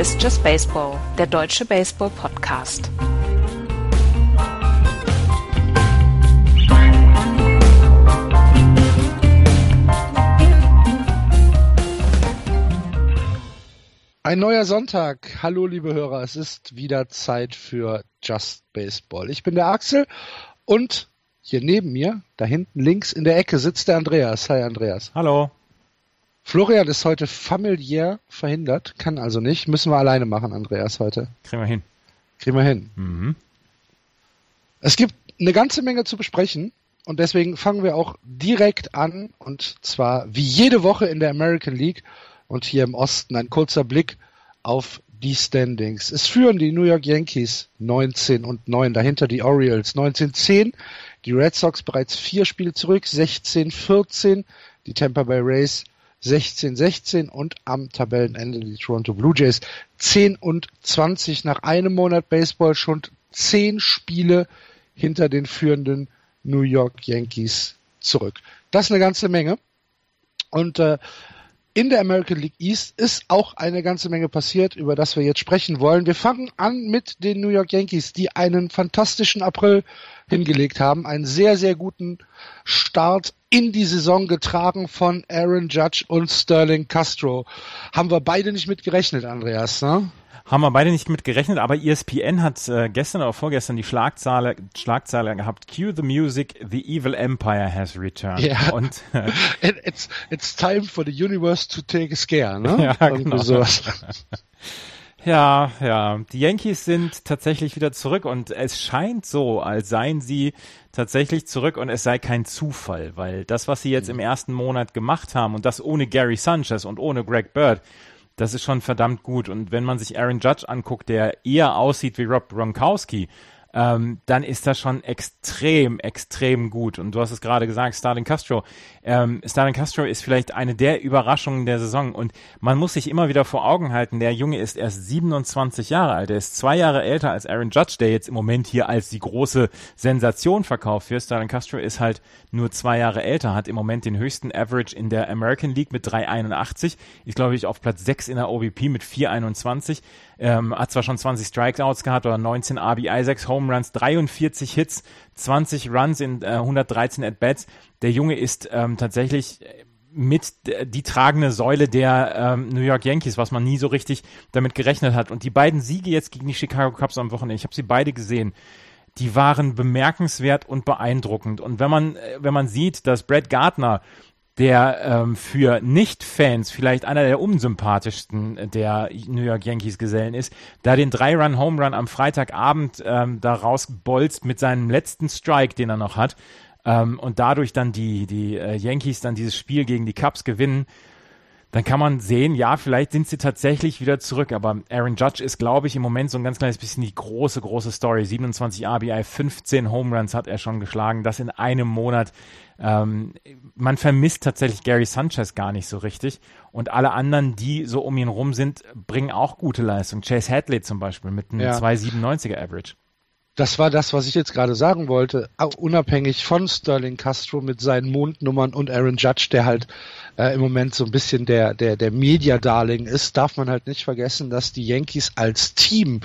Ist Just Baseball, der deutsche Baseball-Podcast. Ein neuer Sonntag. Hallo, liebe Hörer. Es ist wieder Zeit für Just Baseball. Ich bin der Axel und hier neben mir, da hinten links in der Ecke, sitzt der Andreas. Hi, Andreas. Hallo. Florian ist heute familiär verhindert, kann also nicht. Müssen wir alleine machen, Andreas, heute. Kriegen wir hin. Kriegen wir hin. Mhm. Es gibt eine ganze Menge zu besprechen und deswegen fangen wir auch direkt an und zwar wie jede Woche in der American League und hier im Osten ein kurzer Blick auf die Standings. Es führen die New York Yankees 19 und 9, dahinter die Orioles 19-10, die Red Sox bereits vier Spiele zurück, 16-14, die Tampa Bay Rays 16-16 und am Tabellenende die Toronto Blue Jays 10 und 20 nach einem Monat Baseball schon zehn Spiele hinter den führenden New York Yankees zurück. Das ist eine ganze Menge. Und äh, in der American League East ist auch eine ganze Menge passiert, über das wir jetzt sprechen wollen. Wir fangen an mit den New York Yankees, die einen fantastischen April hingelegt haben, einen sehr, sehr guten Start in die Saison getragen von Aaron Judge und Sterling Castro. Haben wir beide nicht mit gerechnet, Andreas, ne? Haben wir beide nicht mit gerechnet, aber ESPN hat äh, gestern oder vorgestern die Schlagzeile, Schlagzeile gehabt, Cue the music, the evil empire has returned. Ja. Und, äh, it's, it's time for the universe to take a scare, ne? Ja, Irgendwie genau. Sowas. Ja, ja. Die Yankees sind tatsächlich wieder zurück und es scheint so, als seien sie tatsächlich zurück und es sei kein Zufall, weil das, was sie jetzt im ersten Monat gemacht haben und das ohne Gary Sanchez und ohne Greg Bird, das ist schon verdammt gut. Und wenn man sich Aaron Judge anguckt, der eher aussieht wie Rob Gronkowski, ähm, dann ist das schon extrem, extrem gut. Und du hast es gerade gesagt, Starling Castro. Ähm, Starling Castro ist vielleicht eine der Überraschungen der Saison. Und man muss sich immer wieder vor Augen halten, der Junge ist erst 27 Jahre alt. Er ist zwei Jahre älter als Aaron Judge, der jetzt im Moment hier als die große Sensation verkauft wird. Starling Castro ist halt nur zwei Jahre älter, hat im Moment den höchsten Average in der American League mit 3,81. Ist, glaube ich, auf Platz 6 in der OBP mit 4,21. Ähm, hat zwar schon 20 Strikeouts gehabt oder 19 RBI, 6 Home Runs, 43 Hits, 20 Runs in äh, 113 At-Bats. Der Junge ist ähm, tatsächlich mit die tragende Säule der ähm, New York Yankees, was man nie so richtig damit gerechnet hat. Und die beiden Siege jetzt gegen die Chicago Cubs am Wochenende, ich habe sie beide gesehen, die waren bemerkenswert und beeindruckend. Und wenn man, äh, wenn man sieht, dass Brad Gardner der ähm, für Nicht-Fans vielleicht einer der unsympathischsten der New York Yankees Gesellen ist, da den Drei-Run-Home-Run am Freitagabend ähm, da rausbolzt mit seinem letzten Strike, den er noch hat, ähm, und dadurch dann die, die äh, Yankees dann dieses Spiel gegen die Cubs gewinnen, dann kann man sehen, ja, vielleicht sind sie tatsächlich wieder zurück. Aber Aaron Judge ist, glaube ich, im Moment so ein ganz kleines bisschen die große, große Story. 27 RBI, 15 Home Runs hat er schon geschlagen. Das in einem Monat. Ähm, man vermisst tatsächlich Gary Sanchez gar nicht so richtig. Und alle anderen, die so um ihn rum sind, bringen auch gute Leistung. Chase Hadley zum Beispiel mit einem ja. 2,97er Average. Das war das, was ich jetzt gerade sagen wollte. Unabhängig von Sterling Castro mit seinen Mondnummern und Aaron Judge, der halt äh, im Moment so ein bisschen der, der, der Media-Darling ist, darf man halt nicht vergessen, dass die Yankees als Team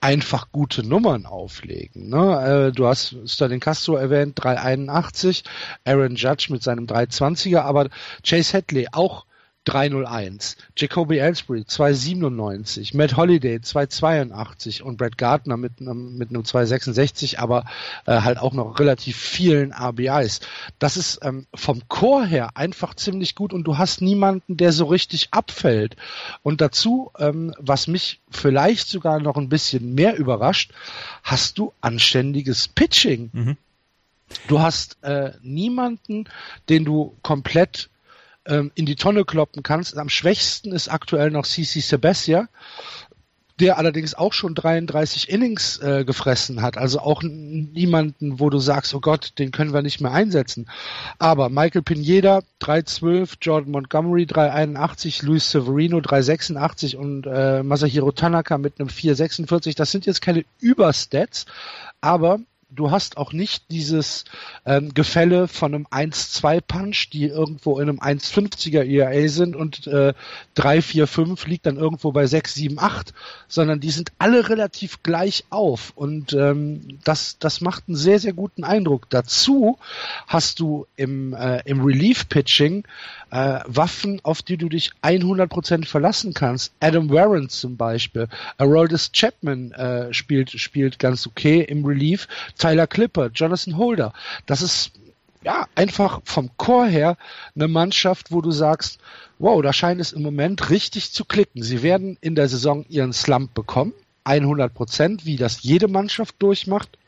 einfach gute Nummern auflegen. Ne? Äh, du hast Sterling Castro erwähnt, 381, Aaron Judge mit seinem 320er, aber Chase Hadley auch 301, Jacoby Ellsbury 297, Matt Holiday 282 und Brad Gardner mit einem, mit einem 266, aber äh, halt auch noch relativ vielen RBIs. Das ist ähm, vom Chor her einfach ziemlich gut und du hast niemanden, der so richtig abfällt. Und dazu, ähm, was mich vielleicht sogar noch ein bisschen mehr überrascht, hast du anständiges Pitching. Mhm. Du hast äh, niemanden, den du komplett ähm, in die Tonne kloppen kannst. Am schwächsten ist aktuell noch CC Sebastia, der allerdings auch schon 33 Innings äh, gefressen hat. Also auch niemanden, wo du sagst, oh Gott, den können wir nicht mehr einsetzen. Aber Michael Pineda 312, Jordan Montgomery 381, Luis Severino 386 und äh, Masahiro Tanaka mit einem 446. Das sind jetzt keine Überstats, aber du hast auch nicht dieses ähm, Gefälle von einem 1-2-Punch, die irgendwo in einem 1,50er ERA sind und äh, 3, 4, 5 liegt dann irgendwo bei 6, 7, 8, sondern die sind alle relativ gleich auf und ähm, das, das macht einen sehr, sehr guten Eindruck. Dazu hast du im, äh, im Relief-Pitching äh, Waffen, auf die du dich 100% verlassen kannst. Adam Warren zum Beispiel. Aroldis Chapman äh, spielt, spielt ganz okay im Relief. Tyler Clipper, Jonathan Holder. Das ist ja einfach vom Chor her eine Mannschaft, wo du sagst, wow, da scheint es im Moment richtig zu klicken. Sie werden in der Saison ihren Slump bekommen. 100 Prozent, wie das jede Mannschaft durchmacht.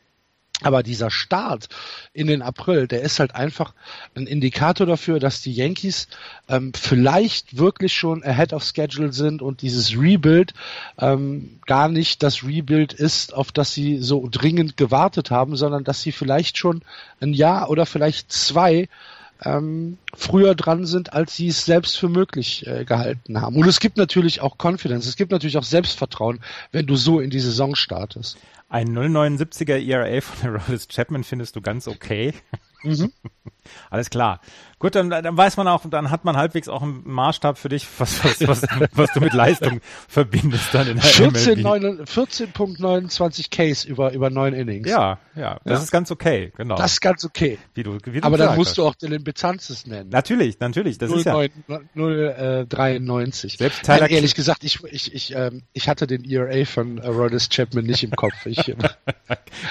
Aber dieser Start in den April, der ist halt einfach ein Indikator dafür, dass die Yankees ähm, vielleicht wirklich schon ahead of schedule sind und dieses Rebuild ähm, gar nicht das Rebuild ist, auf das sie so dringend gewartet haben, sondern dass sie vielleicht schon ein Jahr oder vielleicht zwei ähm, früher dran sind, als sie es selbst für möglich äh, gehalten haben. Und es gibt natürlich auch Confidence, es gibt natürlich auch Selbstvertrauen, wenn du so in die Saison startest. Ein 079er ERA von Aroldis Chapman findest du ganz okay. Mhm. Alles klar. Gut, dann, dann weiß man auch, dann hat man halbwegs auch einen Maßstab für dich, was, was, was, was du mit Leistung verbindest dann in der 14, 14.29 Case über, über neun Innings. Ja, ja, das ja. ist ganz okay, genau. Das ist ganz okay. Wie du, wie du Aber dann musst hast. du auch den Bezanzes nennen. Natürlich, natürlich, das 0, ist ja. 093. Äh, Selbst Tyler Nein, ehrlich gesagt, ich, ich, ich, ähm, ich hatte den ERA von Aroldis Chapman nicht im Kopf. Ich,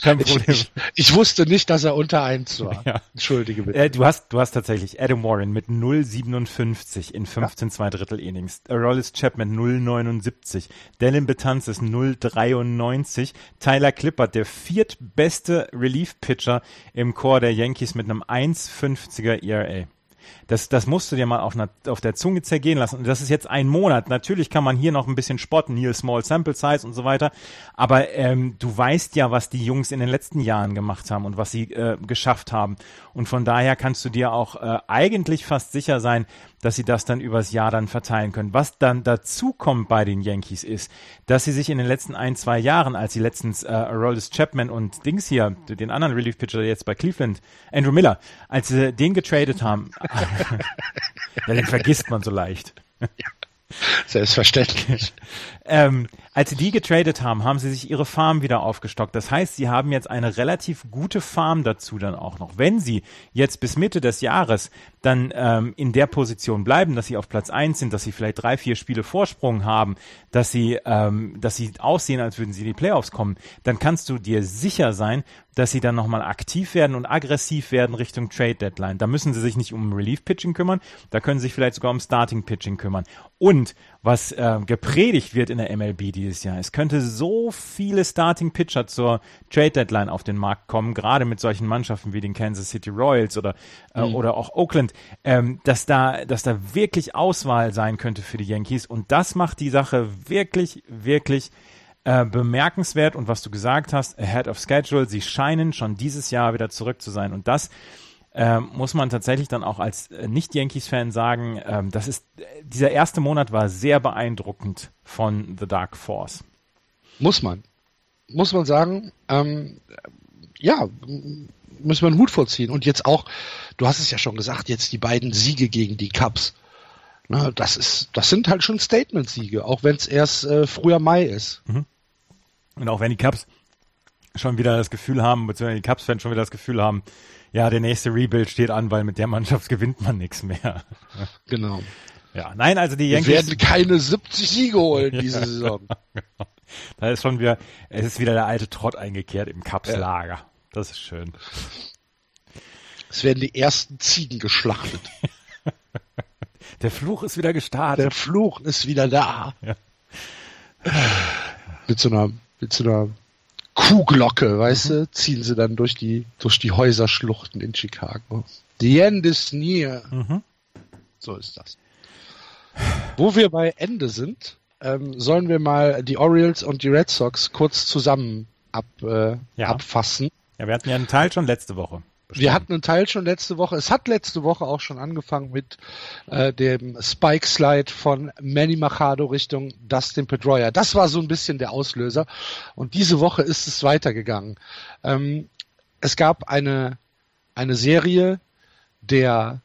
Kein Problem. Ich, ich, ich, wusste nicht, dass er unter eins war. Ja. Entschuldige bitte. Äh, du hast, du hast tatsächlich Adam Warren mit 0,57 in 15 ja. zwei Drittel Innings. Rollis Chapman 0,79. Dylan Betances 0,93. Tyler Clippert, der viertbeste Relief-Pitcher im Chor der Yankees mit einem 1,50er ERA. Das, das musst du dir mal auf, einer, auf der Zunge zergehen lassen. Und das ist jetzt ein Monat. Natürlich kann man hier noch ein bisschen spotten, hier Small Sample Size und so weiter. Aber ähm, du weißt ja, was die Jungs in den letzten Jahren gemacht haben und was sie äh, geschafft haben. Und von daher kannst du dir auch äh, eigentlich fast sicher sein, dass sie das dann übers Jahr dann verteilen können. Was dann dazu kommt bei den Yankees ist, dass sie sich in den letzten ein, zwei Jahren, als sie letztens äh, Aroldis Chapman und Dings hier, den anderen Relief Pitcher jetzt bei Cleveland, Andrew Miller, als sie den getradet haben, ja, den vergisst man so leicht. Selbstverständlich. ähm, als sie die getradet haben, haben sie sich ihre Farm wieder aufgestockt. Das heißt, sie haben jetzt eine relativ gute Farm dazu dann auch noch. Wenn sie jetzt bis Mitte des Jahres dann ähm, in der Position bleiben, dass sie auf Platz eins sind, dass sie vielleicht drei, vier Spiele Vorsprung haben, dass sie, ähm, dass sie aussehen, als würden sie in die Playoffs kommen, dann kannst du dir sicher sein, dass sie dann nochmal aktiv werden und aggressiv werden Richtung Trade Deadline. Da müssen sie sich nicht um Relief Pitching kümmern, da können sie sich vielleicht sogar um Starting Pitching kümmern. Und was äh, gepredigt wird in der MLB dieses Jahr. Es könnte so viele Starting Pitcher zur Trade Deadline auf den Markt kommen, gerade mit solchen Mannschaften wie den Kansas City Royals oder äh, mhm. oder auch Oakland, ähm, dass da dass da wirklich Auswahl sein könnte für die Yankees und das macht die Sache wirklich wirklich äh, bemerkenswert und was du gesagt hast, ahead of schedule, sie scheinen schon dieses Jahr wieder zurück zu sein und das ähm, muss man tatsächlich dann auch als äh, Nicht-Yankees-Fan sagen, ähm, das ist, dieser erste Monat war sehr beeindruckend von The Dark Force. Muss man. Muss man sagen, ähm, ja, müssen wir einen Hut vorziehen. Und jetzt auch, du hast es ja schon gesagt, jetzt die beiden Siege gegen die Cubs. Na, das ist, das sind halt schon Statement-Siege, auch wenn es erst äh, früher Mai ist. Mhm. Und auch wenn die Cubs schon wieder das Gefühl haben, beziehungsweise die Cubs-Fans schon wieder das Gefühl haben, ja, der nächste Rebuild steht an, weil mit der Mannschaft gewinnt man nichts mehr. Genau. Ja, nein, also die Yankees. Wir werden keine 70 Siege holen diese Saison. da ist schon wieder, es ist wieder der alte Trott eingekehrt im Cups-Lager. Ja. Das ist schön. Es werden die ersten Ziegen geschlachtet. der Fluch ist wieder gestartet. Der Fluch ist wieder da. Ja. Mit so einer, mit so einer Kuhglocke, weißt mhm. du, ziehen sie dann durch die, durch die Häuserschluchten in Chicago. The end is near. Mhm. So ist das. Wo wir bei Ende sind, ähm, sollen wir mal die Orioles und die Red Sox kurz zusammen ab, äh, ja. abfassen. Ja, wir hatten ja einen Teil schon letzte Woche. Bestimmt. Wir hatten einen Teil schon letzte Woche. Es hat letzte Woche auch schon angefangen mit äh, dem Spike Slide von Manny Machado Richtung Dustin Pedroia. Das war so ein bisschen der Auslöser. Und diese Woche ist es weitergegangen. Ähm, es gab eine, eine Serie der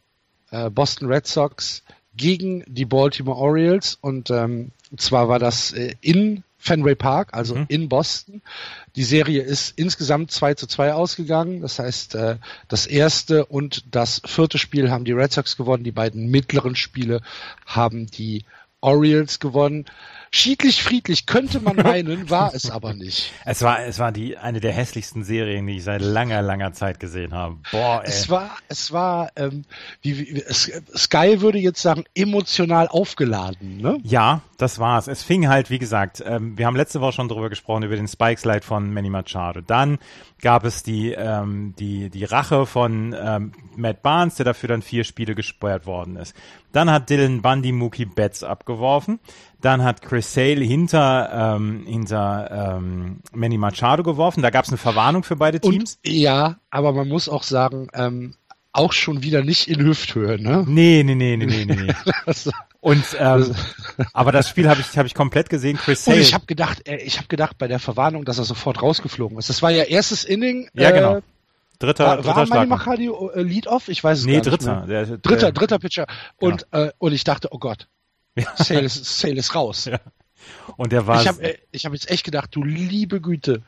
äh, Boston Red Sox gegen die Baltimore Orioles und ähm, zwar war das äh, in Fenway Park, also mhm. in Boston. Die Serie ist insgesamt 2 zu 2 ausgegangen. Das heißt, äh, das erste und das vierte Spiel haben die Red Sox gewonnen. Die beiden mittleren Spiele haben die Orioles gewonnen. Schiedlich friedlich könnte man meinen, war es aber nicht. Es war, es war die, eine der hässlichsten Serien, die ich seit langer, langer Zeit gesehen habe. Boah, ey. Es war, es war, ähm, wie, wie, Sky würde jetzt sagen, emotional aufgeladen, ne? Ja, das war's. Es fing halt, wie gesagt, ähm, wir haben letzte Woche schon drüber gesprochen, über den Spike-Slide von Manny Machado. Dann gab es die, ähm, die, die Rache von ähm, Matt Barnes, der dafür dann vier Spiele gesperrt worden ist. Dann hat Dylan Bundy Mookie Betts abgeworfen. Dann hat Chris Sale hinter, ähm, hinter ähm, Manny Machado geworfen. Da gab es eine Verwarnung für beide Teams. Und, ja, aber man muss auch sagen, ähm, auch schon wieder nicht in Hüfthöhe, ne? Nee, nee, nee, nee, nee, nee. Und ähm, aber das Spiel habe ich hab ich komplett gesehen. Chris Sale. Und ich habe gedacht, äh, ich habe gedacht bei der Verwarnung, dass er sofort rausgeflogen ist. Das war ja erstes Inning. Ja, genau. Äh, dritter, war, dritter war Manny Machado äh, Lead Off? Ich weiß es nee, gar dritter, nicht. Der, dritter, der, dritter Pitcher. Und genau. äh, und ich dachte, oh Gott, Sale ist, Sale ist raus. Ja. Und der war. Ich habe ich hab jetzt echt gedacht, du liebe Güte.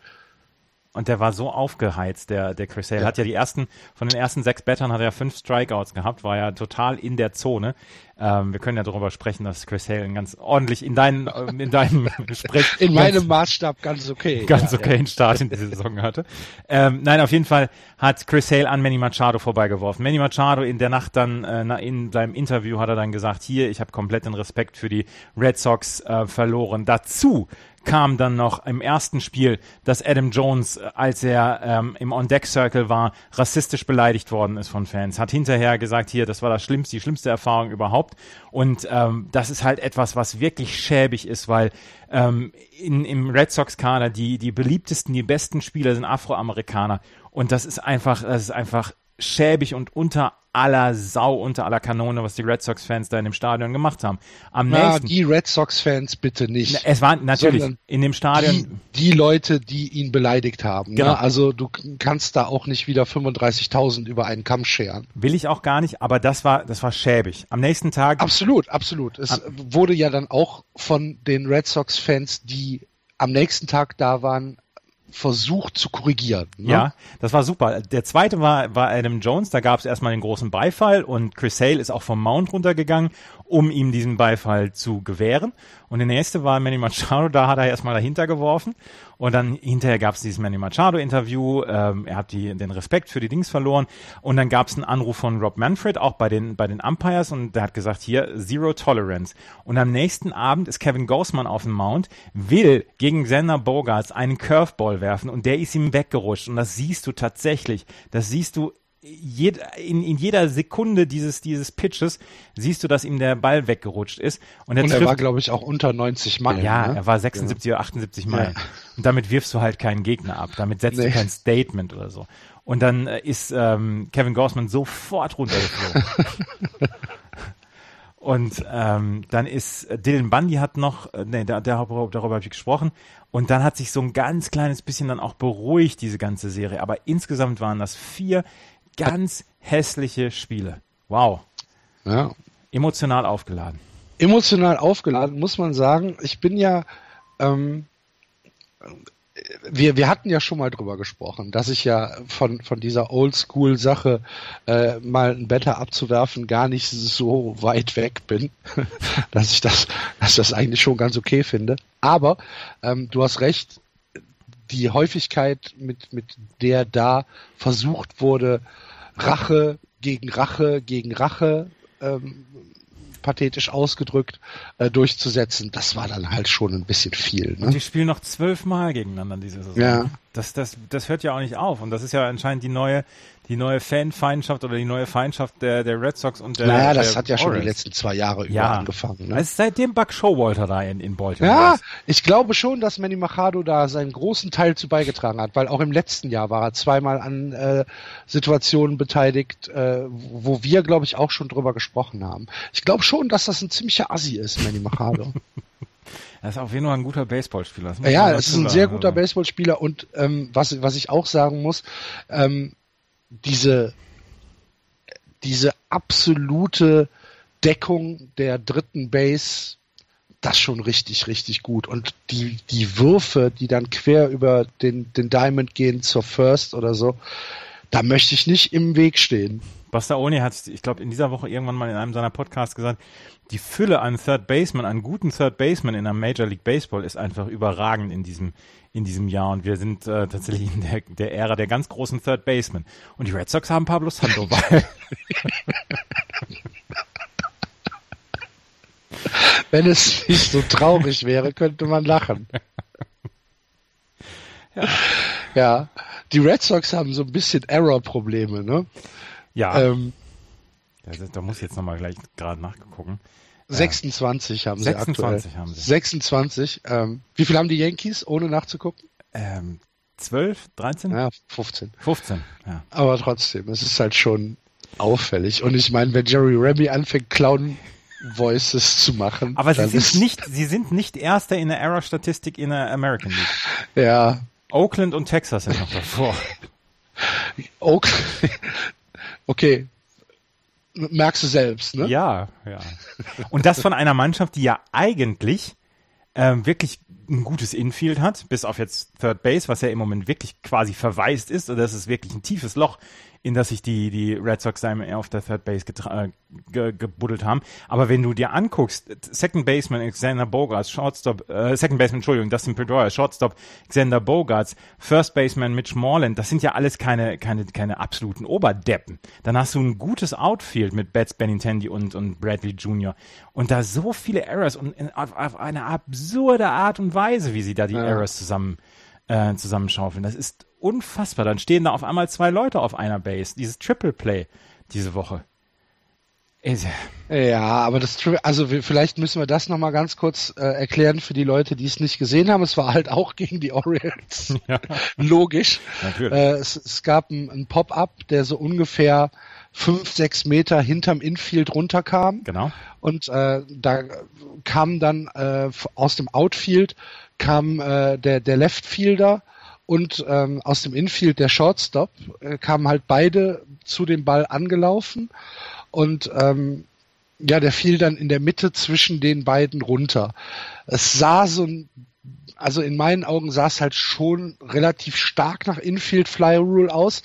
Und der war so aufgeheizt, der, der Chris Hale. Ja. Hat ja die ersten, von den ersten sechs Battern hat er fünf Strikeouts gehabt, war ja total in der Zone. Ähm, wir können ja darüber sprechen, dass Chris Hale ganz ordentlich in deinem, in deinem Gespräch. In meinem Maßstab ganz okay. Ganz ja, okay ja. Start in diese Saison hatte. Ähm, nein, auf jeden Fall hat Chris Hale an Manny Machado vorbeigeworfen. Manny Machado in der Nacht dann, äh, in seinem Interview hat er dann gesagt, hier, ich habe komplett den Respekt für die Red Sox äh, verloren. Dazu kam dann noch im ersten Spiel, dass Adam Jones, äh, als er ähm, im On-Deck-Circle war, rassistisch beleidigt worden ist von Fans. Hat hinterher gesagt, hier, das war das schlimmste, die schlimmste Erfahrung überhaupt. Und ähm, das ist halt etwas, was wirklich schäbig ist, weil ähm, in, im Red Sox-Kader die, die beliebtesten, die besten Spieler sind Afroamerikaner. Und das ist einfach, das ist einfach schäbig und unter aller Sau, unter aller Kanone, was die Red Sox-Fans da in dem Stadion gemacht haben. Am Na, nächsten, die Red Sox-Fans bitte nicht. Es waren natürlich in dem Stadion. Die, die, Leute, die ihn beleidigt haben. Ne? Genau. Ne? Also du kannst da auch nicht wieder 35.000 über einen Kamm scheren. Will ich auch gar nicht, aber das war, das war schäbig. Am nächsten Tag. Absolut, absolut. Es wurde ja dann auch von den Red Sox-Fans, die am nächsten Tag da waren, versucht zu korrigieren. Ne? Ja, das war super. Der zweite war, war Adam Jones, da gab es erstmal den großen Beifall und Chris Hale ist auch vom Mount runtergegangen, um ihm diesen Beifall zu gewähren. Und der nächste war Manny Machado, da hat er erstmal dahinter geworfen. Und dann hinterher gab es dieses Manny Machado-Interview. Ähm, er hat die, den Respekt für die Dings verloren. Und dann gab es einen Anruf von Rob Manfred, auch bei den, bei den Umpires. Und der hat gesagt, hier, Zero Tolerance. Und am nächsten Abend ist Kevin Gausman auf dem Mount, will gegen Xander Bogarts einen Curveball werfen. Und der ist ihm weggerutscht. Und das siehst du tatsächlich. Das siehst du jed, in, in jeder Sekunde dieses, dieses Pitches siehst du, dass ihm der Ball weggerutscht ist. Und, er, und er war, glaube ich, auch unter 90 Meilen. Ja, ne? er war 76 ja. oder 78 Meilen. Ja. Und damit wirfst du halt keinen Gegner ab. Damit setzt nee. du kein Statement oder so. Und dann äh, ist ähm, Kevin Gorsman sofort runtergeflogen. Und ähm, dann ist äh, Dylan Bundy hat noch, äh, nee, der, der, darüber habe ich gesprochen. Und dann hat sich so ein ganz kleines bisschen dann auch beruhigt, diese ganze Serie. Aber insgesamt waren das vier ganz hässliche Spiele. Wow. Ja. Emotional aufgeladen. Emotional aufgeladen, muss man sagen. Ich bin ja, ähm, wir, wir hatten ja schon mal drüber gesprochen, dass ich ja von, von dieser Oldschool-Sache äh, mal ein Better abzuwerfen gar nicht so weit weg bin, dass ich das, dass das eigentlich schon ganz okay finde. Aber ähm, du hast recht, die Häufigkeit, mit, mit der da versucht wurde, Rache gegen Rache gegen Rache ähm, pathetisch ausgedrückt, äh, durchzusetzen, das war dann halt schon ein bisschen viel. Ne? Und die spielen noch zwölfmal gegeneinander diese Saison. Ja. Das, das, das hört ja auch nicht auf. Und das ist ja anscheinend die neue, die neue Fanfeindschaft oder die neue Feindschaft der, der Red Sox und der Naja, das der hat ja schon die letzten zwei Jahre über ja. angefangen. Ne? Also seitdem Buck Showalter da in, in Baltimore Ja, ist. ich glaube schon, dass Manny Machado da seinen großen Teil zu beigetragen hat, weil auch im letzten Jahr war er zweimal an äh, Situationen beteiligt, äh, wo wir, glaube ich, auch schon drüber gesprochen haben. Ich glaube schon, dass das ein ziemlicher Assi ist, Manny Machado. Das ist auf jeden Fall ein guter Baseballspieler. Ja, es ist ein sehr guter. Baseballspieler und ähm, was, was ich auch sagen muss, ähm, diese, diese absolute Deckung der dritten Base, das schon richtig, richtig gut. Und die, die Würfe, die dann quer über den, den Diamond gehen zur First oder so, da möchte ich nicht im Weg stehen. Bastaoni hat, ich glaube, in dieser Woche irgendwann mal in einem seiner Podcasts gesagt, die Fülle an Third Baseman, an guten Third Baseman in der Major League Baseball ist einfach überragend in diesem, in diesem Jahr. Und wir sind äh, tatsächlich in der, der Ära der ganz großen Third Baseman. Und die Red Sox haben Pablo Sandoval. Wenn es nicht so traurig wäre, könnte man lachen. Ja. Ja. Die Red Sox haben so ein bisschen Error-Probleme, ne? Ja. Ähm, da, da muss ich jetzt nochmal gleich gerade nachgucken. 26 haben 26 sie aktuell. haben sie. 26. Ähm, wie viel haben die Yankees, ohne nachzugucken? Ähm, 12, 13? Ja, 15. 15, ja. Aber trotzdem, es ist halt schon auffällig. Und ich meine, wenn Jerry Remy anfängt, Clown Voices zu machen. Aber sie sind nicht, sie sind nicht Erster in der Error-Statistik in der American League. Ja. Oakland und Texas sind noch davor. Oakland. Okay, merkst du selbst, ne? Ja, ja. Und das von einer Mannschaft, die ja eigentlich ähm, wirklich ein gutes Infield hat, bis auf jetzt Third Base, was ja im Moment wirklich quasi verwaist ist, und das ist wirklich ein tiefes Loch in das sich die, die Red Sox auf der Third Base äh, ge gebuddelt haben. Aber wenn du dir anguckst, Second Baseman Xander Bogarts, Shortstop, äh, Second Baseman, Entschuldigung, Dustin Pedroia, Shortstop Xander Bogarts, First Baseman Mitch Morland, das sind ja alles keine, keine, keine absoluten Oberdeppen. Dann hast du ein gutes Outfield mit Betts Benintendi und, und Bradley Jr. Und da so viele Errors und auf, auf eine absurde Art und Weise, wie sie da die ja. Errors zusammen äh, zusammenschaufeln. Das ist unfassbar. Dann stehen da auf einmal zwei Leute auf einer Base. Dieses Triple Play diese Woche. Ja, aber das, also vielleicht müssen wir das nochmal ganz kurz äh, erklären für die Leute, die es nicht gesehen haben. Es war halt auch gegen die Orioles. Ja. Logisch. Äh, es, es, gab ein Pop-up, der so ungefähr fünf, sechs Meter hinterm Infield runterkam. Genau. Und äh, da kam dann äh, aus dem Outfield kam äh, der, der Left Fielder und ähm, aus dem Infield der Shortstop äh, kamen halt beide zu dem Ball angelaufen und ähm, ja, der fiel dann in der Mitte zwischen den beiden runter. Es sah so ein, also in meinen Augen sah es halt schon relativ stark nach Infield Fly Rule aus,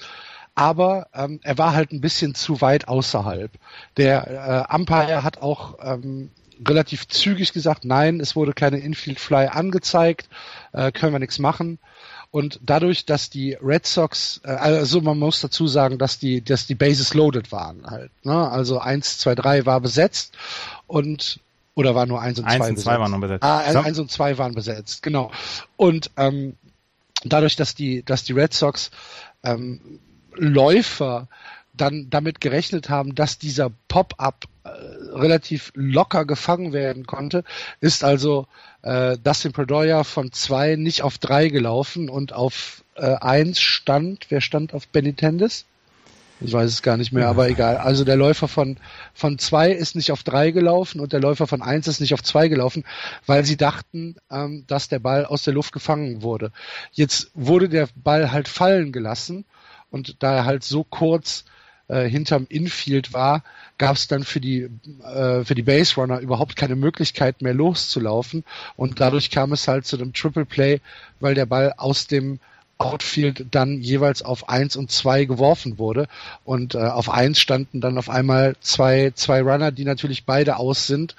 aber ähm, er war halt ein bisschen zu weit außerhalb. Der äh, Umpire hat auch ähm, relativ zügig gesagt, nein, es wurde keine Infield Fly angezeigt, äh, können wir nichts machen. Und dadurch, dass die Red Sox, äh, also man muss dazu sagen, dass die, dass die Bases loaded waren halt. Ne? Also eins, zwei, drei war besetzt und oder war nur eins und eins zwei und besetzt? zwei waren noch besetzt. Ah, so. eins und zwei waren besetzt, genau. Und ähm, dadurch, dass die, dass die Red Sox ähm, Läufer dann damit gerechnet haben, dass dieser Pop-up äh, relativ locker gefangen werden konnte, ist also äh, Dustin Pedroia von zwei nicht auf drei gelaufen und auf äh, eins stand, wer stand auf Benitendis? Ich weiß es gar nicht mehr, aber egal. Also der Läufer von, von zwei ist nicht auf drei gelaufen und der Läufer von eins ist nicht auf zwei gelaufen, weil sie dachten, ähm, dass der Ball aus der Luft gefangen wurde. Jetzt wurde der Ball halt fallen gelassen und da er halt so kurz äh, hinterm Infield war, gab es dann für die äh, für die Base Runner überhaupt keine Möglichkeit mehr loszulaufen. Und dadurch kam es halt zu dem Triple Play, weil der Ball aus dem Outfield dann jeweils auf eins und zwei geworfen wurde. Und äh, auf eins standen dann auf einmal zwei zwei Runner, die natürlich beide aus sind.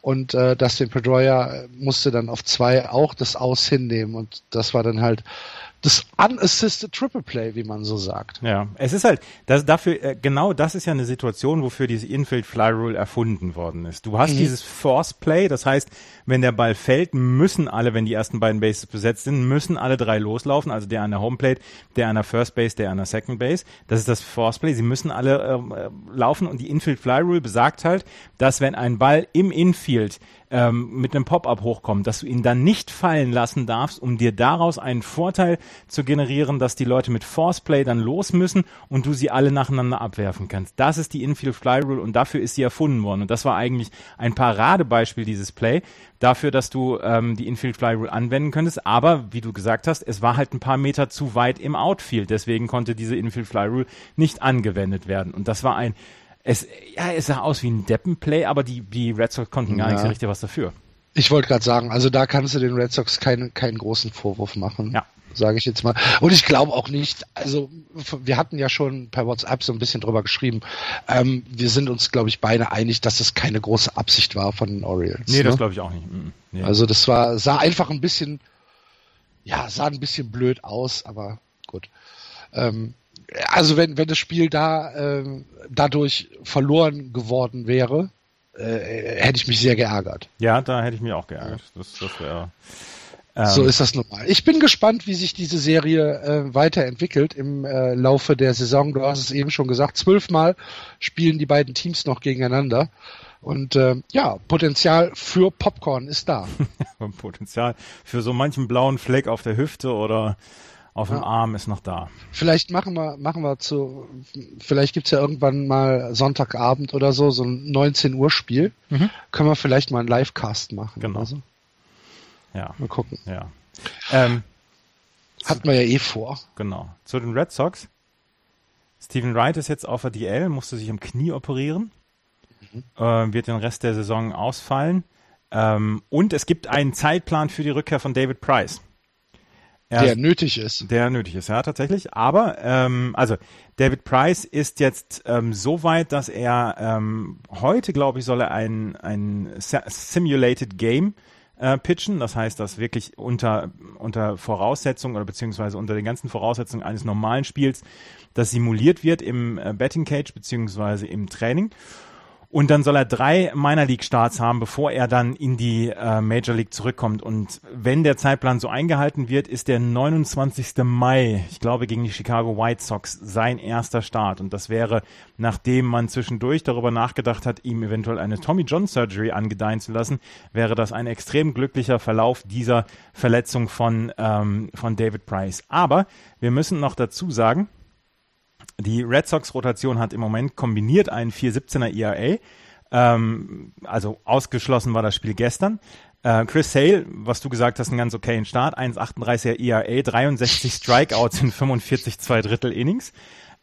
Und äh, Dustin Pedroia musste dann auf zwei auch das Aus hinnehmen. Und das war dann halt das unassisted Triple Play, wie man so sagt. Ja, es ist halt, das, dafür, äh, genau das ist ja eine Situation, wofür diese Infield Fly Rule erfunden worden ist. Du hast mhm. dieses Force Play, das heißt, wenn der Ball fällt, müssen alle, wenn die ersten beiden Bases besetzt sind, müssen alle drei loslaufen, also der an der Homeplate, der an der First Base, der an der Second Base. Das ist das Force Play. Sie müssen alle äh, laufen und die Infield Fly Rule besagt halt, dass wenn ein Ball im Infield ähm, mit einem Pop-up hochkommt, dass du ihn dann nicht fallen lassen darfst, um dir daraus einen Vorteil zu generieren, dass die Leute mit Forceplay dann los müssen und du sie alle nacheinander abwerfen kannst. Das ist die Infield Fly Rule und dafür ist sie erfunden worden. Und das war eigentlich ein Paradebeispiel dieses Play dafür, dass du ähm, die Infield Fly Rule anwenden könntest. Aber wie du gesagt hast, es war halt ein paar Meter zu weit im Outfield. Deswegen konnte diese Infield Fly Rule nicht angewendet werden. Und das war ein es, ja, es sah aus wie ein Deppenplay, aber die, die Red Sox konnten gar ja. nicht so richtig was dafür. Ich wollte gerade sagen, also da kannst du den Red Sox keinen, keinen großen Vorwurf machen. Ja. Sage ich jetzt mal. Und ich glaube auch nicht, also wir hatten ja schon per WhatsApp so ein bisschen drüber geschrieben. Ähm, wir sind uns, glaube ich, beide einig, dass es keine große Absicht war von den Orioles. Nee, ne? das glaube ich auch nicht. Nee. Also das war, sah einfach ein bisschen, ja, sah ein bisschen blöd aus, aber gut. Ähm, also wenn, wenn das Spiel da äh, dadurch verloren geworden wäre, äh, hätte ich mich sehr geärgert. Ja, da hätte ich mich auch geärgert. Das, das wäre. Ähm, so ist das normal. Ich bin gespannt, wie sich diese Serie äh, weiterentwickelt im äh, Laufe der Saison. Du hast es eben schon gesagt, zwölfmal spielen die beiden Teams noch gegeneinander. Und äh, ja, Potenzial für Popcorn ist da. Potenzial für so manchen blauen Fleck auf der Hüfte oder auf dem ja. Arm ist noch da. Vielleicht machen wir, machen wir zu, vielleicht gibt's ja irgendwann mal Sonntagabend oder so, so ein 19 Uhr Spiel. Mhm. Können wir vielleicht mal einen Livecast machen. Genau. Also. Ja. Mal gucken. Ja. Ähm, Hatten wir ja eh vor. Genau. Zu den Red Sox. Steven Wright ist jetzt auf der DL, musste sich am Knie operieren, mhm. äh, wird den Rest der Saison ausfallen. Ähm, und es gibt einen Zeitplan für die Rückkehr von David Price. Er, der nötig ist. Der nötig ist, ja, tatsächlich. Aber, ähm, also, David Price ist jetzt ähm, so weit, dass er ähm, heute, glaube ich, soll er ein, ein Simulated Game äh, pitchen. Das heißt, dass wirklich unter, unter Voraussetzungen oder beziehungsweise unter den ganzen Voraussetzungen eines normalen Spiels das simuliert wird im äh, Betting Cage beziehungsweise im Training. Und dann soll er drei Minor League Starts haben, bevor er dann in die äh, Major League zurückkommt. Und wenn der Zeitplan so eingehalten wird, ist der 29. Mai, ich glaube, gegen die Chicago White Sox sein erster Start. Und das wäre, nachdem man zwischendurch darüber nachgedacht hat, ihm eventuell eine Tommy John Surgery angedeihen zu lassen, wäre das ein extrem glücklicher Verlauf dieser Verletzung von, ähm, von David Price. Aber wir müssen noch dazu sagen, die Red Sox-Rotation hat im Moment kombiniert einen 4,17er ERA. Ähm, also ausgeschlossen war das Spiel gestern. Äh, Chris Sale, was du gesagt hast, einen ganz okayen Start. 1,38er ERA, 63 Strikeouts in 45 zwei Drittel Innings.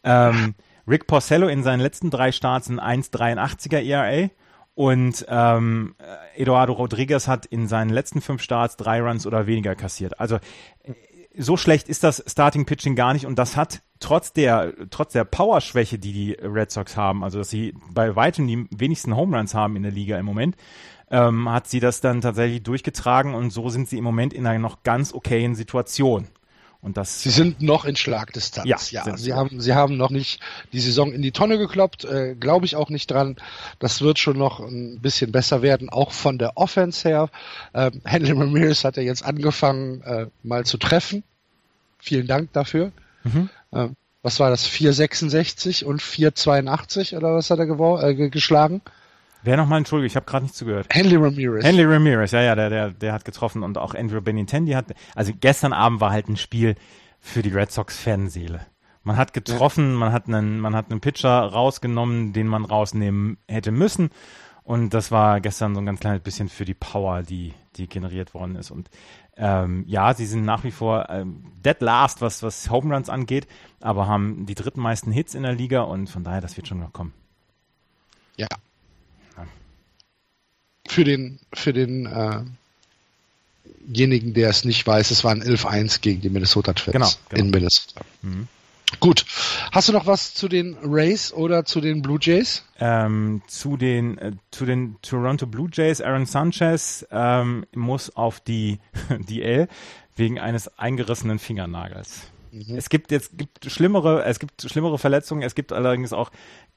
Ähm, Rick Porcello in seinen letzten drei Starts ein 1,83er ERA. Und ähm, Eduardo Rodriguez hat in seinen letzten fünf Starts drei Runs oder weniger kassiert. Also so schlecht ist das Starting Pitching gar nicht und das hat trotz der trotz der Powerschwäche, die die Red Sox haben, also dass sie bei weitem die wenigsten Home Runs haben in der Liga im Moment, ähm, hat sie das dann tatsächlich durchgetragen und so sind sie im Moment in einer noch ganz okayen Situation. Und das, sie sind noch in Schlagdistanz. Ja, ja sie haben, sie haben noch nicht die Saison in die Tonne gekloppt, äh, glaube ich auch nicht dran. Das wird schon noch ein bisschen besser werden, auch von der Offense her. Ähm, Henry Ramirez hat ja jetzt angefangen, äh, mal zu treffen. Vielen Dank dafür. Mhm. Ähm, was war das? 4,66 und 4,82 oder was hat er äh, geschlagen? Wer nochmal, Entschuldigung, ich habe gerade nicht zugehört. Henry Ramirez. Henry Ramirez, ja, ja, der, der, der hat getroffen und auch Andrew Benintendi hat, also gestern Abend war halt ein Spiel für die Red Sox Fanseele. Man hat getroffen, ja. man hat einen, man hat einen Pitcher rausgenommen, den man rausnehmen hätte müssen. Und das war gestern so ein ganz kleines bisschen für die Power, die, die generiert worden ist. Und ähm, ja, sie sind nach wie vor ähm, dead last, was, was Home Runs angeht, aber haben die dritten meisten Hits in der Liga und von daher, das wird schon noch kommen. Ja, für den, für den, äh, denjenigen, der es nicht weiß, es waren 11-1 gegen die Minnesota Twins genau, genau. in Minnesota. Mhm. Gut. Hast du noch was zu den Rays oder zu den Blue Jays? Ähm, zu den äh, zu den Toronto Blue Jays. Aaron Sanchez ähm, muss auf die DL wegen eines eingerissenen Fingernagels. Mhm. Es gibt jetzt gibt schlimmere, es gibt schlimmere Verletzungen. Es gibt allerdings auch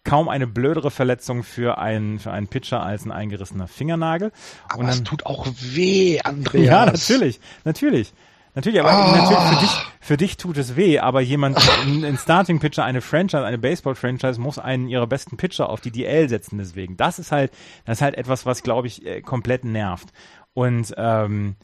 kaum eine blödere Verletzung für einen, für einen Pitcher als ein eingerissener Fingernagel. Aber und dann, es tut auch weh, Andreas. Ja, natürlich, natürlich. Natürlich, aber oh. natürlich für dich, für dich tut es weh, aber jemand, ein Starting Pitcher, eine Franchise, eine Baseball Franchise muss einen ihrer besten Pitcher auf die DL setzen deswegen. Das ist halt, das ist halt etwas, was glaube ich äh, komplett nervt. Und ähm,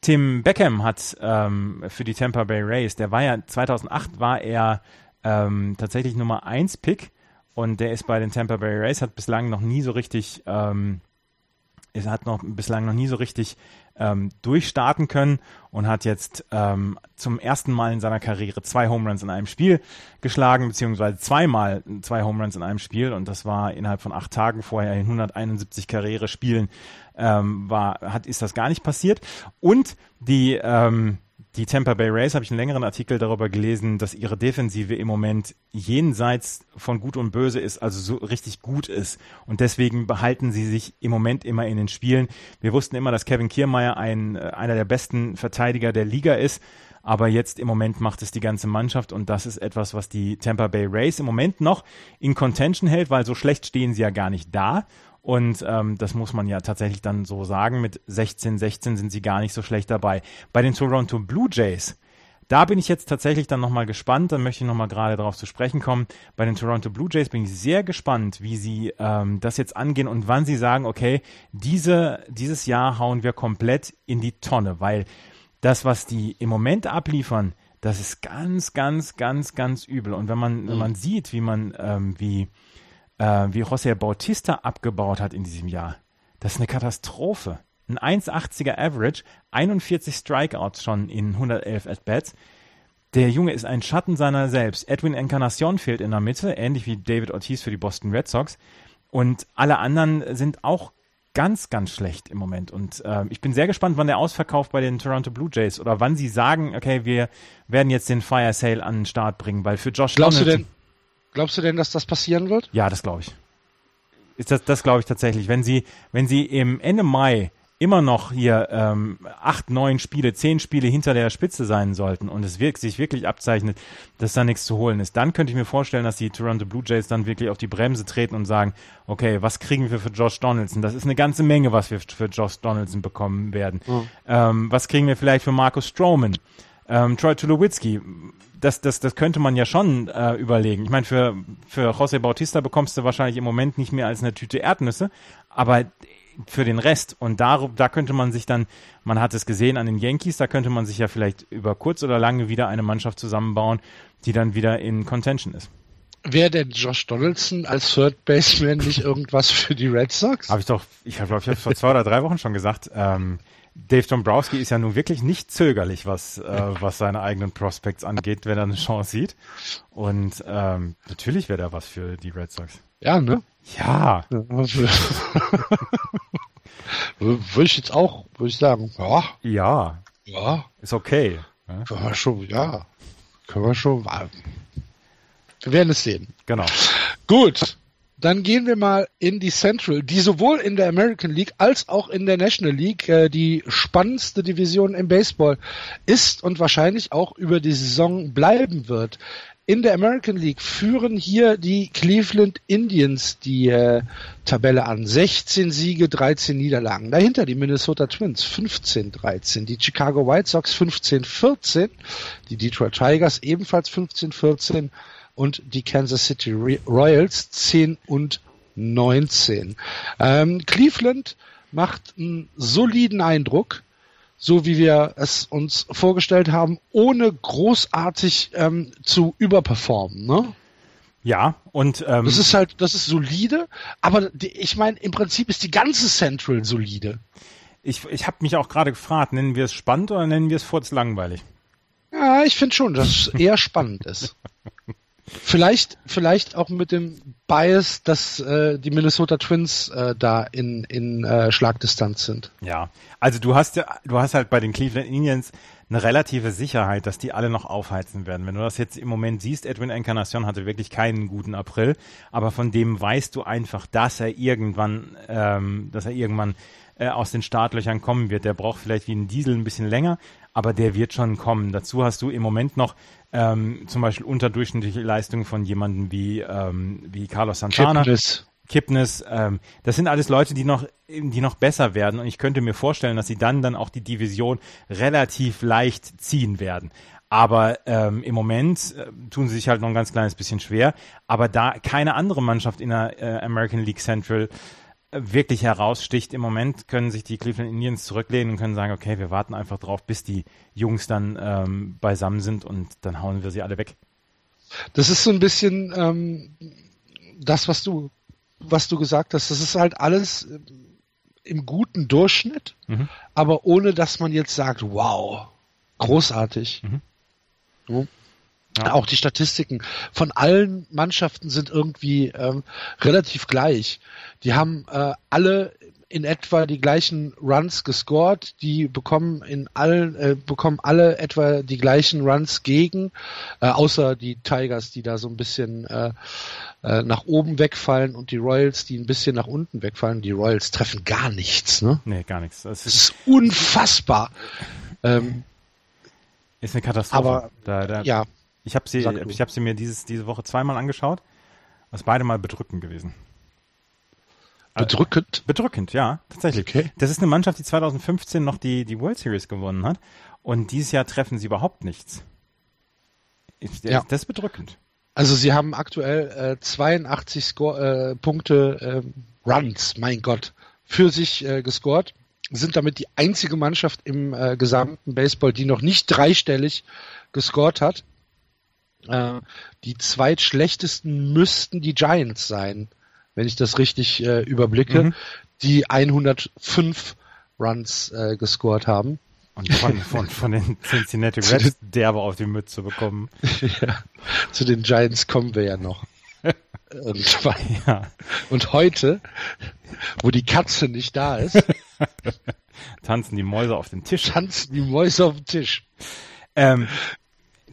Tim Beckham hat ähm, für die Tampa Bay Rays, der war ja 2008 war er ähm, tatsächlich Nummer 1 Pick und der ist bei den Tampa Bay Rays, hat bislang noch nie so richtig ähm, er hat noch bislang noch nie so richtig ähm, durchstarten können und hat jetzt ähm, zum ersten Mal in seiner Karriere zwei Home Runs in einem Spiel geschlagen, beziehungsweise zweimal zwei Home Runs in einem Spiel und das war innerhalb von acht Tagen vorher in 171 Karrierespielen ähm, war, hat, ist das gar nicht passiert. Und die ähm, die Tampa Bay Rays habe ich einen längeren Artikel darüber gelesen, dass ihre Defensive im Moment jenseits von Gut und Böse ist, also so richtig gut ist. Und deswegen behalten sie sich im Moment immer in den Spielen. Wir wussten immer, dass Kevin Kiermeier ein, äh, einer der besten Verteidiger der Liga ist. Aber jetzt im Moment macht es die ganze Mannschaft und das ist etwas, was die Tampa Bay Rays im Moment noch in Contention hält, weil so schlecht stehen sie ja gar nicht da. Und ähm, das muss man ja tatsächlich dann so sagen. Mit 16, 16 sind sie gar nicht so schlecht dabei. Bei den Toronto Blue Jays, da bin ich jetzt tatsächlich dann nochmal gespannt. Dann möchte ich nochmal gerade darauf zu sprechen kommen. Bei den Toronto Blue Jays bin ich sehr gespannt, wie sie ähm, das jetzt angehen und wann sie sagen, okay, diese, dieses Jahr hauen wir komplett in die Tonne, weil das, was die im Moment abliefern, das ist ganz, ganz, ganz, ganz übel. Und wenn man, mhm. wenn man sieht, wie man, ähm, wie äh, wie José Bautista abgebaut hat in diesem Jahr. Das ist eine Katastrophe. Ein 1,80er Average, 41 Strikeouts schon in 111 At-Bats. Der Junge ist ein Schatten seiner selbst. Edwin Encarnacion fehlt in der Mitte, ähnlich wie David Ortiz für die Boston Red Sox. Und alle anderen sind auch ganz, ganz schlecht im Moment. Und äh, ich bin sehr gespannt, wann der Ausverkauf bei den Toronto Blue Jays oder wann sie sagen, okay, wir werden jetzt den Fire Sale an den Start bringen, weil für Josh Glaubst Donaldson, du denn, Glaubst du denn, dass das passieren wird? Ja, das glaube ich. Ist das, das glaube ich tatsächlich. Wenn sie, wenn sie im Ende Mai immer noch hier ähm, acht, neun Spiele, zehn Spiele hinter der Spitze sein sollten und es wirkt, sich wirklich abzeichnet, dass da nichts zu holen ist, dann könnte ich mir vorstellen, dass die Toronto Blue Jays dann wirklich auf die Bremse treten und sagen, okay, was kriegen wir für Josh Donaldson? Das ist eine ganze Menge, was wir für Josh Donaldson bekommen werden. Mhm. Ähm, was kriegen wir vielleicht für Markus Stroman? Ähm, Troy Tulowitzki, das, das, das könnte man ja schon äh, überlegen. Ich meine, für, für José Bautista bekommst du wahrscheinlich im Moment nicht mehr als eine Tüte Erdnüsse, aber für den Rest. Und da, da könnte man sich dann, man hat es gesehen an den Yankees, da könnte man sich ja vielleicht über kurz oder lange wieder eine Mannschaft zusammenbauen, die dann wieder in Contention ist. Wäre denn Josh Donaldson als Third Baseman nicht irgendwas für die Red Sox? Habe ich doch, ich glaube, ich habe vor zwei oder drei Wochen schon gesagt. Ähm, Dave Dombrowski ist ja nun wirklich nicht zögerlich, was, äh, was seine eigenen Prospects angeht, wenn er eine Chance sieht. Und ähm, natürlich wäre da was für die Red Sox. Ja, ne? Ja. würde ich jetzt auch, würde ich sagen, ja. Ja. Ja. Ist okay. Ja? Können wir schon, ja. Können wir schon. Wir werden es sehen. Genau. Gut. Dann gehen wir mal in die Central, die sowohl in der American League als auch in der National League äh, die spannendste Division im Baseball ist und wahrscheinlich auch über die Saison bleiben wird. In der American League führen hier die Cleveland Indians die äh, Tabelle an. 16 Siege, 13 Niederlagen. Dahinter die Minnesota Twins 15-13, die Chicago White Sox 15-14, die Detroit Tigers ebenfalls 15-14 und die Kansas City Royals 10 und 19. Ähm, Cleveland macht einen soliden Eindruck, so wie wir es uns vorgestellt haben, ohne großartig ähm, zu überperformen. Ne? Ja, und ähm, das ist halt, das ist solide, aber die, ich meine, im Prinzip ist die ganze Central solide. Ich, ich habe mich auch gerade gefragt, nennen wir es spannend oder nennen wir es furzlangweilig? Ja, ich finde schon, dass es eher spannend ist. Vielleicht, vielleicht auch mit dem Bias, dass äh, die Minnesota Twins äh, da in, in äh, Schlagdistanz sind. Ja, also du hast ja, du hast halt bei den Cleveland Indians eine relative Sicherheit, dass die alle noch aufheizen werden. Wenn du das jetzt im Moment siehst, Edwin Encarnacion hatte wirklich keinen guten April, aber von dem weißt du einfach, dass er irgendwann, ähm, dass er irgendwann äh, aus den Startlöchern kommen wird. Der braucht vielleicht wie ein Diesel ein bisschen länger, aber der wird schon kommen. Dazu hast du im Moment noch ähm, zum Beispiel unterdurchschnittliche Leistungen von jemandem wie, ähm, wie Carlos Santana. Kipnis. Kipnis, ähm, das sind alles Leute, die noch, die noch besser werden und ich könnte mir vorstellen, dass sie dann dann auch die Division relativ leicht ziehen werden. Aber ähm, im Moment äh, tun sie sich halt noch ein ganz kleines bisschen schwer. Aber da keine andere Mannschaft in der äh, American League Central wirklich heraussticht. Im Moment können sich die Cleveland Indians zurücklehnen und können sagen, okay, wir warten einfach drauf, bis die Jungs dann ähm, beisammen sind und dann hauen wir sie alle weg. Das ist so ein bisschen ähm, das, was du, was du gesagt hast. Das ist halt alles äh, im guten Durchschnitt, mhm. aber ohne dass man jetzt sagt, wow, großartig. Mhm. Ja. Ja. Auch die Statistiken von allen Mannschaften sind irgendwie ähm, relativ gleich. Die haben äh, alle in etwa die gleichen Runs gescored, die bekommen in allen äh, bekommen alle etwa die gleichen Runs gegen, äh, außer die Tigers, die da so ein bisschen äh, äh, nach oben wegfallen und die Royals, die ein bisschen nach unten wegfallen. Die Royals treffen gar nichts, ne? Nee, gar nichts. Das ist, das ist unfassbar. Ähm, ist eine Katastrophe. Aber da, da, ja. Ich habe sie, ich habe sie mir dieses, diese Woche zweimal angeschaut. Was beide mal bedrückend gewesen. Bedrückend? Also, bedrückend, ja, tatsächlich. Okay. Das ist eine Mannschaft, die 2015 noch die, die World Series gewonnen hat. Und dieses Jahr treffen sie überhaupt nichts. Ich, ja. Das ist bedrückend. Also sie haben aktuell äh, 82 Score, äh, Punkte äh, Runs, mein Gott, für sich äh, gescored. Sind damit die einzige Mannschaft im äh, gesamten Baseball, die noch nicht dreistellig gescored hat. Äh, die zweitschlechtesten müssten die Giants sein, wenn ich das richtig äh, überblicke, mhm. die 105 Runs äh, gescored haben. Und von, von, von den Cincinnati Reds derbe auf die Mütze bekommen. ja, zu den Giants kommen wir ja noch. Und, ja. und heute, wo die Katze nicht da ist, tanzen die Mäuse auf den Tisch. Tanzen die Mäuse auf den Tisch. Ähm,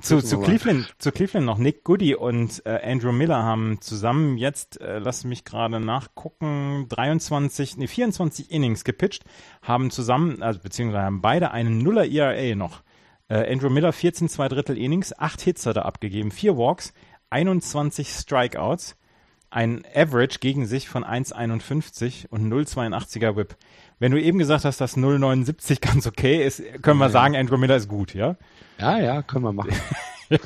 zu, zu Cleveland, zu Cleveland noch Nick Goody und äh, Andrew Miller haben zusammen jetzt, äh, lass mich gerade nachgucken, 23, nee, 24 Innings gepitcht, haben zusammen, also beziehungsweise haben beide einen Nuller ERA noch. Äh, Andrew Miller 14 zwei Drittel Innings, 8 Hits hat er abgegeben, 4 Walks, 21 Strikeouts, ein Average gegen sich von 1,51 und 0,82er Whip. Wenn du eben gesagt hast, dass 0,79 ganz okay ist, können wir sagen, Andrew Miller ist gut, ja? Ja, ja, können wir machen.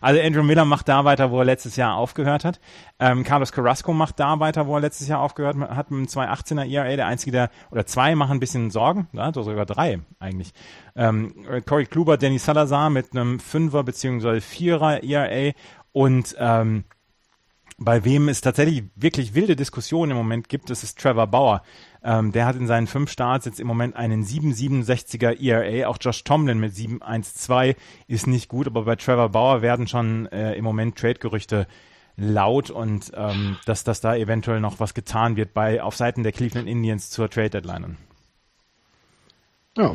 also Andrew Miller macht da weiter, wo er letztes Jahr aufgehört hat. Ähm, Carlos Carrasco macht da weiter, wo er letztes Jahr aufgehört hat mit einem 2,18er ERA. Der einzige, der, oder zwei machen ein bisschen Sorgen, ja, sogar drei eigentlich. Ähm, Corey Kluber, Danny Salazar mit einem Fünfer beziehungsweise Vierer ERA und ähm, bei wem es tatsächlich wirklich wilde Diskussionen im Moment gibt, das ist Trevor Bauer. Ähm, der hat in seinen fünf Starts jetzt im Moment einen 7,67er ERA. Auch Josh Tomlin mit 7,12 ist nicht gut, aber bei Trevor Bauer werden schon äh, im Moment Trade-Gerüchte laut und ähm, dass, dass da eventuell noch was getan wird bei auf Seiten der Cleveland Indians zur Trade Deadline. Ja,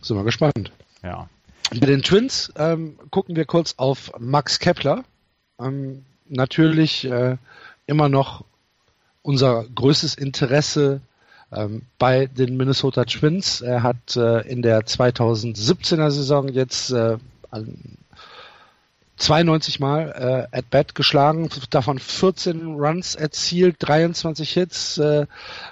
sind wir gespannt. Ja. Bei den Twins ähm, gucken wir kurz auf Max Kepler. Ähm, natürlich äh, immer noch unser größtes Interesse ähm, bei den Minnesota Twins. Er hat äh, in der 2017er Saison jetzt äh, 92 Mal äh, at bat geschlagen, davon 14 Runs erzielt, 23 Hits, äh,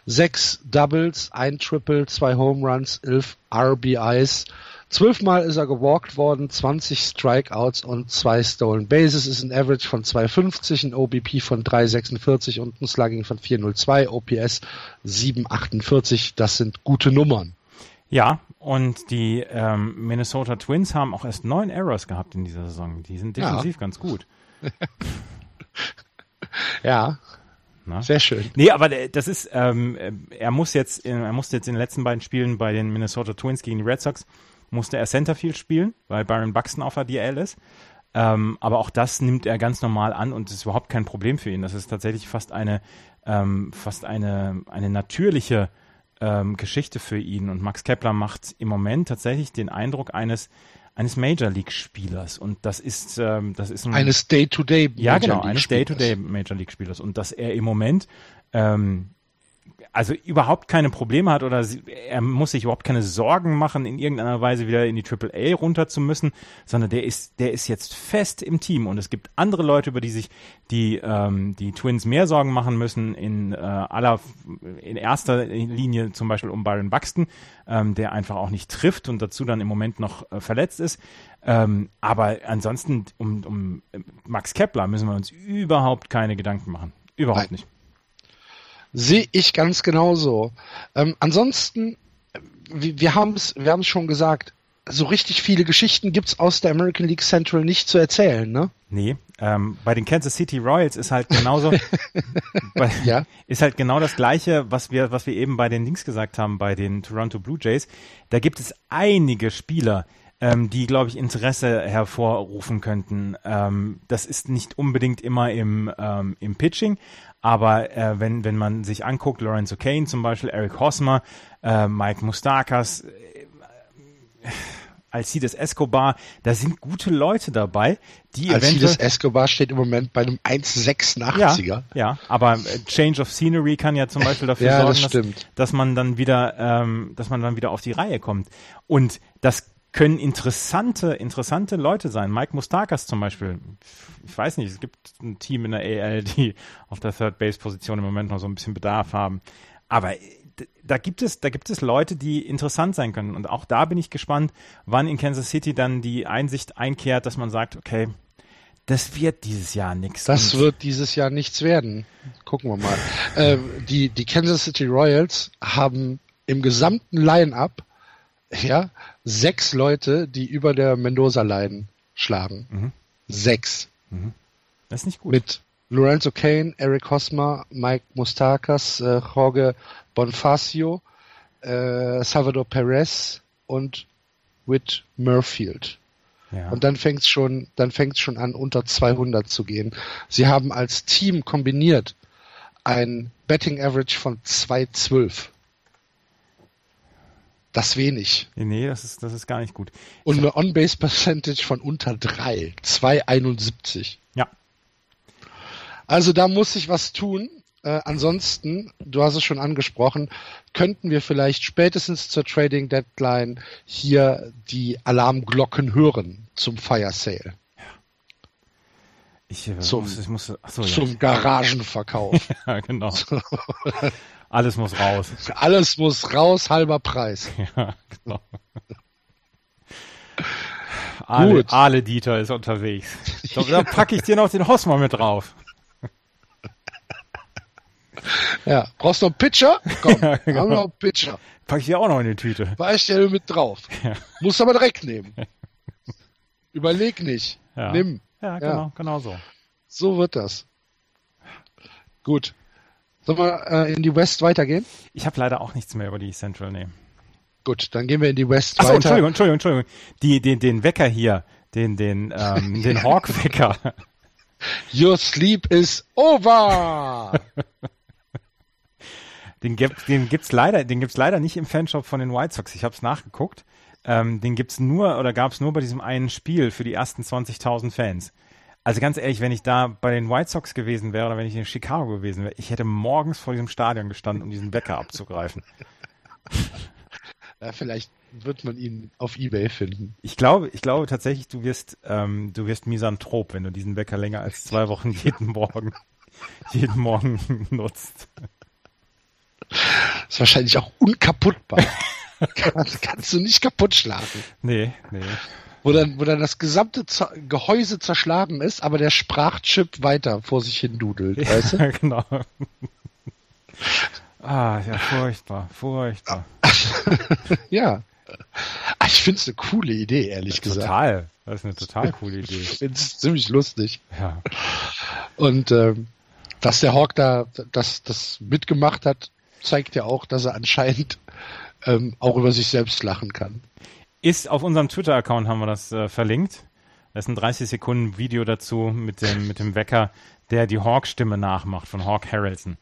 6 Doubles, ein Triple, 2 Home Runs, 11 RBIs. Zwölfmal ist er gewalkt worden, 20 Strikeouts und zwei Stolen Bases ist ein Average von 250, ein OBP von 346 und ein Slugging von 402, OPS 748. Das sind gute Nummern. Ja, und die ähm, Minnesota Twins haben auch erst neun Errors gehabt in dieser Saison. Die sind defensiv ja. ganz gut. ja. Na? Sehr schön. Nee, aber das ist, ähm, er muss jetzt, er musste jetzt in den letzten beiden Spielen bei den Minnesota Twins gegen die Red Sox musste er Centerfield spielen, weil Byron Buxton auf der DL ist. Ähm, aber auch das nimmt er ganz normal an und ist überhaupt kein Problem für ihn. Das ist tatsächlich fast eine, ähm, fast eine, eine natürliche ähm, Geschichte für ihn. Und Max Kepler macht im Moment tatsächlich den Eindruck eines eines Major League Spielers. Und das ist ähm, das ist ein, eines Day to Day Major ja genau eines Day to Day Major League Spielers. Und dass er im Moment ähm, also überhaupt keine Probleme hat oder sie, er muss sich überhaupt keine Sorgen machen, in irgendeiner Weise wieder in die Triple A runter zu müssen, sondern der ist, der ist jetzt fest im Team und es gibt andere Leute, über die sich die, ähm, die Twins mehr Sorgen machen müssen, in äh, aller, in erster Linie zum Beispiel um Byron Buxton, ähm, der einfach auch nicht trifft und dazu dann im Moment noch äh, verletzt ist. Ähm, aber ansonsten um, um Max Kepler müssen wir uns überhaupt keine Gedanken machen. Überhaupt Nein. nicht. Sehe ich ganz genauso. Ähm, ansonsten, wir, wir haben es wir schon gesagt, so richtig viele Geschichten gibt's aus der American League Central nicht zu erzählen, ne? Nee, ähm, bei den Kansas City Royals ist halt genauso, bei, ja. ist halt genau das gleiche, was wir, was wir eben bei den Links gesagt haben, bei den Toronto Blue Jays. Da gibt es einige Spieler, ähm, die, glaube ich, Interesse hervorrufen könnten. Ähm, das ist nicht unbedingt immer im, ähm, im Pitching, aber äh, wenn, wenn man sich anguckt, Lorenzo Kane zum Beispiel, Eric Hosmer, äh, Mike Mustakas, äh, Alcides Escobar, da sind gute Leute dabei, die Alcides Escobar steht im Moment bei einem 1,86er. Ja, ja, aber äh, Change of Scenery kann ja zum Beispiel dafür ja, sorgen, das dass, dass, man dann wieder, ähm, dass man dann wieder auf die Reihe kommt. Und das können interessante, interessante Leute sein. Mike Mustakas zum Beispiel. Ich weiß nicht, es gibt ein Team in der AL, die auf der Third Base Position im Moment noch so ein bisschen Bedarf haben. Aber da gibt es, da gibt es Leute, die interessant sein können. Und auch da bin ich gespannt, wann in Kansas City dann die Einsicht einkehrt, dass man sagt, okay, das wird dieses Jahr nichts. Das Und wird dieses Jahr nichts werden. Gucken wir mal. äh, die, die Kansas City Royals haben im gesamten Line-Up ja, sechs Leute, die über der Mendoza-Line schlagen. Mhm. Sechs. Mhm. Das ist nicht gut. Mit Lorenzo Kane, Eric Hosmer, Mike Mustakas, äh, Jorge Bonfacio, äh, Salvador Perez und Whit Murfield. Ja. Und dann fängt es schon, dann fängt's schon an, unter 200 zu gehen. Sie haben als Team kombiniert ein Betting Average von 212. Das wenig. Nee, das ist, das ist gar nicht gut. Und eine On-Base Percentage von unter 3. 271. Ja. Also da muss sich was tun. Äh, ansonsten, du hast es schon angesprochen, könnten wir vielleicht spätestens zur Trading Deadline hier die Alarmglocken hören zum Fire Sale. Ich, äh, zum, muss, ich muss, achso, zum ja. Garagenverkauf. ja, genau. Alles muss raus. Alles muss raus, halber Preis. Ja, genau. Ale, Ale Dieter ist unterwegs. So, da packe ich dir noch den Hosmer mit drauf. Ja, brauchst du einen Pitcher? Komm, ja, genau. haben wir noch einen Pitcher. Pack ich dir auch noch in die Tüte. Pack ich dir mit drauf. Ja. Musst aber direkt nehmen. Überleg nicht. Ja. Nimm. Ja, genau, ja. genau so. So wird das. Gut. Sollen wir äh, in die West weitergehen? Ich habe leider auch nichts mehr über die Central, nee. Gut, dann gehen wir in die West Achso, weiter. Entschuldigung, Entschuldigung, Entschuldigung. Die, den, den Wecker hier, den, den, ähm, den Hawk-Wecker. Your sleep is over! den, gibt, den gibt's leider, den gibt's leider nicht im Fanshop von den White Sox. Ich habe es nachgeguckt. Ähm, den gibt's nur oder gab's nur bei diesem einen Spiel für die ersten 20.000 Fans. Also ganz ehrlich, wenn ich da bei den White Sox gewesen wäre oder wenn ich in Chicago gewesen wäre, ich hätte morgens vor diesem Stadion gestanden, um diesen Wecker abzugreifen. Ja, vielleicht wird man ihn auf Ebay finden. Ich glaube, ich glaube tatsächlich, du wirst, ähm, du wirst Misanthrop, wenn du diesen Wecker länger als zwei Wochen jeden Morgen, jeden Morgen nutzt. Das ist wahrscheinlich auch unkaputtbar. kannst, kannst du nicht kaputt schlagen. Nee, nee wo dann, wo dann das gesamte Z Gehäuse zerschlagen ist, aber der Sprachchip weiter vor sich hin dudelt, ja, weißt du? genau. Ah, ja, furchtbar, furchtbar. ja. Ah, ich finde es eine coole Idee, ehrlich ja, gesagt. Total. Das ist eine total coole Idee. Ich finde es ziemlich lustig. Ja. Und ähm, dass der Hawk da das, das mitgemacht hat, zeigt ja auch, dass er anscheinend ähm, auch über sich selbst lachen kann. Ist auf unserem Twitter-Account haben wir das äh, verlinkt. Das ist ein 30 Sekunden Video dazu mit dem, mit dem Wecker, der die Hawk-Stimme nachmacht von Hawk Harrelson.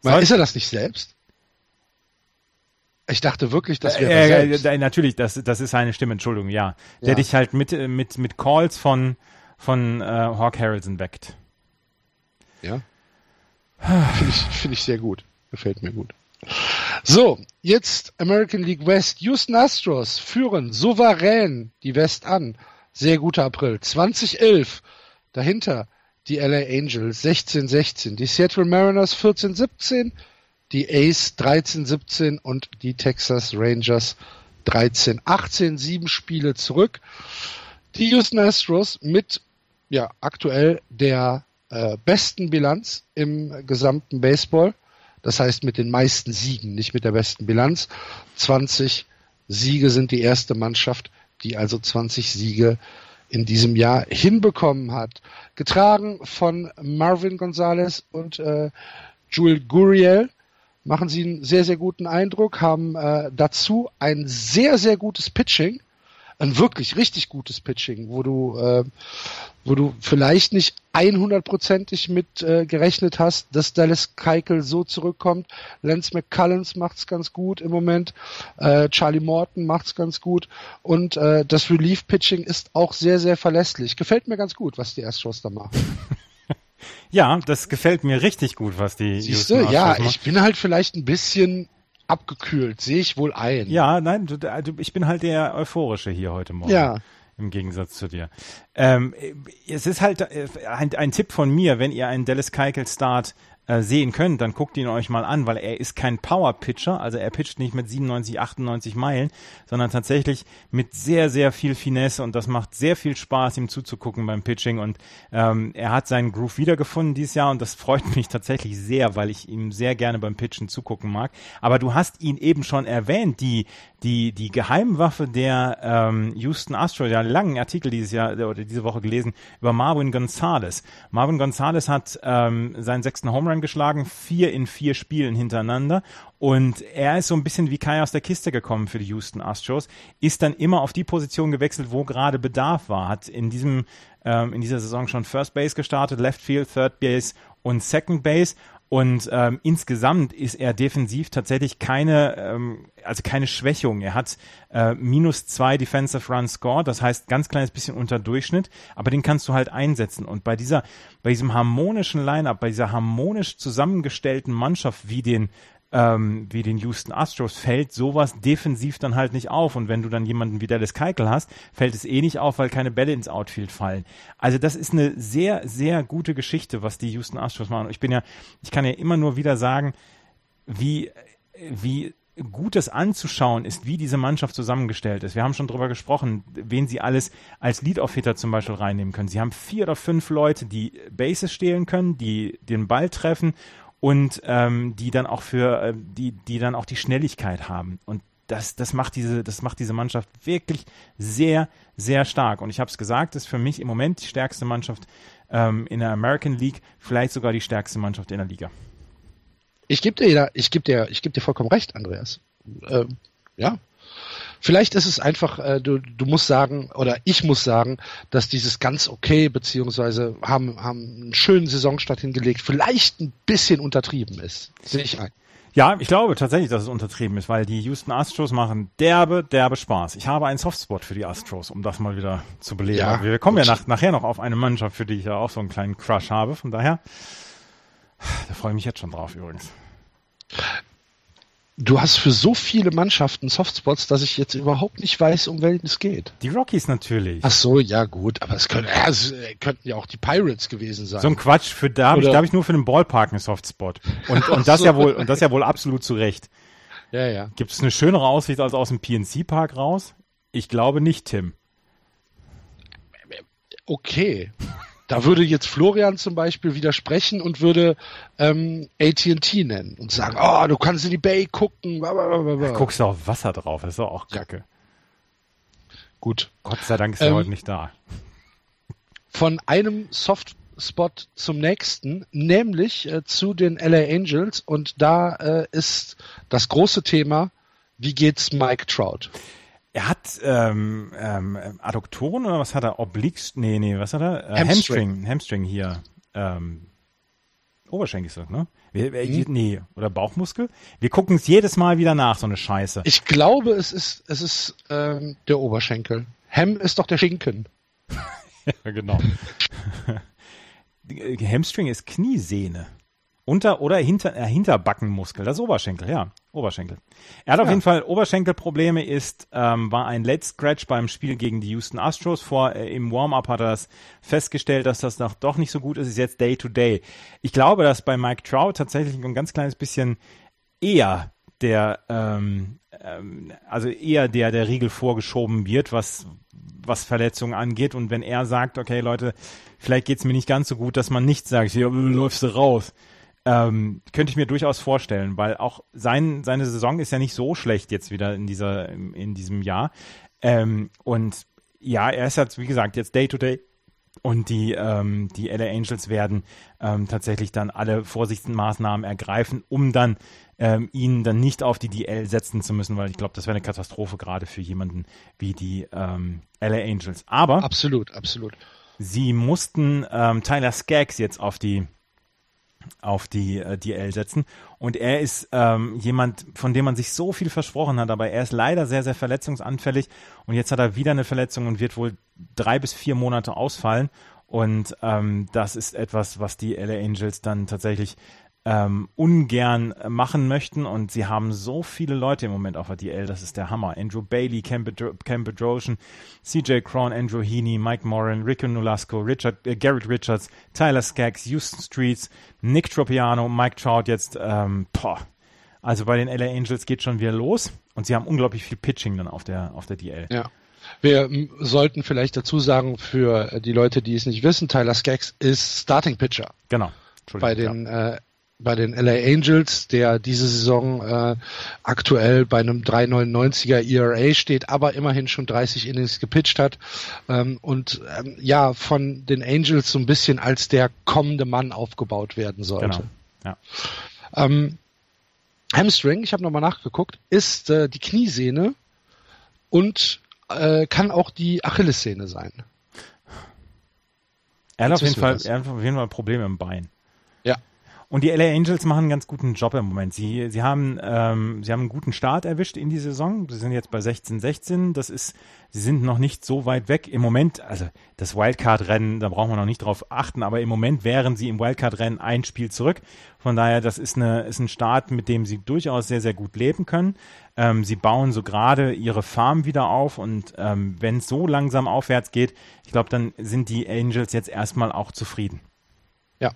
Soll, ist er das nicht selbst? Ich dachte wirklich, das wäre äh, selbst. Äh, natürlich, das, das ist seine Stimme, Entschuldigung, ja. Der ja. dich halt mit, mit, mit Calls von, von äh, Hawk Harrelson weckt. Ja. Finde ich, find ich sehr gut. Gefällt mir gut. So, jetzt American League West. Houston Astros führen souverän die West an. Sehr guter April. 2011. Dahinter die LA Angels 16-16, die Seattle Mariners 14-17, die Ace 13-17 und die Texas Rangers 13-18. Sieben Spiele zurück. Die Houston Astros mit ja aktuell der äh, besten Bilanz im gesamten Baseball Das heißt mit den meisten Siegen, nicht mit der besten Bilanz. 20 Siege sind die erste Mannschaft, die also 20 Siege in diesem Jahr hinbekommen hat. Getragen von Marvin Gonzalez und äh, Jules Guriel machen sie einen sehr, sehr guten Eindruck, haben äh, dazu ein sehr, sehr gutes Pitching, ein wirklich richtig gutes Pitching, wo du, äh, wo du vielleicht nicht 100%ig mit äh, gerechnet hast, dass Dallas Keikel so zurückkommt. Lance McCullens macht's ganz gut im Moment, äh, Charlie Morton macht's ganz gut und äh, das Relief Pitching ist auch sehr, sehr verlässlich. Gefällt mir ganz gut, was die Astros da machen. Ja, das gefällt mir richtig gut, was die Siehst du, ja, ich bin halt vielleicht ein bisschen abgekühlt, sehe ich wohl ein. Ja, nein, du, du, ich bin halt der Euphorische hier heute Morgen. Ja. Im Gegensatz zu dir. Ähm, es ist halt äh, ein, ein Tipp von mir, wenn ihr einen Dallas Keuchel Start äh, sehen könnt, dann guckt ihn euch mal an, weil er ist kein Power-Pitcher, also er pitcht nicht mit 97, 98 Meilen, sondern tatsächlich mit sehr, sehr viel Finesse und das macht sehr viel Spaß, ihm zuzugucken beim Pitching und ähm, er hat seinen Groove wiedergefunden dieses Jahr und das freut mich tatsächlich sehr, weil ich ihm sehr gerne beim Pitchen zugucken mag. Aber du hast ihn eben schon erwähnt, die die, die Geheimwaffe der ähm, Houston Astros, ja, langen Artikel dieses Jahr oder diese Woche gelesen über Marvin Gonzalez. Marvin Gonzalez hat ähm, seinen sechsten Home Run geschlagen, vier in vier Spielen hintereinander. Und er ist so ein bisschen wie Kai aus der Kiste gekommen für die Houston Astros, ist dann immer auf die Position gewechselt, wo gerade Bedarf war, hat in diesem ähm, in dieser Saison schon First Base gestartet, Left Field, Third Base und Second Base und ähm, insgesamt ist er defensiv tatsächlich keine, ähm, also keine Schwächung. Er hat äh, minus zwei Defensive Run Score, das heißt ganz kleines bisschen unter Durchschnitt, aber den kannst du halt einsetzen. Und bei dieser, bei diesem harmonischen Lineup, bei dieser harmonisch zusammengestellten Mannschaft wie den ähm, wie den Houston Astros fällt sowas defensiv dann halt nicht auf. Und wenn du dann jemanden wie Dallas Keuchel hast, fällt es eh nicht auf, weil keine Bälle ins Outfield fallen. Also das ist eine sehr, sehr gute Geschichte, was die Houston Astros machen. Ich bin ja, ich kann ja immer nur wieder sagen, wie, wie gut es anzuschauen ist, wie diese Mannschaft zusammengestellt ist. Wir haben schon drüber gesprochen, wen sie alles als Lead-Off-Hitter zum Beispiel reinnehmen können. Sie haben vier oder fünf Leute, die Bases stehlen können, die den Ball treffen und ähm, die dann auch für äh, die die dann auch die Schnelligkeit haben. Und das das macht diese das macht diese Mannschaft wirklich sehr sehr stark. Und ich habe es gesagt ist für mich im Moment die stärkste Mannschaft ähm, in der American League vielleicht sogar die stärkste Mannschaft in der Liga. Ich gebe dir ich dir ich dir vollkommen recht Andreas. Ähm, ja Vielleicht ist es einfach, äh, du, du musst sagen, oder ich muss sagen, dass dieses ganz okay, beziehungsweise haben, haben einen schönen Saisonstart hingelegt, vielleicht ein bisschen untertrieben ist. Sehe ich ein. Ja, ich glaube tatsächlich, dass es untertrieben ist, weil die Houston Astros machen derbe, derbe Spaß. Ich habe einen Softspot für die Astros, um das mal wieder zu belegen. Ja, Wir kommen gut. ja nach, nachher noch auf eine Mannschaft, für die ich ja auch so einen kleinen Crush habe. Von daher, da freue ich mich jetzt schon drauf übrigens du hast für so viele Mannschaften Softspots, dass ich jetzt überhaupt nicht weiß, um welchen es geht. Die Rockies natürlich. Ach so, ja gut, aber es, können, ja, es könnten ja auch die Pirates gewesen sein. So ein Quatsch, für da habe ich, hab ich nur für den Ballpark einen Softspot. Und, und das so. ja wohl, und das ja wohl absolut zu Recht. Ja, ja. Gibt es eine schönere Aussicht als aus dem PNC-Park raus? Ich glaube nicht, Tim. Okay. Da würde jetzt Florian zum Beispiel widersprechen und würde ähm, AT&T nennen und sagen, oh, du kannst in die Bay gucken. Blablabla. Guckst du auf Wasser drauf, das ist doch auch kacke. Ja. Gut. Gott sei Dank ist er ähm, heute nicht da. Von einem Softspot zum nächsten, nämlich äh, zu den LA Angels und da äh, ist das große Thema, wie geht's Mike Trout? Er hat ähm, ähm, Adduktoren oder was hat er? Obliques? Nee, nee, was hat er? Äh, Hamstring. Hamstring, Hamstring hier. Ähm, Oberschenkel ist das, ne? Mhm. Nee, oder Bauchmuskel? Wir gucken es jedes Mal wieder nach, so eine Scheiße. Ich glaube, es ist, es ist ähm, der Oberschenkel. Hem ist doch der Schinken. ja, genau. Hamstring ist Kniesehne. Unter- oder hinter, äh, Hinterbackenmuskel, das Oberschenkel, ja, Oberschenkel. Er hat ja. auf jeden Fall Oberschenkelprobleme, ist, ähm, war ein Late Scratch beim Spiel gegen die Houston Astros. Vor, äh, im Warm-Up hat er das festgestellt, dass das noch doch nicht so gut ist, ist jetzt Day to Day. Ich glaube, dass bei Mike Trout tatsächlich ein ganz kleines bisschen eher der, ähm, ähm, also eher der, der Riegel vorgeschoben wird, was, was Verletzungen angeht. Und wenn er sagt, okay, Leute, vielleicht geht's mir nicht ganz so gut, dass man nicht sagt, hier läufst du raus Ähm, könnte ich mir durchaus vorstellen, weil auch sein, seine Saison ist ja nicht so schlecht jetzt wieder in dieser, in diesem Jahr. Ähm, und ja, er ist jetzt, wie gesagt, jetzt Day-to-Day und die, ähm, die LA Angels werden ähm, tatsächlich dann alle Vorsichtsmaßnahmen ergreifen, um dann ähm, ihn dann nicht auf die DL setzen zu müssen, weil ich glaube, das wäre eine Katastrophe gerade für jemanden wie die ähm, LA Angels. Aber absolut, absolut. Sie mussten ähm, Tyler Skaggs jetzt auf die auf die äh, DL setzen. Und er ist ähm, jemand, von dem man sich so viel versprochen hat, aber er ist leider sehr, sehr verletzungsanfällig. Und jetzt hat er wieder eine Verletzung und wird wohl drei bis vier Monate ausfallen. Und ähm, das ist etwas, was die LA Angels dann tatsächlich ähm, ungern machen möchten. Und sie haben so viele Leute im Moment auf der DL, das ist der Hammer. Andrew Bailey, Cam, Bedrosian, CJ Cron, Andrew Heaney, Mike Moran, Rico Nolasco, Richard, äh, Garrett Richards, Tyler Skaggs, Houston Streets, Nick Tropiano, Mike Trout jetzt, ähm, boah. Also bei den LA Angels geht schon wieder los und sie haben unglaublich viel Pitching dann auf der, auf der DL. Ja. Wir sollten vielleicht dazu sagen, für die Leute, die es nicht wissen, Tyler Skaggs ist Starting Pitcher. Genau. Bei den ja. äh, bei den LA Angels, der diese Saison äh, aktuell bei einem 3,99er ERA steht, aber immerhin schon 30 Innings gepitcht hat ähm, und ähm, ja von den Angels so ein bisschen als der kommende Mann aufgebaut werden sollte. Genau. Ja. Ähm, Hamstring, ich habe nochmal nachgeguckt, ist äh, die Kniesehne und äh, kann auch die Achillessehne sein. Er hat, auf jeden Fall, er hat auf jeden Fall Probleme im Bein. Und die LA Angels machen einen ganz guten Job im Moment. Sie, sie, haben, ähm, sie haben einen guten Start erwischt in die Saison. Sie sind jetzt bei 16-16. Das ist, sie sind noch nicht so weit weg. Im Moment, also das Wildcard-Rennen, da brauchen wir noch nicht drauf achten, aber im Moment wären sie im Wildcard-Rennen ein Spiel zurück. Von daher, das ist, eine, ist ein Start, mit dem sie durchaus sehr, sehr gut leben können. Ähm, sie bauen so gerade ihre Farm wieder auf und ähm, wenn es so langsam aufwärts geht, ich glaube, dann sind die Angels jetzt erstmal auch zufrieden. Ja.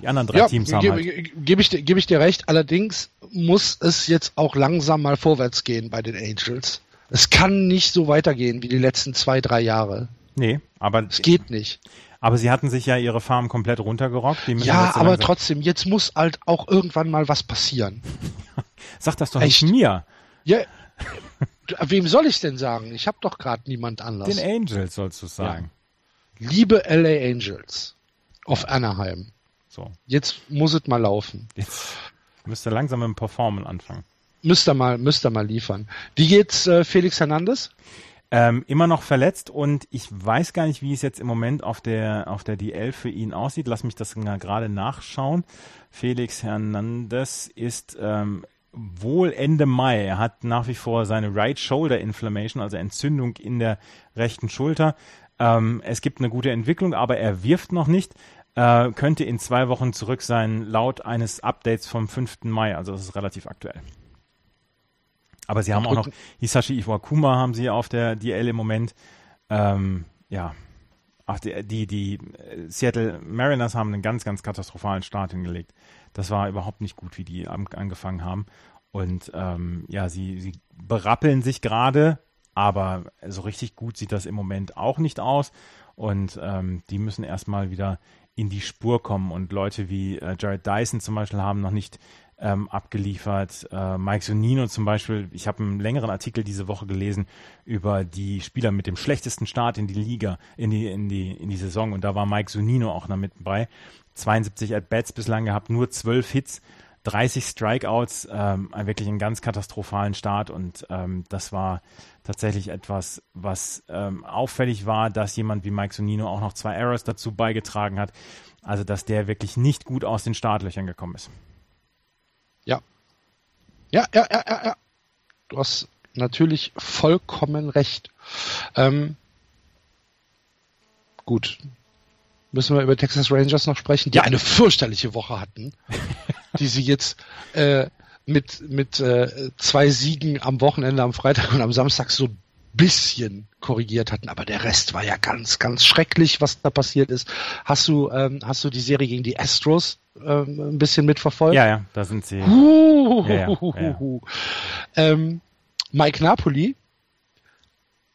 Die anderen drei ja, Teams haben gebe halt. geb ich, geb ich dir recht. Allerdings muss es jetzt auch langsam mal vorwärts gehen bei den Angels. Es kann nicht so weitergehen wie die letzten zwei, drei Jahre. Nee, aber. Es geht nicht. Aber sie hatten sich ja ihre Farm komplett runtergerockt. ja, aber trotzdem, jetzt muss halt auch irgendwann mal was passieren. Sag das doch Echt? nicht mir. Ja, wem soll ich denn sagen? Ich habe doch gerade niemand anders. Den Angels sollst du sagen. Ja. Liebe LA Angels of Anaheim. So. Jetzt muss es mal laufen. Jetzt müsste langsam mit dem Performen anfangen. Müsste mal, müsste mal liefern. Wie geht's äh, Felix Hernandez? Ähm, immer noch verletzt und ich weiß gar nicht, wie es jetzt im Moment auf der auf der DL für ihn aussieht. Lass mich das gerade nachschauen. Felix Hernandez ist ähm, wohl Ende Mai. Er hat nach wie vor seine Right Shoulder Inflammation, also Entzündung in der rechten Schulter. Ähm, es gibt eine gute Entwicklung, aber er wirft noch nicht äh, könnte in zwei Wochen zurück sein, laut eines Updates vom 5. Mai. Also das ist relativ aktuell. Aber sie haben auch noch Hisashi Iwakuma haben sie auf der DL im Moment. Ähm, ja, ach, die, die, die äh, Seattle Mariners haben einen ganz, ganz katastrophalen Start hingelegt. Das war überhaupt nicht gut, wie die angefangen haben. Und ähm, ja, sie, sie berappeln sich gerade, aber so richtig gut sieht das im Moment auch nicht aus. Und ähm, die müssen erstmal wieder in die Spur kommen. Und Leute wie äh, Jared Dyson zum Beispiel haben noch nicht ähm, abgeliefert. Äh, Mike Sonino zum Beispiel, ich habe einen längeren Artikel diese Woche gelesen über die Spieler mit dem schlechtesten Start in die Liga, in die, in die, in die Saison. Und da war Mike Sonino auch noch mit dabei. 72 At-Bats bislang gehabt, nur 12 Hits. 30 Strikeouts, ähm, wirklich einen ganz katastrophalen Start und ähm, das war tatsächlich etwas, was ähm, auffällig war, dass jemand wie Mike Sonino auch noch zwei Errors dazu beigetragen hat. Also, dass der wirklich nicht gut aus den Startlöchern gekommen ist. Ja. Ja, ja, ja, ja, ja. Du hast natürlich vollkommen recht. Ähm, gut. Müssen wir über Texas Rangers noch sprechen, die eine fürchterliche Woche hatten. die sie jetzt äh, mit, mit äh, zwei Siegen am Wochenende, am Freitag und am Samstag so bisschen korrigiert hatten, aber der Rest war ja ganz, ganz schrecklich, was da passiert ist. Hast du, ähm, hast du die Serie gegen die Astros ähm, ein bisschen mitverfolgt? Ja, ja, da sind sie. Uh, ja, ja, ja. Ähm, Mike Napoli,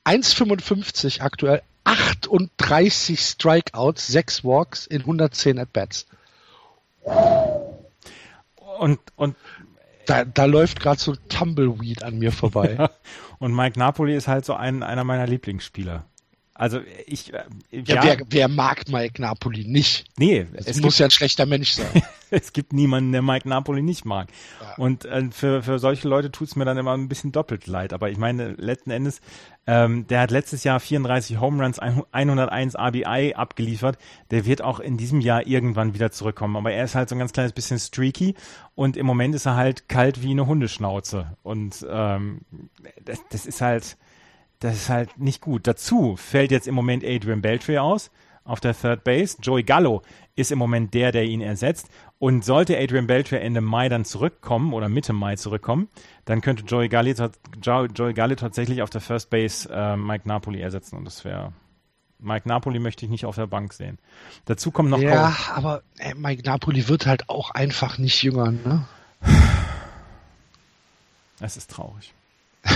1,55 aktuell, 38 Strikeouts, 6 Walks in 110 At-Bats Und, und da, da läuft gerade so Tumbleweed an mir vorbei. und Mike Napoli ist halt so ein, einer meiner Lieblingsspieler. Also ich. Äh, ja, ja. Wer, wer, mag Mike Napoli nicht? Nee, es, es muss gibt, ja ein schlechter Mensch sein. es gibt niemanden, der Mike Napoli nicht mag. Ja. Und äh, für, für solche Leute tut es mir dann immer ein bisschen doppelt leid. Aber ich meine, letzten Endes, ähm, der hat letztes Jahr 34 Home Runs, 101 RBI abgeliefert. Der wird auch in diesem Jahr irgendwann wieder zurückkommen. Aber er ist halt so ein ganz kleines bisschen streaky und im Moment ist er halt kalt wie eine Hundeschnauze. Und ähm, das, das ist halt das ist halt nicht gut. Dazu fällt jetzt im Moment Adrian Beltre aus auf der Third Base. Joey Gallo ist im Moment der, der ihn ersetzt. Und sollte Adrian Beltre Ende Mai dann zurückkommen oder Mitte Mai zurückkommen, dann könnte Joey Galli, Joey Galli tatsächlich auf der First Base äh, Mike Napoli ersetzen. Und das wäre Mike Napoli möchte ich nicht auf der Bank sehen. Dazu kommt noch. Ja, Cole. aber ey, Mike Napoli wird halt auch einfach nicht jünger, ne? Es ist traurig.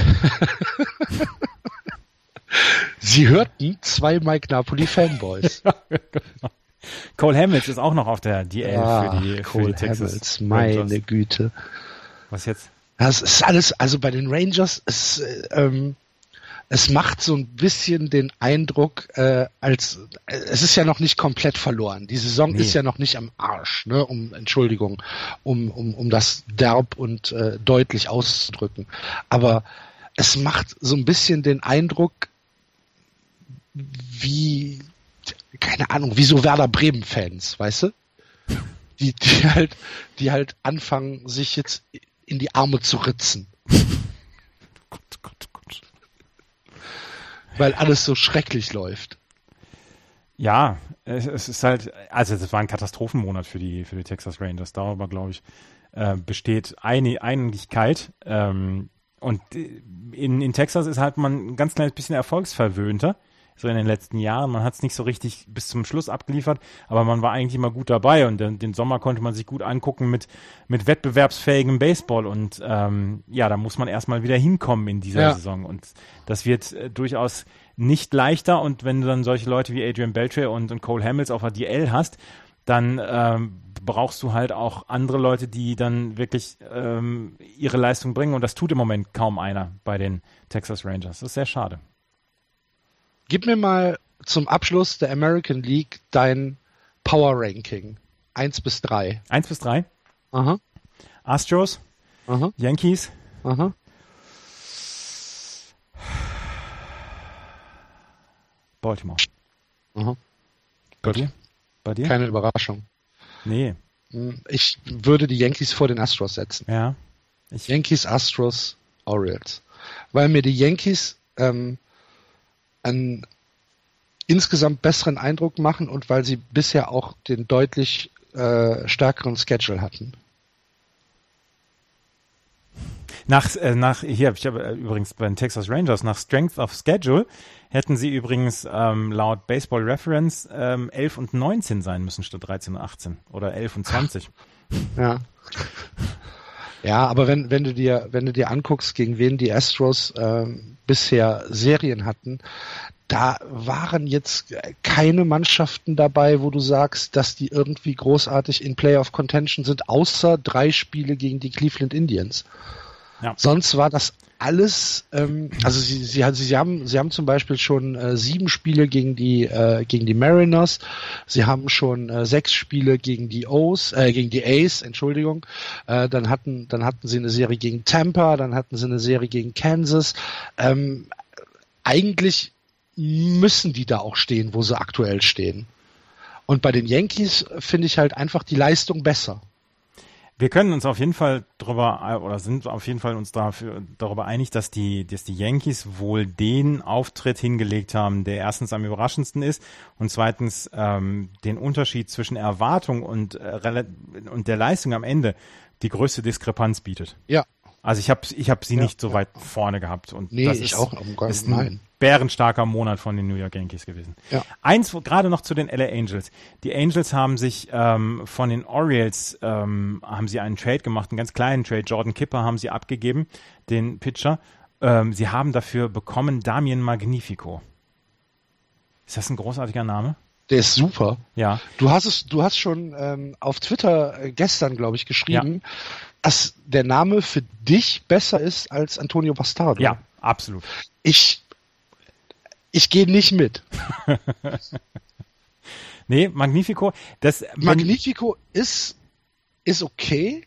Sie hörten zwei Mike Napoli Fanboys. genau. Cole Hamels ist auch noch auf der DL ah, für die, Cole für die Texas. Hamels, meine Rangers. Güte. Was jetzt? Das ist alles, also bei den Rangers, es, ähm, es macht so ein bisschen den Eindruck, äh, als es ist ja noch nicht komplett verloren. Die Saison nee. ist ja noch nicht am Arsch, ne? Um Entschuldigung, um um um das derb und äh, deutlich auszudrücken. Aber es macht so ein bisschen den Eindruck, wie, keine Ahnung, wie so Werder Bremen-Fans, weißt du? Die, die halt, die halt anfangen, sich jetzt in die Arme zu ritzen. Gott, Gott, Gott. Weil alles so schrecklich läuft. Ja, es, es, ist halt, also es war ein Katastrophenmonat für die, für die Texas Rangers. Darüber, glaube ich, äh, besteht eine Einigkeit. Ähm, und in, in Texas ist halt man ein ganz kleines bisschen erfolgsverwöhnter so in den letzten Jahren. Man hat es nicht so richtig bis zum Schluss abgeliefert, aber man war eigentlich immer gut dabei und den, den Sommer konnte man sich gut angucken mit, mit wettbewerbsfähigem Baseball und ähm, ja, da muss man erstmal wieder hinkommen in dieser ja. Saison und das wird äh, durchaus nicht leichter und wenn du dann solche Leute wie Adrian Beltre und, und Cole Hamels auf der DL hast, dann ähm, brauchst du halt auch andere Leute, die dann wirklich ähm, ihre Leistung bringen und das tut im Moment kaum einer bei den Texas Rangers. Das ist sehr schade. Gib mir mal zum Abschluss der American League dein Power Ranking. Eins bis drei. Eins bis drei? Aha. Astros? Aha. Yankees? Aha. Baltimore. Aha. Bei dir? Bei dir? Keine Überraschung. Nee. Hm, ich würde die Yankees vor den Astros setzen. Ja. Ich Yankees, Astros, Orioles. Weil mir die Yankees ähm, einen insgesamt besseren Eindruck machen und weil sie bisher auch den deutlich äh, stärkeren Schedule hatten. Nach, äh, nach hier ich habe äh, übrigens bei den Texas Rangers nach Strength of Schedule hätten sie übrigens ähm, laut Baseball Reference ähm, 11 und 19 sein müssen statt 13 und 18 oder 11 und 20. Ja. Ja, aber wenn, wenn du dir, wenn du dir anguckst, gegen wen die Astros ähm, bisher Serien hatten, da waren jetzt keine Mannschaften dabei, wo du sagst, dass die irgendwie großartig in Playoff Contention sind, außer drei Spiele gegen die Cleveland Indians. Ja. Sonst war das alles, ähm, also sie, sie, sie, haben, sie haben zum Beispiel schon äh, sieben Spiele gegen die, äh, gegen die Mariners, sie haben schon äh, sechs Spiele gegen die O's, äh, gegen die A's, Entschuldigung, äh, dann hatten, dann hatten sie eine Serie gegen Tampa, dann hatten sie eine Serie gegen Kansas. Ähm, eigentlich müssen die da auch stehen, wo sie aktuell stehen. Und bei den Yankees finde ich halt einfach die Leistung besser. Wir können uns auf jeden Fall darüber oder sind auf jeden Fall uns dafür, darüber einig, dass die, dass die Yankees wohl den Auftritt hingelegt haben, der erstens am überraschendsten ist und zweitens ähm, den Unterschied zwischen Erwartung und, äh, und der Leistung am Ende die größte Diskrepanz bietet. Ja, also ich habe ich hab sie ja, nicht so weit vorne gehabt. Und nee, das ist, auch. Um ist ein bärenstarker Monat von den New York Yankees gewesen. Ja. Eins gerade noch zu den LA Angels. Die Angels haben sich ähm, von den Orioles ähm, haben sie einen Trade gemacht, einen ganz kleinen Trade. Jordan Kipper haben sie abgegeben, den Pitcher. Ähm, sie haben dafür bekommen Damien Magnifico. Ist das ein großartiger Name? Der ist super. Ja. Du hast es, du hast schon ähm, auf Twitter äh, gestern, glaube ich, geschrieben, ja. Dass der Name für dich besser ist als Antonio Bastardo. Ja, absolut. Ich, ich gehe nicht mit. nee, Magnifico, das. Magnifico ist, ist okay,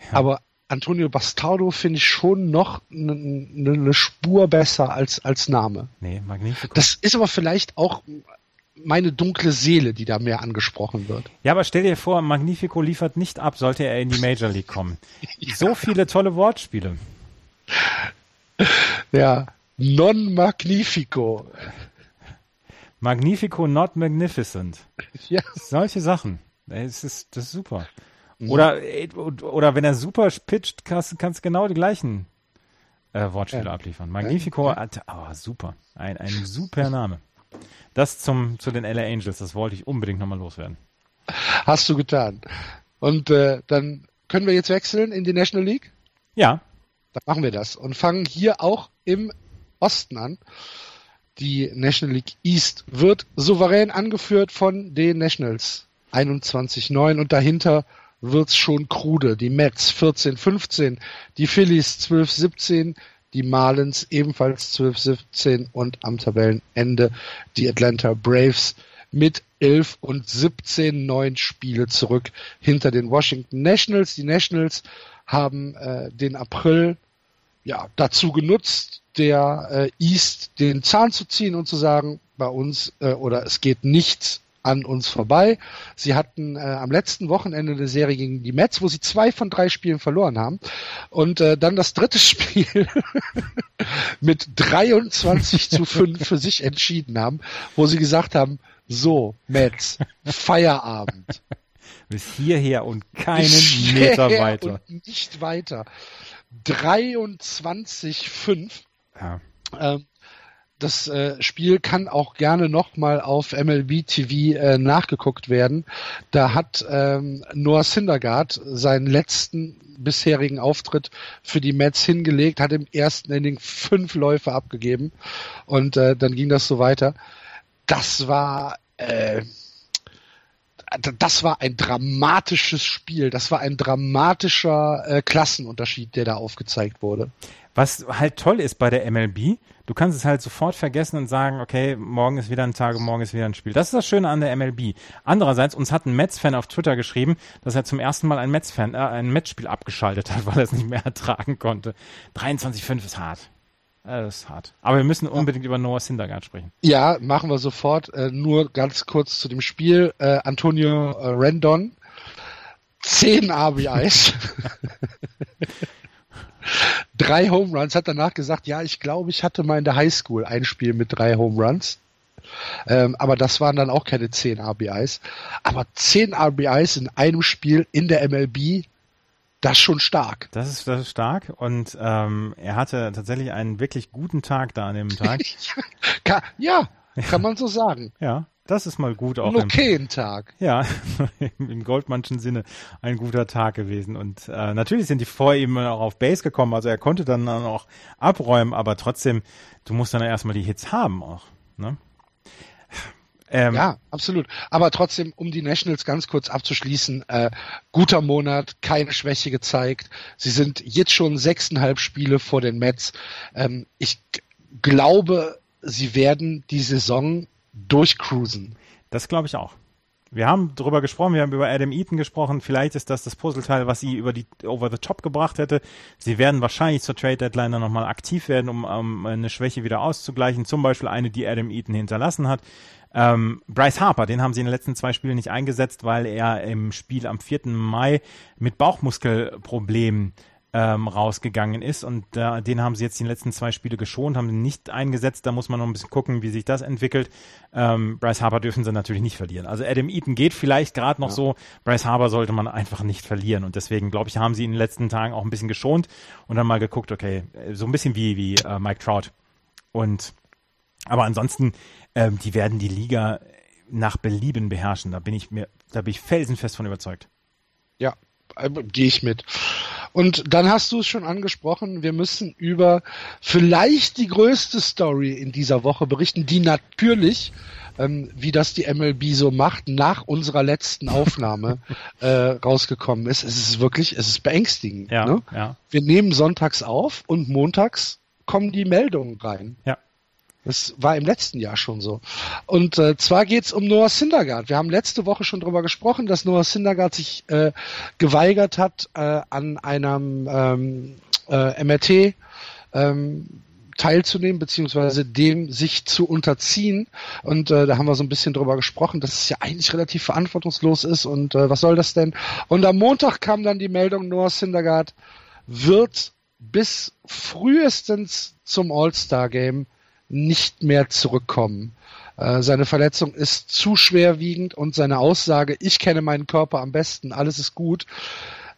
ja. aber Antonio Bastardo finde ich schon noch eine ne, ne Spur besser als, als Name. Nee, Magnifico. Das ist aber vielleicht auch meine dunkle Seele, die da mehr angesprochen wird. Ja, aber stell dir vor, Magnifico liefert nicht ab, sollte er in die Major League kommen. ja. So viele tolle Wortspiele. Ja, non magnifico. Magnifico, not magnificent. Ja. Solche Sachen. Das ist, das ist super. Mhm. Oder, oder wenn er super pitcht, kannst du genau die gleichen äh, Wortspiele ja. abliefern. Magnifico, ja. oh, super. Ein, ein super Name. Das zum, zu den LA Angels, das wollte ich unbedingt nochmal loswerden. Hast du getan. Und äh, dann können wir jetzt wechseln in die National League? Ja. Dann machen wir das und fangen hier auch im Osten an. Die National League East wird souverän angeführt von den Nationals 21-9 und dahinter wird's schon krude. Die Mets 14-15, die Phillies 12-17, die Marlins ebenfalls 12-17 und am Tabellenende die Atlanta Braves mit 11 und 17 neun Spiele zurück hinter den Washington Nationals. Die Nationals haben äh, den April ja dazu genutzt, der äh, East den Zahn zu ziehen und zu sagen, bei uns äh, oder es geht nichts an uns vorbei. Sie hatten äh, am letzten Wochenende eine Serie gegen die Mets, wo sie zwei von drei Spielen verloren haben. Und äh, dann das dritte Spiel mit 23 zu 5 für sich entschieden haben, wo sie gesagt haben, so, Mets, Feierabend. Bis hierher und keinen Bis Meter weiter. Nicht weiter. 23-5. Ja. Ähm, das äh, Spiel kann auch gerne nochmal auf MLB TV äh, nachgeguckt werden. Da hat ähm, Noah Syndergaard seinen letzten bisherigen Auftritt für die Mets hingelegt, hat im ersten Inning fünf Läufe abgegeben und äh, dann ging das so weiter. Das war äh, das war ein dramatisches Spiel. Das war ein dramatischer äh, Klassenunterschied, der da aufgezeigt wurde. Was halt toll ist bei der MLB, du kannst es halt sofort vergessen und sagen, okay, morgen ist wieder ein Tag, morgen ist wieder ein Spiel. Das ist das Schöne an der MLB. Andererseits, uns hat ein Mets-Fan auf Twitter geschrieben, dass er zum ersten Mal ein Mets-Fan, äh, ein Mets-Spiel abgeschaltet hat, weil er es nicht mehr ertragen konnte. 23,5 ist hart. Das ist hart. Aber wir müssen unbedingt über Noah Syndergaard sprechen. Ja, machen wir sofort. Äh, nur ganz kurz zu dem Spiel. Äh, Antonio äh, Rendon, 10 RBIs. drei Home Runs, hat danach gesagt, ja, ich glaube, ich hatte mal in der Highschool ein Spiel mit drei Home Runs. Ähm, aber das waren dann auch keine 10 RBIs. Aber 10 RBIs in einem Spiel in der MLB, das ist schon stark. Das ist, das ist stark und ähm, er hatte tatsächlich einen wirklich guten Tag da an dem Tag. ja, kann man so sagen. Ja. Das ist mal gut auch. Ein okayen Tag. Ja, im Goldmannschen Sinne ein guter Tag gewesen. Und äh, natürlich sind die vor ihm auch auf Base gekommen, also er konnte dann auch abräumen, aber trotzdem, du musst dann erstmal die Hits haben auch. Ne? Ähm, ja, absolut. Aber trotzdem, um die Nationals ganz kurz abzuschließen, äh, guter Monat, keine Schwäche gezeigt. Sie sind jetzt schon sechseinhalb Spiele vor den Mets. Ähm, ich glaube, sie werden die Saison durchcruisen. Das glaube ich auch. Wir haben darüber gesprochen, wir haben über Adam Eaton gesprochen. Vielleicht ist das das Puzzleteil, was sie über die Over the Top gebracht hätte. Sie werden wahrscheinlich zur Trade Deadline dann nochmal aktiv werden, um, um eine Schwäche wieder auszugleichen. Zum Beispiel eine, die Adam Eaton hinterlassen hat. Ähm, Bryce Harper, den haben sie in den letzten zwei Spielen nicht eingesetzt, weil er im Spiel am 4. Mai mit Bauchmuskelproblemen ähm, rausgegangen ist und äh, den haben sie jetzt die letzten zwei Spiele geschont, haben ihn nicht eingesetzt. Da muss man noch ein bisschen gucken, wie sich das entwickelt. Ähm, Bryce Harper dürfen sie natürlich nicht verlieren. Also Adam Eaton geht vielleicht gerade noch ja. so. Bryce Harper sollte man einfach nicht verlieren und deswegen glaube ich, haben sie in den letzten Tagen auch ein bisschen geschont und dann mal geguckt, okay, so ein bisschen wie wie äh, Mike Trout und aber ansonsten, ähm, die werden die Liga nach Belieben beherrschen. Da bin ich mir, da bin ich felsenfest von überzeugt. Ja, äh, gehe ich mit. Und dann hast du es schon angesprochen, wir müssen über vielleicht die größte Story in dieser Woche berichten, die natürlich ähm, wie das die MLB so macht, nach unserer letzten Aufnahme äh, rausgekommen ist. Es ist wirklich, es ist beängstigend. Ja, ne? ja. Wir nehmen sonntags auf und montags kommen die Meldungen rein. Ja. Das war im letzten Jahr schon so. Und äh, zwar geht's um Noah Syndergaard. Wir haben letzte Woche schon drüber gesprochen, dass Noah Syndergaard sich äh, geweigert hat, äh, an einem ähm, äh, MRT ähm, teilzunehmen, beziehungsweise dem sich zu unterziehen. Und äh, da haben wir so ein bisschen drüber gesprochen, dass es ja eigentlich relativ verantwortungslos ist und äh, was soll das denn? Und am Montag kam dann die Meldung, Noah Syndergaard wird bis frühestens zum All-Star-Game nicht mehr zurückkommen. Äh, seine Verletzung ist zu schwerwiegend und seine Aussage, ich kenne meinen Körper am besten, alles ist gut,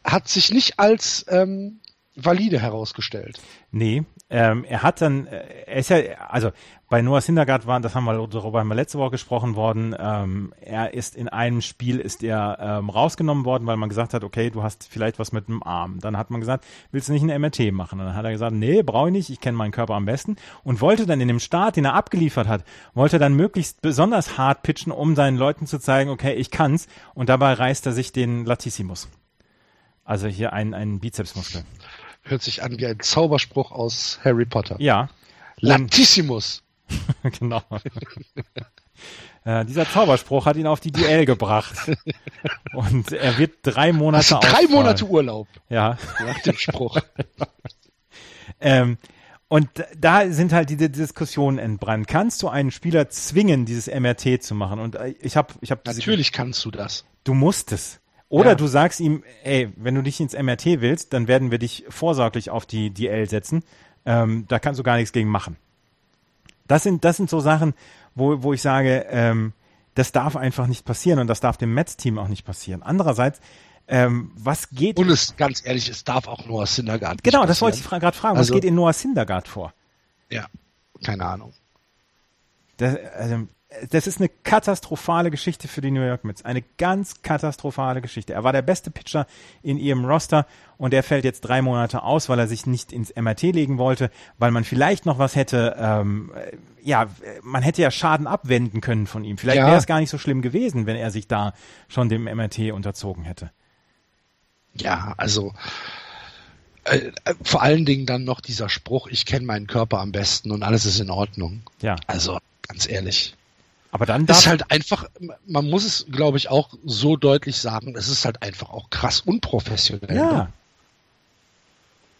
hat sich nicht als ähm, valide herausgestellt. Nee, ähm, er hat dann, äh, er ist ja, also bei Noah Syndergaard waren, das haben wir darüber haben wir letzte Woche gesprochen worden, ähm, er ist in einem Spiel ist er ähm, rausgenommen worden, weil man gesagt hat, okay, du hast vielleicht was mit dem Arm. Dann hat man gesagt, willst du nicht ein MRT machen? Und dann hat er gesagt, nee, brauche ich nicht, ich kenne meinen Körper am besten und wollte dann in dem Start, den er abgeliefert hat, wollte dann möglichst besonders hart pitchen, um seinen Leuten zu zeigen, okay, ich kann's und dabei reißt er sich den Latissimus. Also hier ein, ein Bizepsmuskel. Hört sich an wie ein Zauberspruch aus Harry Potter. Ja. Latissimus. genau. äh, dieser Zauberspruch hat ihn auf die DL gebracht. Und er wird drei Monate Hast drei ausfallen. Monate Urlaub Ja. nach dem Spruch. Ähm, und da sind halt diese Diskussionen entbrannt. Kannst du einen Spieler zwingen, dieses MRT zu machen? Und äh, ich habe, ich habe Natürlich kannst du das. Du musst es. Oder Ja. du sagst ihm, ey, wenn du dich ins MRT willst, dann werden wir dich vorsorglich auf die DL setzen. Ähm, da kannst du gar nichts gegen machen. Das sind, das sind so Sachen, wo, wo ich sage, ähm, das darf einfach nicht passieren und das darf dem Mets-Team auch nicht passieren. Andererseits, ähm, was geht Und es, ganz ehrlich, es darf auch aus Syndergaard. Genau, das wollte ich fra gerade fragen. Also- was geht in Noah Syndergaard vor? Ja, keine Ahnung. Das, also, das ist eine katastrophale Geschichte für die New York Mets. Eine ganz katastrophale Geschichte. Er war der beste Pitcher in ihrem Roster und er fällt jetzt drei Monate aus, weil er sich nicht ins MRT legen wollte, weil man vielleicht noch was hätte, ähm, äh, ja, man hätte ja Schaden abwenden können von ihm. Vielleicht Ja. wäre es gar nicht so schlimm gewesen, wenn er sich da schon dem MRT unterzogen hätte. Ja, also äh, äh, vor allen Dingen dann noch dieser Spruch, ich kenne meinen Körper am besten und alles ist in Ordnung. Ja. Also ganz ehrlich. Aber dann Das darf, ist halt einfach, man muss es, glaube ich, auch so deutlich sagen, es ist halt einfach auch krass unprofessionell. ja. Ne?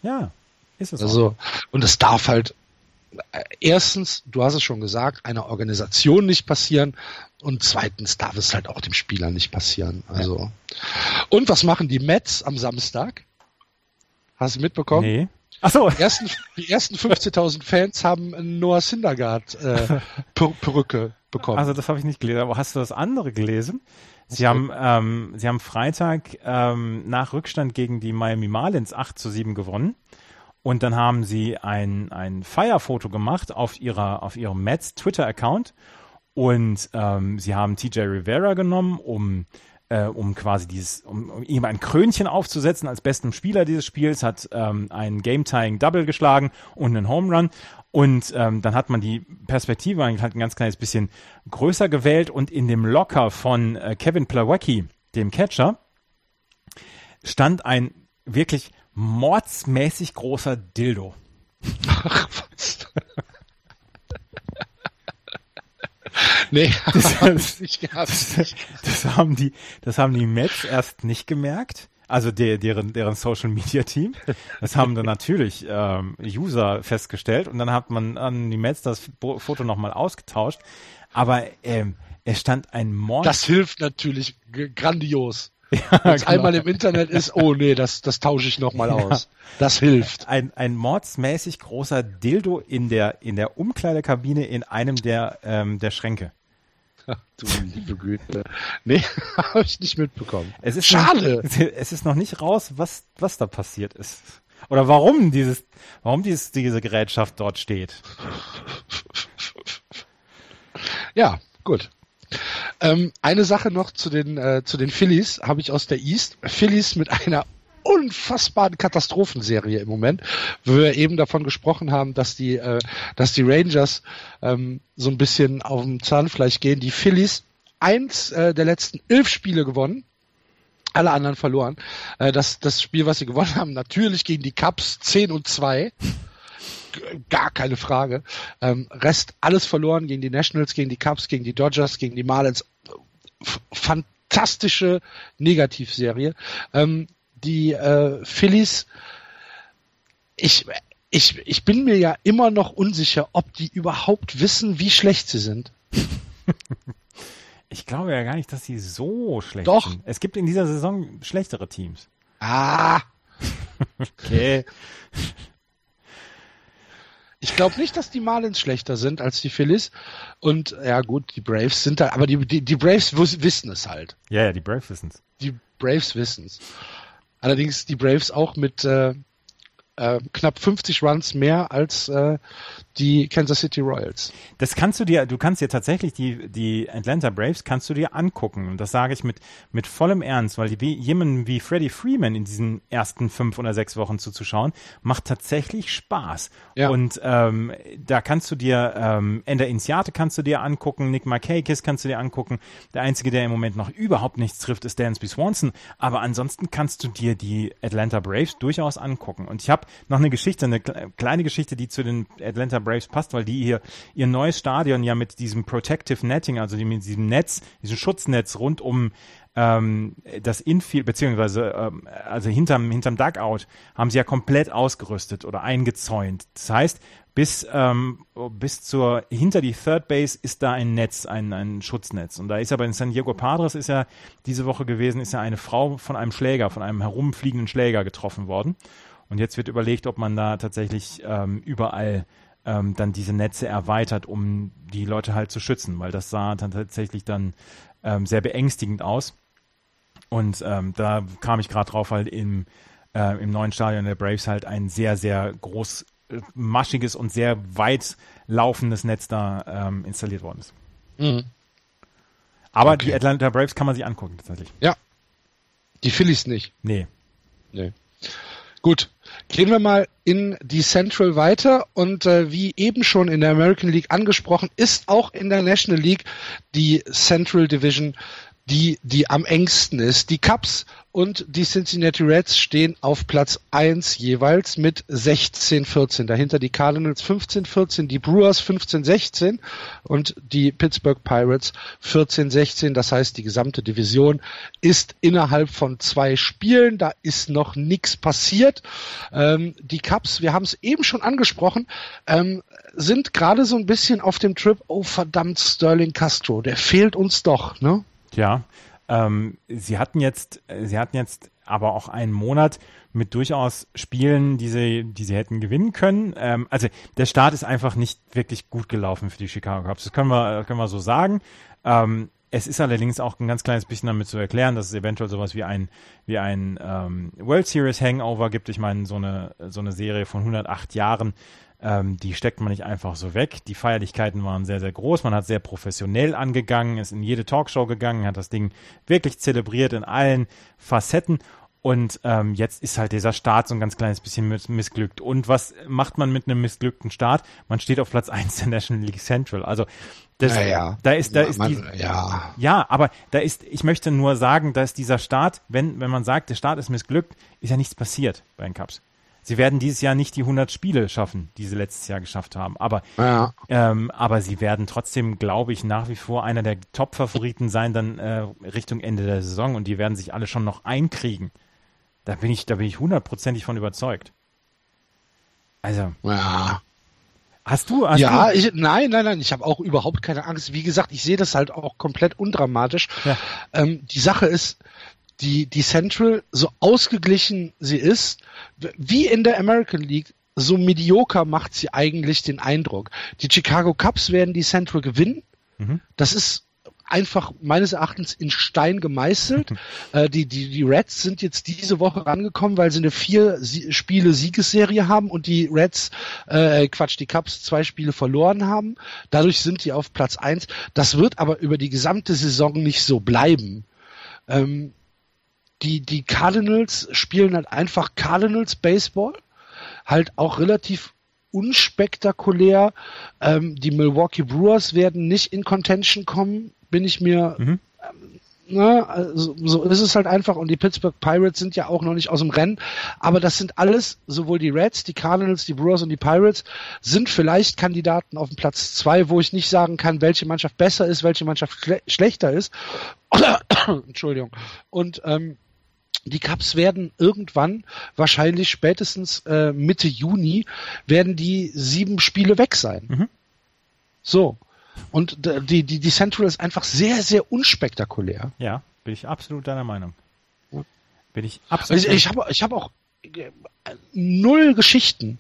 Ja, ist es. auch. Also, und es darf halt äh, erstens, du hast es schon gesagt, einer Organisation nicht passieren und zweitens darf es halt auch dem Spieler nicht passieren. Also. Und was machen die Mets am Samstag? Hast du mitbekommen? Nee. Ach so. Die ersten, die ersten 15.000 Fans haben eine Noah Syndergaard äh, Per- Perücke bekommen. Also das habe ich nicht gelesen. Aber hast du das andere gelesen? Sie Was haben, ähm, sie haben Freitag ähm, nach Rückstand gegen die Miami Marlins 8 zu 7 gewonnen. Und dann haben sie ein, ein Feierfoto gemacht auf ihrer, auf ihrem Mets Twitter-Account. Und ähm, sie haben TJ Rivera genommen, um, äh, um quasi dieses, um, um ihm ein Krönchen aufzusetzen als besten Spieler dieses Spiels, hat ähm, ein Game-Tying-Double geschlagen und einen Home Run. Und ähm, dann hat man die Perspektive halt ein ganz kleines bisschen größer gewählt und in dem Locker von äh, Kevin Plawecki, dem Catcher, stand ein wirklich mordsmäßig großer Dildo. Ach, was? Nee, Das- hab ich nicht gehabt. Das haben die, das haben die Mets erst nicht gemerkt. Also der, deren, deren Social Media Team. Das haben dann natürlich ähm, User festgestellt und dann hat man an die Mets das Foto nochmal ausgetauscht. Aber ähm, es stand ein Mord. Das hilft natürlich grandios. Ja, Wenn es genau. einmal im Internet ist, oh nee, das, das tausche ich nochmal aus. Das hilft. ein, ein mordsmäßig großer Dildo in der, in der Umkleidekabine in einem der, ähm, der Schränke. Du liebe Güte. Nee, habe ich nicht mitbekommen. Es ist Schade. Noch, es ist noch nicht raus, was, was da passiert ist. Oder warum dieses, warum dieses, diese Gerätschaft dort steht. Ja, gut. Ähm, eine Sache noch zu den, äh, zu den Phillies habe ich aus der East. Phillies mit einer unfassbaren Katastrophenserie im Moment, wo wir eben davon gesprochen haben, dass die, äh, dass die Rangers ähm, so ein bisschen auf dem Zahnfleisch gehen. Die Phillies eins äh, der letzten elf Spiele gewonnen, alle anderen verloren. Äh, das, das Spiel, was sie gewonnen haben, natürlich gegen die Cubs 10 und 2 gar keine Frage. Ähm, Rest alles verloren gegen die Nationals, gegen die Cubs, gegen die Dodgers, gegen die Marlins. Fantastische Negativserie. Ähm, die äh, Phillies, ich, ich, ich bin mir ja immer noch unsicher, ob die überhaupt wissen, wie schlecht sie sind. Ich glaube ja gar nicht, dass sie so schlecht Doch. sind. Es gibt in dieser Saison schlechtere Teams. Ah. okay. Ich glaube nicht, dass die Marlins schlechter sind als die Phillies. Und ja gut, die Braves sind da, aber die, die, die Braves wissen es halt. Ja, ja, die Braves wissen es. Die Braves wissen es. Allerdings die Braves auch mit äh, äh, knapp 50 Runs mehr als äh, die Kansas City Royals. Das kannst du dir, du kannst dir tatsächlich die, die Atlanta Braves kannst du dir angucken. Und das sage ich mit, mit vollem Ernst, weil die, jemanden wie Freddie Freeman in diesen ersten fünf oder sechs Wochen zuzuschauen, macht tatsächlich Spaß. Ja. Und ähm, da kannst du dir, ähm, Ender Insiate kannst du dir angucken, Nick Markakis kannst du dir angucken. Der Einzige, der im Moment noch überhaupt nichts trifft, ist Dansby Swanson. Aber ansonsten kannst du dir die Atlanta Braves durchaus angucken. Und ich habe noch eine Geschichte, eine kleine Geschichte, die zu den Atlanta Braves passt, weil die hier ihr neues Stadion ja mit diesem Protective Netting, also mit diesem Netz, diesem Schutznetz rund um ähm, das Infield, beziehungsweise ähm, also hinterm, hinterm Dugout, haben sie ja komplett ausgerüstet oder eingezäunt. Das heißt, bis, ähm, bis zur, hinter die Third Base ist da ein Netz, ein, ein Schutznetz. Und da ist aber in San Diego Padres ist ja diese Woche gewesen, ist ja eine Frau von einem Schläger, von einem herumfliegenden Schläger getroffen worden. Und jetzt wird überlegt, ob man da tatsächlich ähm, überall ähm, dann diese Netze erweitert, um die Leute halt zu schützen, weil das sah dann tatsächlich dann ähm, sehr beängstigend aus. Und ähm, da kam ich gerade drauf, weil im, äh, im neuen Stadion der Braves halt ein sehr, sehr groß, äh, maschiges und sehr weit laufendes Netz da ähm, installiert worden ist. Mhm. Aber okay. die Atlanta Braves kann man sich angucken, tatsächlich. Ja. Die Phillies nicht. Nee. Nee. Gut, gehen wir mal in die Central weiter und äh, wie eben schon in der American League angesprochen, ist auch in der National League die Central Division die, die am engsten ist. Die Cubs und die Cincinnati Reds stehen auf Platz 1 jeweils mit 16-14. Dahinter die Cardinals 15-14, die Brewers 15-16 und die Pittsburgh Pirates 14-16. Das heißt, die gesamte Division ist innerhalb von zwei Spielen. Da ist noch nichts passiert. Ähm, die Cubs, wir haben es eben schon angesprochen, ähm, sind gerade so ein bisschen auf dem Trip, oh verdammt, Sterling Castro, der fehlt uns doch, ne? Ja, ähm, sie hatten jetzt, sie hatten jetzt aber auch einen Monat mit durchaus Spielen, die sie, die sie hätten gewinnen können. Ähm, also der Start ist einfach nicht wirklich gut gelaufen für die Chicago Cubs. Das können wir, können wir so sagen. Ähm, es ist allerdings auch ein ganz kleines bisschen damit zu erklären, dass es eventuell sowas wie ein, wie ein ähm, World Series Hangover gibt. Ich meine, so eine, so eine Serie von 108 Jahren ähm, die steckt man nicht einfach so weg. Die Feierlichkeiten waren sehr, sehr groß. Man hat sehr professionell angegangen, ist in jede Talkshow gegangen, hat das Ding wirklich zelebriert in allen Facetten. Und ähm, jetzt ist halt dieser Start so ein ganz kleines bisschen missglückt. Und was macht man mit einem missglückten Start? Man steht auf Platz 1 der National League Central. Also das, ja, ja. da ist, da ist man, die, ja. ja, aber da ist, ich möchte nur sagen, dass dieser Start, wenn, wenn man sagt, der Start ist missglückt, ist ja nichts passiert bei den Cups. Sie werden dieses Jahr nicht die 100 Spiele schaffen, die sie letztes Jahr geschafft haben. Aber, ja. ähm, aber sie werden trotzdem, glaube ich, nach wie vor einer der Top-Favoriten sein, dann äh, Richtung Ende der Saison. Und die werden sich alle schon noch einkriegen. Da bin ich, da bin ich hundertprozentig von überzeugt. Also. Ja. Hast du? Hast ja, du? Ich, nein, nein, nein. Ich habe auch überhaupt keine Angst. Wie gesagt, ich sehe das halt auch komplett undramatisch. Ja. Ähm, die Sache ist, die, die Central, so ausgeglichen sie ist, wie in der American League, so medioker macht sie eigentlich den Eindruck. Die Chicago Cubs werden die Central gewinnen. Mhm. Das ist einfach meines Erachtens in Stein gemeißelt. äh, die, die, die Reds sind jetzt diese Woche rangekommen, weil sie eine vier Sie Spiele Siegesserie haben und die Reds, äh, Quatsch, die Cubs zwei Spiele verloren haben. Dadurch sind die auf Platz eins. Das wird aber über die gesamte Saison nicht so bleiben. Ähm, die, die Cardinals spielen halt einfach Cardinals Baseball, halt auch relativ unspektakulär. Ähm, die Milwaukee Brewers werden nicht in Contention kommen, bin ich mir mhm. ähm, Ne, also, so ist es halt einfach. Und die Pittsburgh Pirates sind ja auch noch nicht aus dem Rennen. Aber das sind alles, sowohl die Reds, die Cardinals, die Brewers und die Pirates, sind vielleicht Kandidaten auf dem Platz zwei, wo ich nicht sagen kann, welche Mannschaft besser ist, welche Mannschaft schle schlechter ist. Entschuldigung. Und ähm, die Cups werden irgendwann, wahrscheinlich spätestens äh, Mitte Juni, werden die sieben Spiele weg sein. Mhm. So. Und die, die, die Central ist einfach sehr, sehr unspektakulär. Ja, bin ich absolut deiner Meinung. Bin ich absolut. Also ich habe ich hab auch äh, null Geschichten.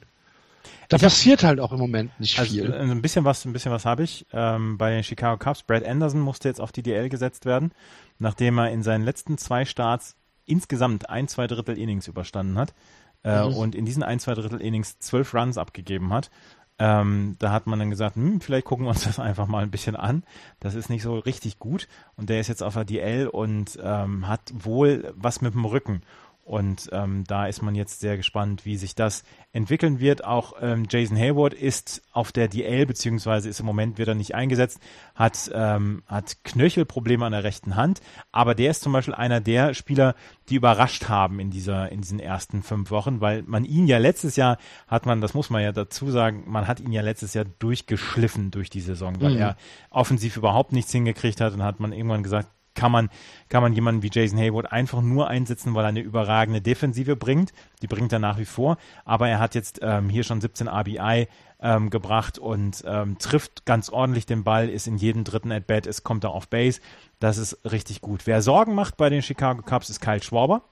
Da ich passiert hab, halt auch im Moment nicht also viel. Ein bisschen was, ein bisschen was habe ich. Ähm, bei den Chicago Cubs, Brad Anderson musste jetzt auf die DL gesetzt werden, nachdem er in seinen letzten zwei Starts insgesamt ein, zwei Drittel Innings überstanden hat. Äh, mhm. Und in diesen ein, zwei Drittel Innings zwölf Runs abgegeben hat. Ähm, da hat man dann gesagt, hm, vielleicht gucken wir uns das einfach mal ein bisschen an. Das ist nicht so richtig gut. Und der ist jetzt auf der DL und ähm, hat wohl was mit dem Rücken. Und ähm, da ist man jetzt sehr gespannt, wie sich das entwickeln wird. Auch ähm, Jason Hayward ist auf der DL, beziehungsweise ist im Moment wieder nicht eingesetzt, hat, ähm, hat Knöchelprobleme an der rechten Hand. Aber der ist zum Beispiel einer der Spieler, die überrascht haben in dieser, in diesen ersten fünf Wochen, weil man ihn ja letztes Jahr hat man, das muss man ja dazu sagen, man hat ihn ja letztes Jahr durchgeschliffen durch die Saison, weil mhm. er offensiv überhaupt nichts hingekriegt hat und hat man irgendwann gesagt, kann man, kann man jemanden wie Jason Hayward einfach nur einsetzen, weil er eine überragende Defensive bringt. Die bringt er nach wie vor. Aber er hat jetzt ähm, hier schon 17 RBI ähm, gebracht und ähm, trifft ganz ordentlich den Ball, ist in jedem dritten At-Bat, ist, kommt er auf Base. Das ist richtig gut. Wer Sorgen macht bei den Chicago Cubs ist Kyle Schwarber,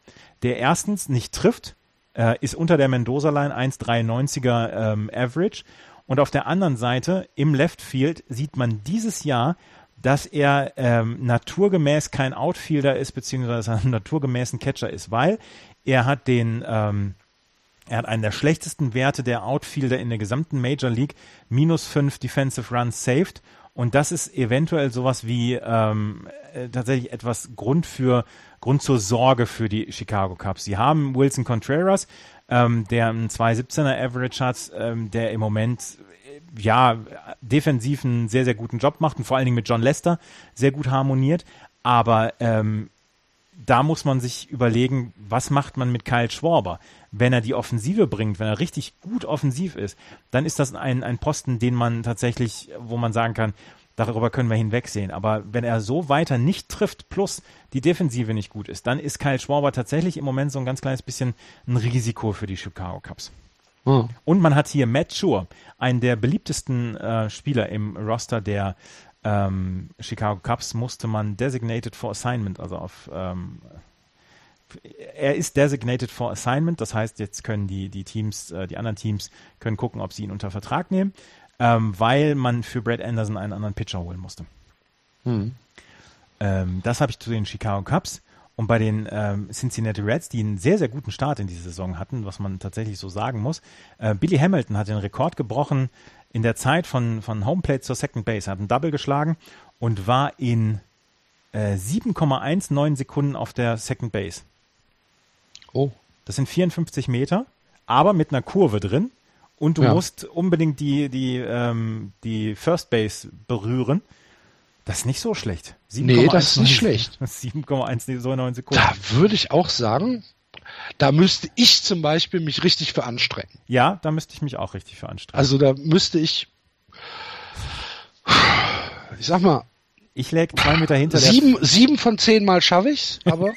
der erstens nicht trifft, äh, ist unter der Mendoza-Line 1,93er ähm, Average. Und auf der anderen Seite im Left Field sieht man dieses Jahr dass er ähm, naturgemäß kein Outfielder ist, beziehungsweise ein naturgemäßen Catcher ist, weil er hat den, ähm, er hat einen der schlechtesten Werte der Outfielder in der gesamten Major League, minus fünf Defensive Runs saved. Und das ist eventuell sowas wie ähm, äh, tatsächlich etwas Grund für Grund zur Sorge für die Chicago Cubs. Sie haben Wilson Contreras, ähm, der einen 217er Average hat, ähm, der im Moment ja, defensiv einen sehr, sehr guten Job macht und vor allen Dingen mit John Lester sehr gut harmoniert. Aber ähm, da muss man sich überlegen, was macht man mit Kyle Schwarber? Wenn er die Offensive bringt, wenn er richtig gut offensiv ist, dann ist das ein, ein Posten, den man tatsächlich, wo man sagen kann, darüber können wir hinwegsehen. Aber wenn er so weiter nicht trifft, plus die Defensive nicht gut ist, dann ist Kyle Schwarber tatsächlich im Moment so ein ganz kleines bisschen ein Risiko für die Chicago Cubs. Hm. Und man hat hier Matt Shore, einen der beliebtesten äh, Spieler im Roster der ähm, Chicago Cubs, musste man designated for assignment, also auf ähm, er ist designated for assignment, das heißt, jetzt können die, die Teams, äh, die anderen Teams können gucken, ob sie ihn unter Vertrag nehmen, ähm, weil man für Brad Anderson einen anderen Pitcher holen musste. Hm. Ähm, das habe ich zu den Chicago Cubs. Und bei den ähm, Cincinnati Reds, die einen sehr, sehr guten Start in diese Saison hatten, was man tatsächlich so sagen muss, äh, Billy Hamilton hat den Rekord gebrochen in der Zeit von, von Homeplate zur Second Base, hat einen Double geschlagen und war in äh, 7,19 Sekunden auf der Second Base. Oh. Das sind 54 Meter, aber mit einer Kurve drin. Und du ja. musst unbedingt die, die, ähm, die First Base berühren. Das ist nicht so schlecht. 7, nee, das ist nicht schlecht. 7,1 Sekunden. Da würde ich auch sagen, da müsste ich zum Beispiel mich richtig für anstrengen. Ja, da müsste ich mich auch richtig für anstrengen. Also da müsste ich, ich sag mal, ich läge zwei Meter hinter sieben, der. Sieben von zehn Mal schaffe ich's, aber.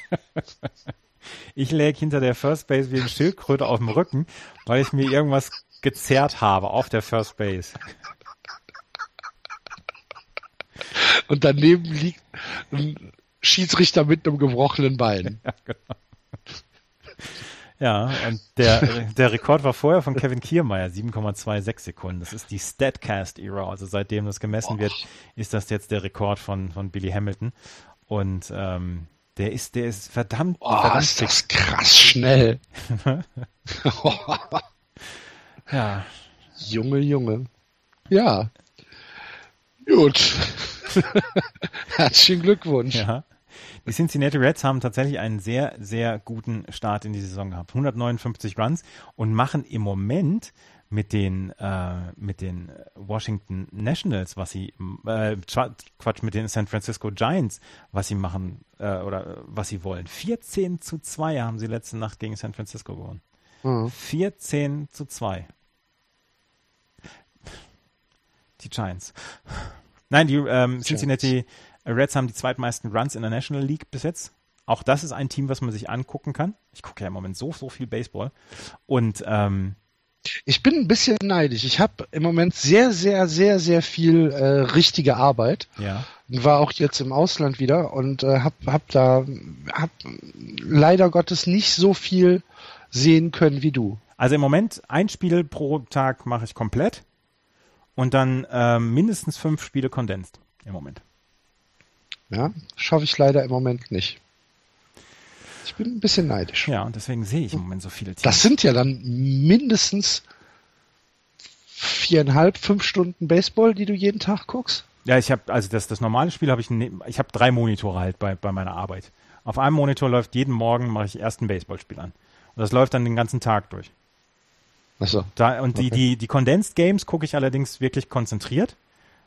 ich läge hinter der First Base wie ein Schildkröte auf dem Rücken, weil ich mir irgendwas gezerrt habe auf der First Base. Und daneben liegt ein Schiedsrichter mit einem gebrochenen Bein. Ja, genau. Ja, und der, der Rekord war vorher von Kevin Kiermeier, 7,26 Sekunden. Das ist die Statcast-Era. Also seitdem das gemessen wird, ist das jetzt der Rekord von, von Billy Hamilton. Und ähm, der ist, der ist verdammt. Oh, verdammt ist das krass schnell. ja. Junge, Junge. Ja. Gut. Herzlichen Glückwunsch. Ja. Die Cincinnati Reds haben tatsächlich einen sehr, sehr guten Start in die Saison gehabt. 159 Runs und machen im Moment mit den äh, mit den Washington Nationals, was sie äh, Quatsch mit den San Francisco Giants, was sie machen äh, oder was sie wollen. 14 zu 2 haben sie letzte Nacht gegen San Francisco gewonnen. Mhm. 14 zu 2. Die Giants. Nein, die ähm, Cincinnati Reds haben die zweitmeisten Runs in der National League bis jetzt. Auch das ist ein Team, was man sich angucken kann. Ich gucke ja im Moment so, so viel Baseball. Und ähm, ich bin ein bisschen neidisch. Ich habe im Moment sehr, sehr, sehr, sehr viel äh, richtige Arbeit. Ja. War auch jetzt im Ausland wieder und äh, hab, hab da hab leider Gottes nicht so viel sehen können wie du. Also im Moment ein Spiel pro Tag mache ich komplett und dann äh, mindestens fünf Spiele kondensiert im Moment. Ja, schaffe ich leider im Moment nicht. Ich bin ein bisschen neidisch. Ja, und deswegen sehe ich im Moment so viele Teams. Das sind ja dann mindestens viereinhalb, fünf Stunden Baseball, die du jeden Tag guckst. Ja, ich habe also das das normale Spiel habe ich ne, ich habe drei Monitore halt bei bei meiner Arbeit. Auf einem Monitor läuft jeden Morgen mache ich erst ein Baseballspiel an. Und das läuft dann den ganzen Tag durch. Ach so. Da, und okay. die die die Condensed Games gucke ich allerdings wirklich konzentriert.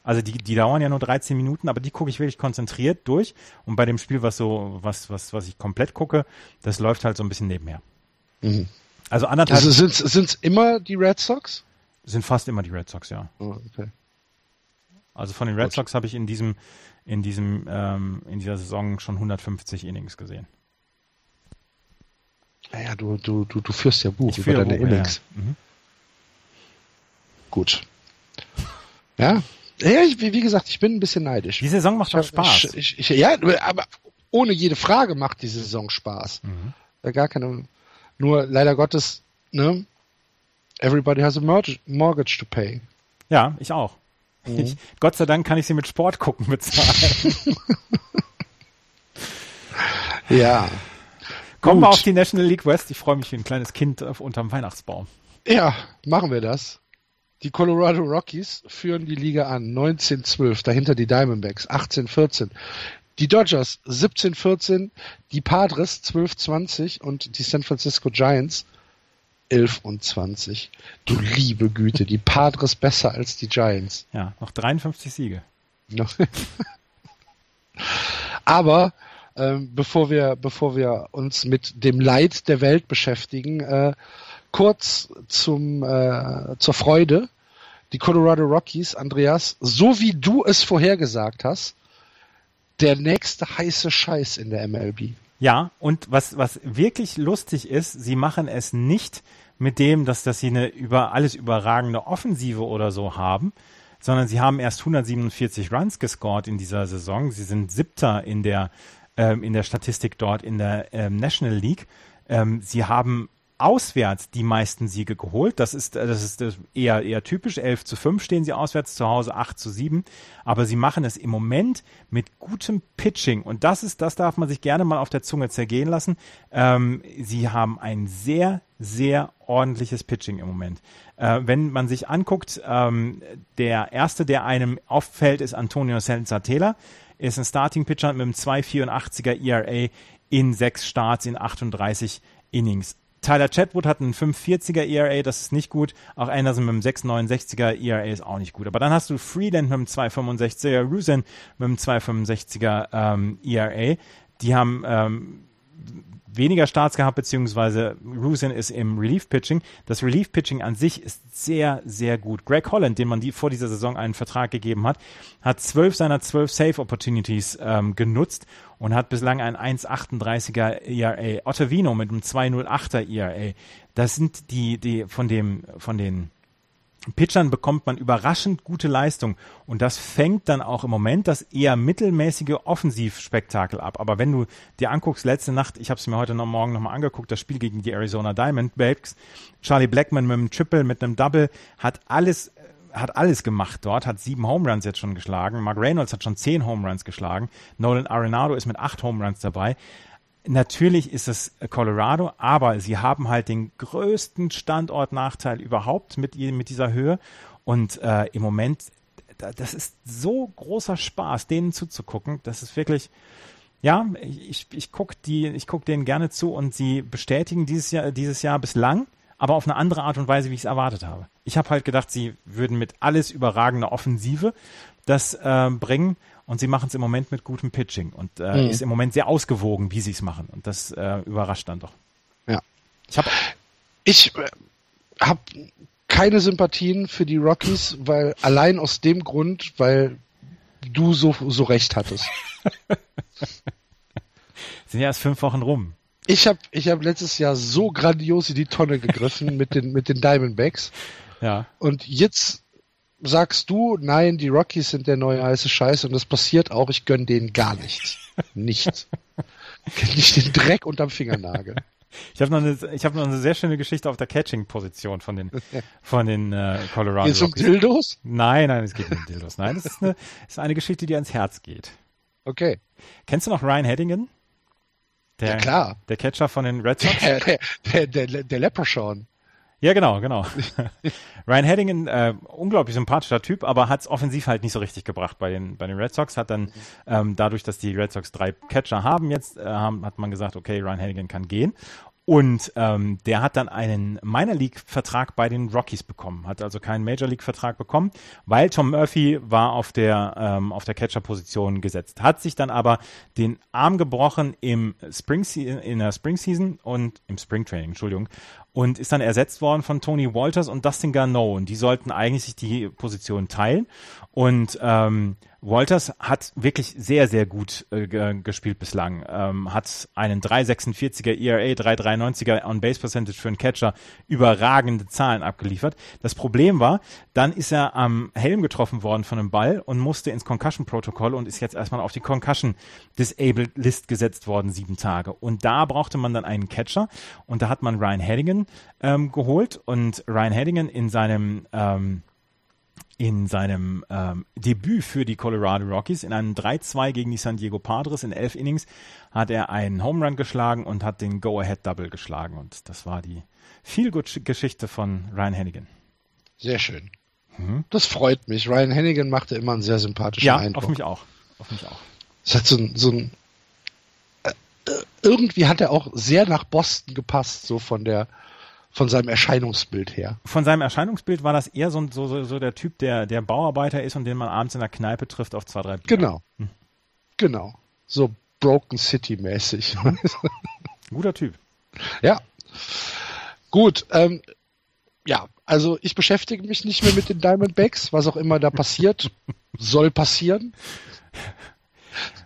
Also die, die dauern ja nur 13 Minuten, aber die gucke ich wirklich konzentriert durch. Und bei dem Spiel, was so, was, was, was ich komplett gucke, das läuft halt so ein bisschen nebenher. Mhm. Also anderthalb. Also sind es immer die Red Sox? Sind fast immer die Red Sox, ja. Oh, okay. Also von den Red. Sox habe ich in diesem, in diesem, ähm, in dieser Saison schon 150 Innings gesehen. Naja, du, du, du, du führst ja Buch ich über deine Buch, Innings. Ja. Mhm. Gut. Ja, ja, ich, wie gesagt, ich bin ein bisschen neidisch. Die Saison macht doch Spaß. Ich, ich, ja, aber ohne jede Frage macht die Saison Spaß. Mhm. Gar keine. Nur leider Gottes, ne? Everybody has a mortgage to pay. Ja, ich auch. Mhm. Ich, Gott sei Dank kann ich sie mit Sport gucken bezahlen. ja. Kommen wir auf die National League West. Ich freue mich wie ein kleines Kind unterm Weihnachtsbaum. Ja, machen wir das. Die Colorado Rockies führen die Liga an, 19-12, dahinter die Diamondbacks, 18-14. Die Dodgers 17-14, die Padres 12-20 und die San Francisco Giants 11 und 20. Du liebe Güte, die Padres besser als die Giants. Ja, noch 53 Siege. Aber ähm, bevor wir bevor wir uns mit dem Leid der Welt beschäftigen, äh, kurz zum, äh, zur Freude. Die Colorado Rockies, Andreas, so wie du es vorhergesagt hast, der nächste heiße Scheiß in der MLB. Ja, und was, was wirklich lustig ist, sie machen es nicht mit dem, dass, dass sie eine über alles überragende Offensive oder so haben, sondern sie haben erst 147 Runs gescored in dieser Saison. Sie sind Siebter in der, ähm, in der Statistik dort in der ähm, National League. Ähm, sie haben auswärts die meisten Siege geholt. Das ist, das ist eher, eher typisch. 11 zu 5 stehen sie auswärts, zu Hause 8 zu 7. Aber sie machen es im Moment mit gutem Pitching. Und das ist, das darf man sich gerne mal auf der Zunge zergehen lassen. Ähm, sie haben ein sehr, sehr ordentliches Pitching im Moment. Äh, wenn man sich anguckt, ähm, der erste, der einem auffällt, ist Antonio Senzatela. Ist ein Starting Pitcher mit einem 2,84er ERA in sechs Starts in 38 Innings. Tyler Chatwood hat einen 540er ERA, das ist nicht gut. Auch Anderson mit einem 669er ERA ist auch nicht gut. Aber dann hast du Freeland mit einem 265er, Rusen mit einem 265er ähm, ERA. Die haben ähm, weniger Starts gehabt, beziehungsweise Rusin ist im Relief-Pitching. Das Relief-Pitching an sich ist sehr, sehr gut. Greg Holland, dem man die vor dieser Saison einen Vertrag gegeben hat, hat zwölf seiner zwölf Save-Opportunities ähm, genutzt und hat bislang ein 1,38er ERA. Ottavino mit einem 2,08er ERA. Das sind die, die von dem, von den Pitchern bekommt man überraschend gute Leistung und das fängt dann auch im Moment das eher mittelmäßige Offensivspektakel ab. Aber wenn du dir anguckst, letzte Nacht, ich habe es mir heute noch Morgen nochmal angeguckt, das Spiel gegen die Arizona Diamondbacks, Charlie Blackman mit einem Triple, mit einem Double, hat alles hat alles gemacht dort, hat sieben Home Runs jetzt schon geschlagen. Mark Reynolds hat schon zehn Home Runs geschlagen. Nolan Arenado ist mit acht Home Runs dabei. Natürlich ist es Colorado, aber sie haben halt den größten Standortnachteil überhaupt mit, mit dieser Höhe. Und äh, im Moment, das ist so großer Spaß, denen zuzugucken. Das ist wirklich, Ja, ich, ich gucke guck denen gerne zu und sie bestätigen dieses Jahr, dieses Jahr bislang, aber auf eine andere Art und Weise, wie ich es erwartet habe. Ich habe halt gedacht, sie würden mit alles überragender Offensive das äh, bringen und sie machen es im Moment mit gutem Pitching und äh, mhm. ist im Moment sehr ausgewogen, wie sie es machen und das äh, überrascht dann doch. Ja. Ich habe ich äh, habe keine Sympathien für die Rockies, weil allein aus dem Grund, weil du so so recht hattest. Sind ja erst fünf Wochen rum. Ich habe ich hab letztes Jahr so grandios in die Tonne gegriffen mit den, mit den Diamondbacks. Ja. Und jetzt sagst du, nein, die Rockies sind der neue heiße Scheiß und das passiert auch, ich gönn denen gar nichts. nichts. Nicht den Dreck unterm Fingernagel. Ich habe noch eine, ich habe noch eine sehr schöne Geschichte auf der Catching-Position von den, von den äh, Colorado Geht's Rockies. um Dildos? Nein, nein, es geht nicht um Dildos. Nein, es ist eine, es ist eine Geschichte, die ans Herz geht. Okay. Kennst du noch Ryan Heddingen? Der, ja, klar. Der Catcher von den Red Sox? Der, der, der, der, der Leprechaun. Ja, genau, genau. Ryan Heddingen, äh, unglaublich sympathischer Typ, aber hat es offensiv halt nicht so richtig gebracht bei den, bei den Red Sox. Hat dann ähm, dadurch, dass die Red Sox drei Catcher haben jetzt, äh, haben, hat man gesagt, okay, Ryan Heddingen kann gehen. Und ähm, der hat dann einen Minor League-Vertrag bei den Rockies bekommen, hat also keinen Major League-Vertrag bekommen, weil Tom Murphy war auf der ähm, auf der Catcher-Position gesetzt, hat sich dann aber den Arm gebrochen im Spring in der Spring Season und im Spring Training, Entschuldigung, und ist dann ersetzt worden von Tony Walters und Dustin Garneau. Und die sollten eigentlich sich die Position teilen. Und ähm, Walters hat wirklich sehr, sehr gut äh, gespielt bislang. Ähm, hat einen 3,46er ERA, 3,93er On-Base Percentage für einen Catcher, überragende Zahlen abgeliefert. Das Problem war, dann ist er am Helm getroffen worden von einem Ball und musste ins Concussion-Protokoll und ist jetzt erstmal auf die Concussion-Disabled List gesetzt worden, sieben Tage. Und da brauchte man dann einen Catcher und da hat man Ryan Heddingen ähm, geholt und Ryan Heddingen in seinem ähm, in seinem ähm, Debüt für die Colorado Rockies in einem 3-2 gegen die San Diego Padres in elf Innings hat er einen Home Run geschlagen und hat den Go-Ahead-Double geschlagen. Und das war die Feel-Good-Geschichte von Ryan Hennigan. Sehr schön. Mhm. Das freut mich. Ryan Hennigan machte immer einen sehr sympathischen ja, Eindruck. auf mich auch. Auf mich auch. Es hat so ein, so ein äh, irgendwie hat er auch sehr nach Boston gepasst, so von der von seinem Erscheinungsbild her. Von seinem Erscheinungsbild war das eher so, so, so der Typ, der, der Bauarbeiter ist und den man abends in der Kneipe trifft auf zwei, drei Bier. Genau. Hm. Genau. So Broken City mäßig. Guter Typ. Ja. Gut. Ähm, ja, also ich beschäftige mich nicht mehr mit den Diamondbacks, was auch immer da passiert, soll passieren.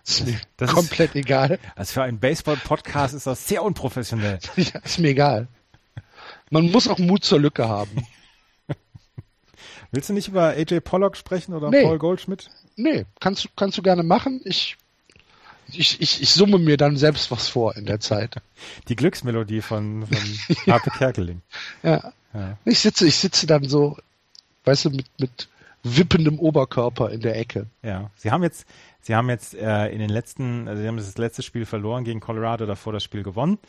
Das ist mir das komplett ist, egal. Also für einen Baseball-Podcast ist das sehr unprofessionell. Ja, ist mir egal. Man muss auch Mut zur Lücke haben. Willst du nicht über AJ Pollock sprechen oder nee. Paul Goldschmidt? Nee, kannst, kannst du gerne machen. Ich, ich, ich, ich summe mir dann selbst was vor in der Zeit. Die Glücksmelodie von, von Harpe Kerkeling. Ja. ja. Ich sitze, ich sitze dann so, weißt du, mit, mit wippendem Oberkörper in der Ecke. Ja. Sie haben jetzt, Sie haben jetzt äh, in den letzten, also Sie haben das letzte Spiel verloren gegen Colorado, davor das Spiel gewonnen.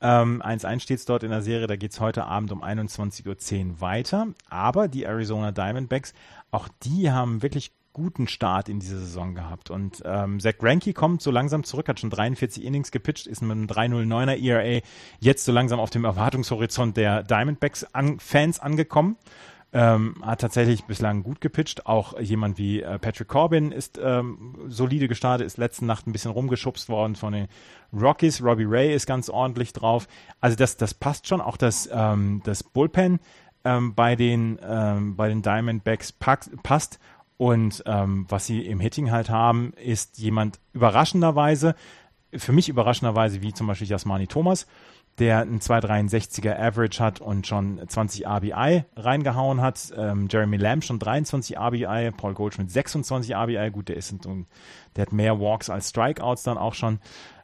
1-1 ähm, steht es dort in der Serie, da geht es heute Abend um 21.10 Uhr weiter. Aber die Arizona Diamondbacks, auch die haben wirklich guten Start in diese Saison gehabt. Und ähm, Zach Greinke kommt so langsam zurück, hat schon 43 Innings gepitcht, ist mit einem 3-0-9er ERA jetzt so langsam auf dem Erwartungshorizont der Diamondbacks-Fans an, angekommen. Ähm, hat tatsächlich bislang gut gepitcht. Auch jemand wie äh, Patrick Corbin ist ähm, solide gestartet, ist letzte Nacht ein bisschen rumgeschubst worden von den Rockies. Robbie Ray ist ganz ordentlich drauf. Also das, das passt schon. Auch das, ähm, das Bullpen ähm, bei, den, ähm, bei den Diamondbacks passt. Und ähm, was sie im Hitting halt haben, ist jemand überraschenderweise, für mich überraschenderweise, wie zum Beispiel Jasmani Thomas, der einen 263er Average hat und schon 20 RBI reingehauen hat. Ähm, Jeremy Lamb schon 23 RBI, Paul Goldschmidt 26 RBI. Gut, der ist und der hat mehr Walks als Strikeouts dann auch schon.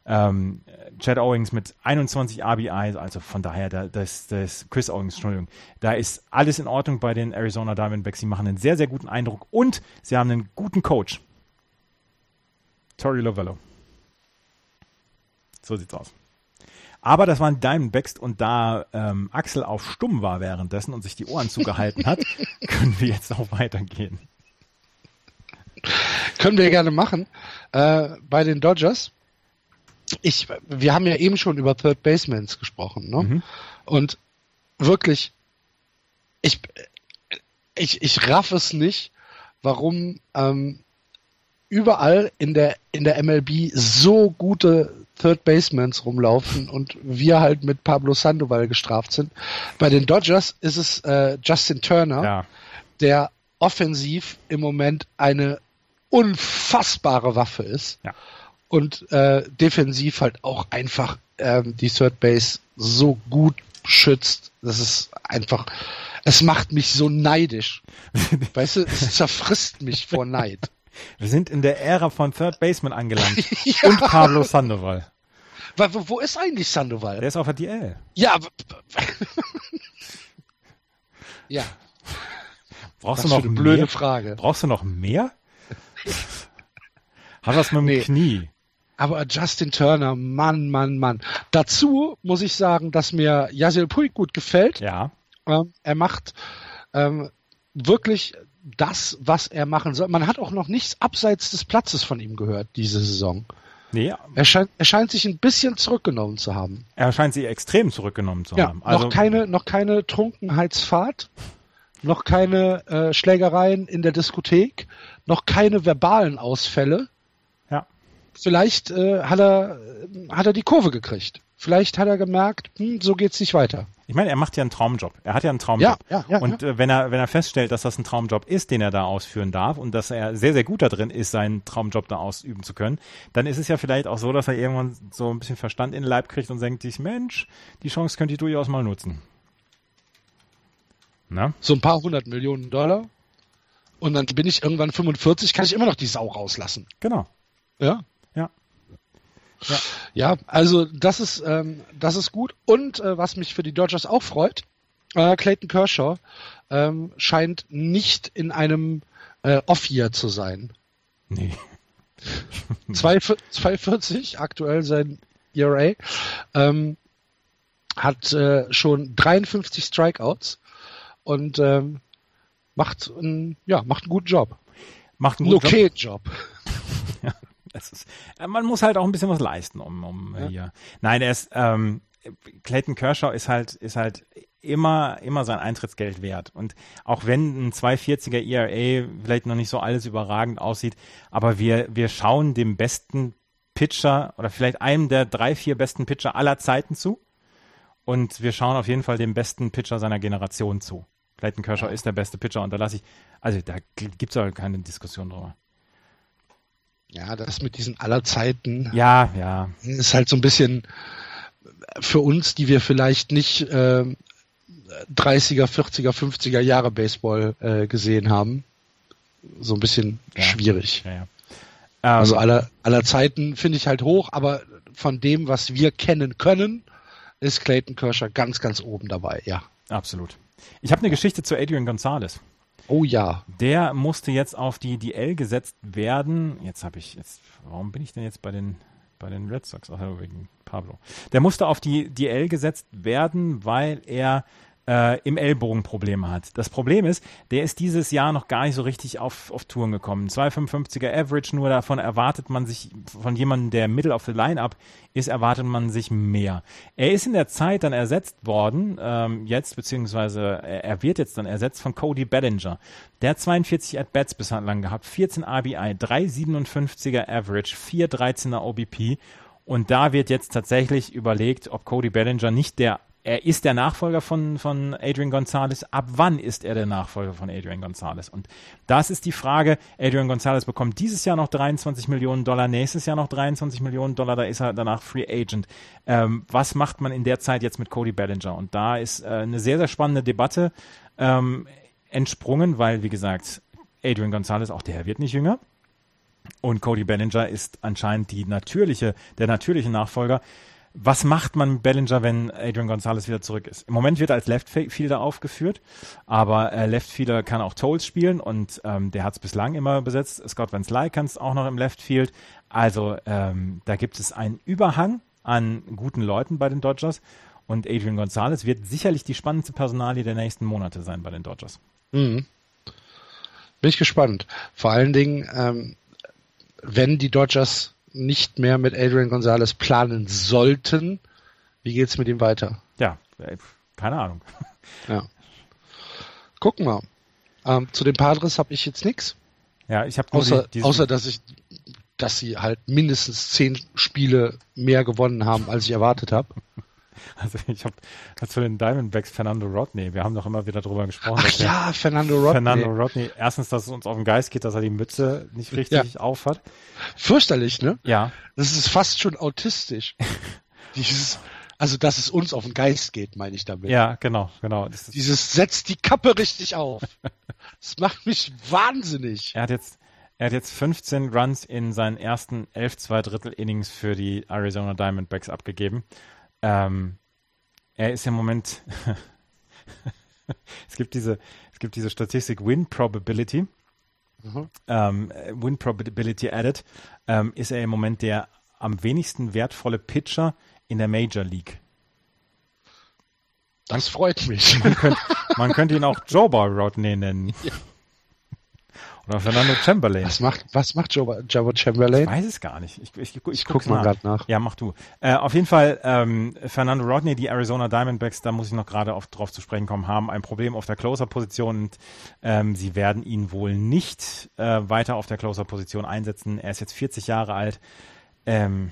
Ähm, Chad Owings mit 21 RBI, also von daher, da, das, das Chris Owings, Entschuldigung, da ist alles in Ordnung bei den Arizona Diamondbacks. Sie machen einen sehr, sehr guten Eindruck und sie haben einen guten Coach. Tori Lovello. So sieht's aus. Aber das waren Diamondbacks und da ähm, Axel auf stumm war währenddessen und sich die Ohren zugehalten hat, können wir jetzt auch weitergehen. Können wir gerne machen. Äh, bei den Dodgers ich, wir haben ja eben schon über Third Basemans gesprochen, ne? Mhm. Und wirklich, ich, ich, ich raff es nicht, warum ähm, überall in der in der MLB so gute Third Basemans rumlaufen und wir halt mit Pablo Sandoval gestraft sind. Bei den Dodgers ist es äh, Justin Turner, ja. der offensiv im Moment eine unfassbare Waffe ist ja. und äh, defensiv halt auch einfach ähm, die Third Base so gut schützt. Das ist einfach, es macht mich so neidisch. weißt du, es zerfrisst mich vor Neid. Wir sind in der Ära von Third Baseman angelangt. ja. Und Pablo Sandoval. Wo, wo ist eigentlich Sandoval? Der ist auf der DL. Ja. ja. Brauchst Was du noch eine blöde mehr? Frage. Brauchst du noch mehr? Hat was mit dem nee. Knie? Aber Justin Turner, Mann, Mann, Mann. Dazu muss ich sagen, dass mir Yasil Puig gut gefällt. Ja. Ähm, er macht ähm, wirklich das, was er machen soll. Man hat auch noch nichts abseits des Platzes von ihm gehört diese Saison. Nee. Er scheint, er scheint sich ein bisschen zurückgenommen zu haben. Er scheint sich extrem zurückgenommen zu ja, haben. Also, noch keine, noch keine Trunkenheitsfahrt, noch keine äh, Schlägereien in der Diskothek, noch keine verbalen Ausfälle. Ja. Vielleicht äh, hat er hat er die Kurve gekriegt. Vielleicht hat er gemerkt, hm, so geht's nicht weiter. Ich meine, er macht ja einen Traumjob. Er hat ja einen Traumjob. Ja, ja, ja, und. Äh, wenn er wenn er feststellt, dass das ein Traumjob ist, den er da ausführen darf und dass er sehr sehr gut da drin ist, seinen Traumjob da ausüben zu können, dann ist es ja vielleicht auch so, dass er irgendwann so ein bisschen Verstand in den Leib kriegt und denkt sich, Mensch, die Chance könnte ich durchaus mal nutzen. Na? So ein paar hundert Millionen Dollar. Und dann bin ich irgendwann 45, kann ich immer noch die Sau rauslassen. Genau. Ja. Ja. Ja, also das ist, ähm, das ist gut. Und äh, was mich für die Dodgers auch freut, äh, Clayton Kershaw ähm, scheint nicht in einem äh, Off-Year zu sein. Nee. 240 aktuell sein ERA. Ähm, hat äh, schon 53 Strikeouts und ähm, macht, einen, ja, macht einen guten Job. Macht einen guten okay Job. Job. ja. Ist, äh, man muss halt auch ein bisschen was leisten, um, um ja. hier. Nein, er ist ähm, Clayton Kershaw ist halt ist halt immer immer sein Eintrittsgeld wert und auch wenn ein 240er ERA vielleicht noch nicht so alles überragend aussieht, aber wir wir schauen dem besten Pitcher oder vielleicht einem der drei vier besten Pitcher aller Zeiten zu und wir schauen auf jeden Fall dem besten Pitcher seiner Generation zu. Clayton Kershaw ist der beste Pitcher und da lasse ich also da gibt es auch keine Diskussion drüber. Ja, das mit diesen aller Zeiten. Ja, ja. Ist halt so ein bisschen für uns, die wir vielleicht nicht äh, 30er, 40er, 50er Jahre Baseball äh, gesehen haben, so ein bisschen ja. schwierig. Ja, ja. also ähm, aller, aller Zeiten finde ich halt hoch, aber von dem, was wir kennen können, ist Clayton Kershaw ganz, ganz oben dabei, ja. Absolut. Ich habe eine Geschichte zu Adrian Gonzalez. Oh ja. Der musste jetzt auf die DL gesetzt werden. Jetzt habe ich jetzt, warum bin ich denn jetzt bei den bei den Red Sox? Ach, wegen Pablo. Der musste auf die DL gesetzt werden, weil er äh, im Ellbogen Probleme hat. Das Problem ist, der ist dieses Jahr noch gar nicht so richtig auf, auf Touren gekommen. 2,55er Average, nur davon erwartet man sich, von jemandem, der Middle of the Lineup ist, erwartet man sich mehr. Er ist in der Zeit dann ersetzt worden, ähm, jetzt, beziehungsweise er, wird jetzt dann ersetzt von Cody Bellinger. Der hat 42 At-Bats bislang gehabt, 14 RBI, 3,57er Average, 4,13er OBP und da wird jetzt tatsächlich überlegt, ob Cody Bellinger nicht der er ist der Nachfolger von, von Adrian Gonzalez. Ab wann ist er der Nachfolger von Adrian Gonzalez? Und das ist die Frage. Adrian Gonzalez bekommt dieses Jahr noch 23 Millionen Dollar, nächstes Jahr noch 23 Millionen Dollar, da ist er danach Free Agent. Ähm, was macht man in der Zeit jetzt mit Cody Bellinger? Und da ist äh, eine sehr, sehr spannende Debatte ähm, entsprungen, weil, wie gesagt, Adrian Gonzalez, auch der wird nicht jünger. Und Cody Bellinger ist anscheinend die natürliche, der natürliche Nachfolger. Was macht man mit Bellinger, wenn Adrian Gonzalez wieder zurück ist? Im Moment wird er als Left Fielder aufgeführt, aber äh, Left Fielder kann auch Tolls spielen und ähm, der hat es bislang immer besetzt. Scott Van Sly kann es auch noch im Left Field. Also ähm, da gibt es einen Überhang an guten Leuten bei den Dodgers und Adrian Gonzalez wird sicherlich die spannendste Personalie der nächsten Monate sein bei den Dodgers. Mhm. Bin ich gespannt. Vor allen Dingen, ähm, wenn die Dodgers nicht mehr mit Adrian Gonzalez planen sollten, wie geht's mit ihm weiter? Ja, äh, keine Ahnung. Ja. Gucken wir. Ähm, zu den Padres habe ich jetzt nichts. Ja, ich habe außer, die, außer dass ich, dass sie halt mindestens zehn Spiele mehr gewonnen haben, als ich erwartet habe. Also ich habe zu den Diamondbacks Fernando Rodney. Wir haben doch immer wieder darüber gesprochen. Ach ja, Fernando Rodney. Fernando Rodney. Erstens, dass es uns auf den Geist geht, dass er die Mütze nicht richtig ja. aufhat. Fürchterlich, ne? Ja. Das ist fast schon autistisch. Dieses, also, dass es uns auf den Geist geht, meine ich damit. Ja, genau, genau. Dieses setzt die Kappe richtig auf. das macht mich wahnsinnig. Er hat jetzt, er hat jetzt 15 Runs in seinen ersten 11 2 Drittel Innings für die Arizona Diamondbacks abgegeben. Ähm, er ist im Moment, es gibt diese, es gibt diese Statistik Win Probability. Mhm. Ähm, Win Probability Added, ähm, ist er im Moment der am wenigsten wertvolle Pitcher in der Major League. Das freut mich. Man könnte, man könnte ihn auch Joe Bar Rodney nennen. Ja. Oder Fernando Chamberlain. Was macht, was macht Joe, Joe Chamberlain? Ich weiß es gar nicht. Ich, ich, ich, ich guck mal gerade nach. Ja, mach du. Äh, auf jeden Fall, ähm, Fernando Rodney, die Arizona Diamondbacks, da muss ich noch gerade drauf zu sprechen kommen, haben ein Problem auf der Closer-Position und ähm, sie werden ihn wohl nicht äh, weiter auf der Closer-Position einsetzen. Er ist jetzt 40 Jahre alt. Ähm,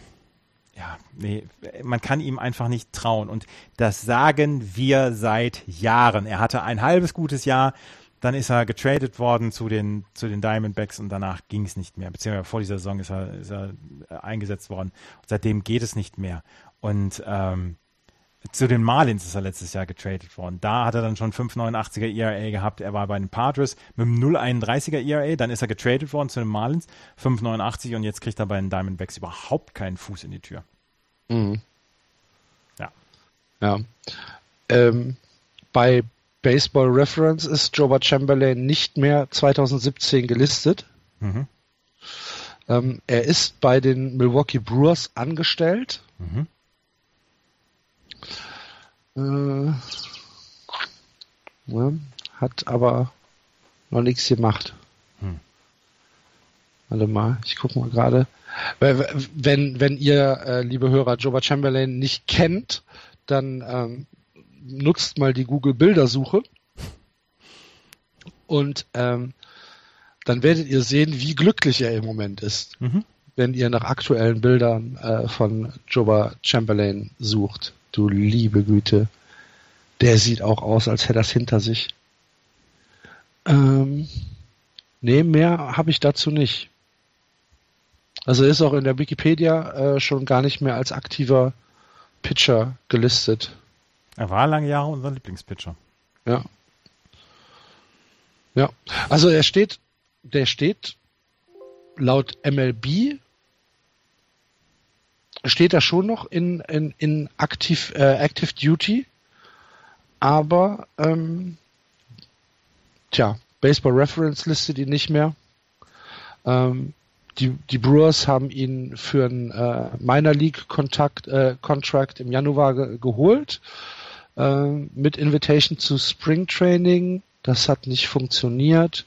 ja, nee, man kann ihm einfach nicht trauen. Und das sagen wir seit Jahren. Er hatte ein halbes gutes Jahr, dann ist er getradet worden zu den, zu den Diamondbacks und danach ging es nicht mehr. Beziehungsweise vor dieser Saison ist er, ist er äh, eingesetzt worden. Und seitdem geht es nicht mehr. Und ähm, zu den Marlins ist er letztes Jahr getradet worden. Da hat er dann schon 5,89er ERA gehabt. Er war bei den Padres mit einem 0,31er ERA. Dann ist er getradet worden zu den Marlins, 5,89 und jetzt kriegt er bei den Diamondbacks überhaupt keinen Fuß in die Tür. Mhm. Ja. Ja. Ähm, bei Baseball Reference ist Joba Chamberlain nicht mehr 2017 gelistet. Mhm. Ähm, er ist bei den Milwaukee Brewers angestellt. Mhm. Äh, ja, hat aber noch nichts gemacht. Hm. Warte mal, ich gucke mal gerade. Wenn, wenn ihr, äh, liebe Hörer, Joba Chamberlain nicht kennt, dann ähm, nutzt mal die Google Bildersuche und ähm, dann werdet ihr sehen, wie glücklich er im Moment ist, mhm. wenn ihr nach aktuellen Bildern äh, von Joba Chamberlain sucht. Du liebe Güte, der sieht auch aus, als hätte er das hinter sich. Ähm, nee, mehr habe ich dazu nicht. Also er ist auch in der Wikipedia äh, schon gar nicht mehr als aktiver Pitcher gelistet. Er war lange Jahre unser Lieblingspitcher. Ja. Ja. Also er steht, der steht laut MLB steht er schon noch in, in, in Active, äh, Active Duty, aber ähm, tja, Baseball Reference listet ihn nicht mehr. Ähm, die, die Brewers haben ihn für einen äh, Minor League Kontakt, äh, Contract im Januar ge geholt äh, mit Invitation zu Spring Training. Das hat nicht funktioniert.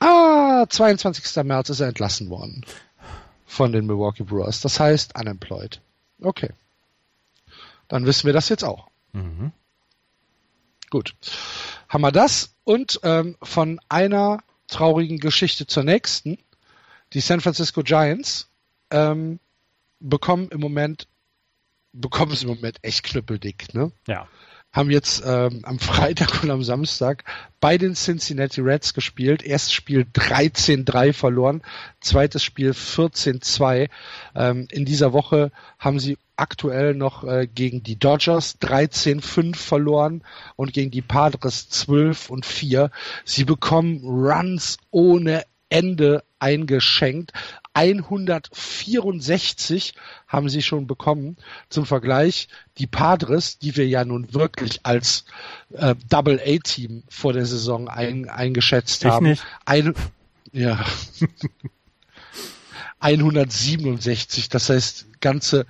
Ah, 22. März ist er entlassen worden von den Milwaukee Brewers. Das heißt unemployed. Okay. Dann wissen wir das jetzt auch. Mhm. Gut. Haben wir das und ähm, von einer traurigen Geschichte zur nächsten. Die San Francisco Giants ähm, bekommen im Moment bekommen es im Moment echt knüppeldick, ne? Ja haben jetzt ähm, am Freitag und am Samstag bei den Cincinnati Reds gespielt. Erstes Spiel 13-3 verloren, zweites Spiel 14-2. Ähm, in dieser Woche haben sie aktuell noch äh, gegen die Dodgers 13-5 verloren und gegen die Padres 12 und 4. Sie bekommen Runs ohne Ende eingeschenkt. 164 haben sie schon bekommen. Zum Vergleich, die Padres, die wir ja nun wirklich als äh, Double-A-Team vor der Saison ein, eingeschätzt ich haben. Nicht. Ein, ja. 167, das heißt ganze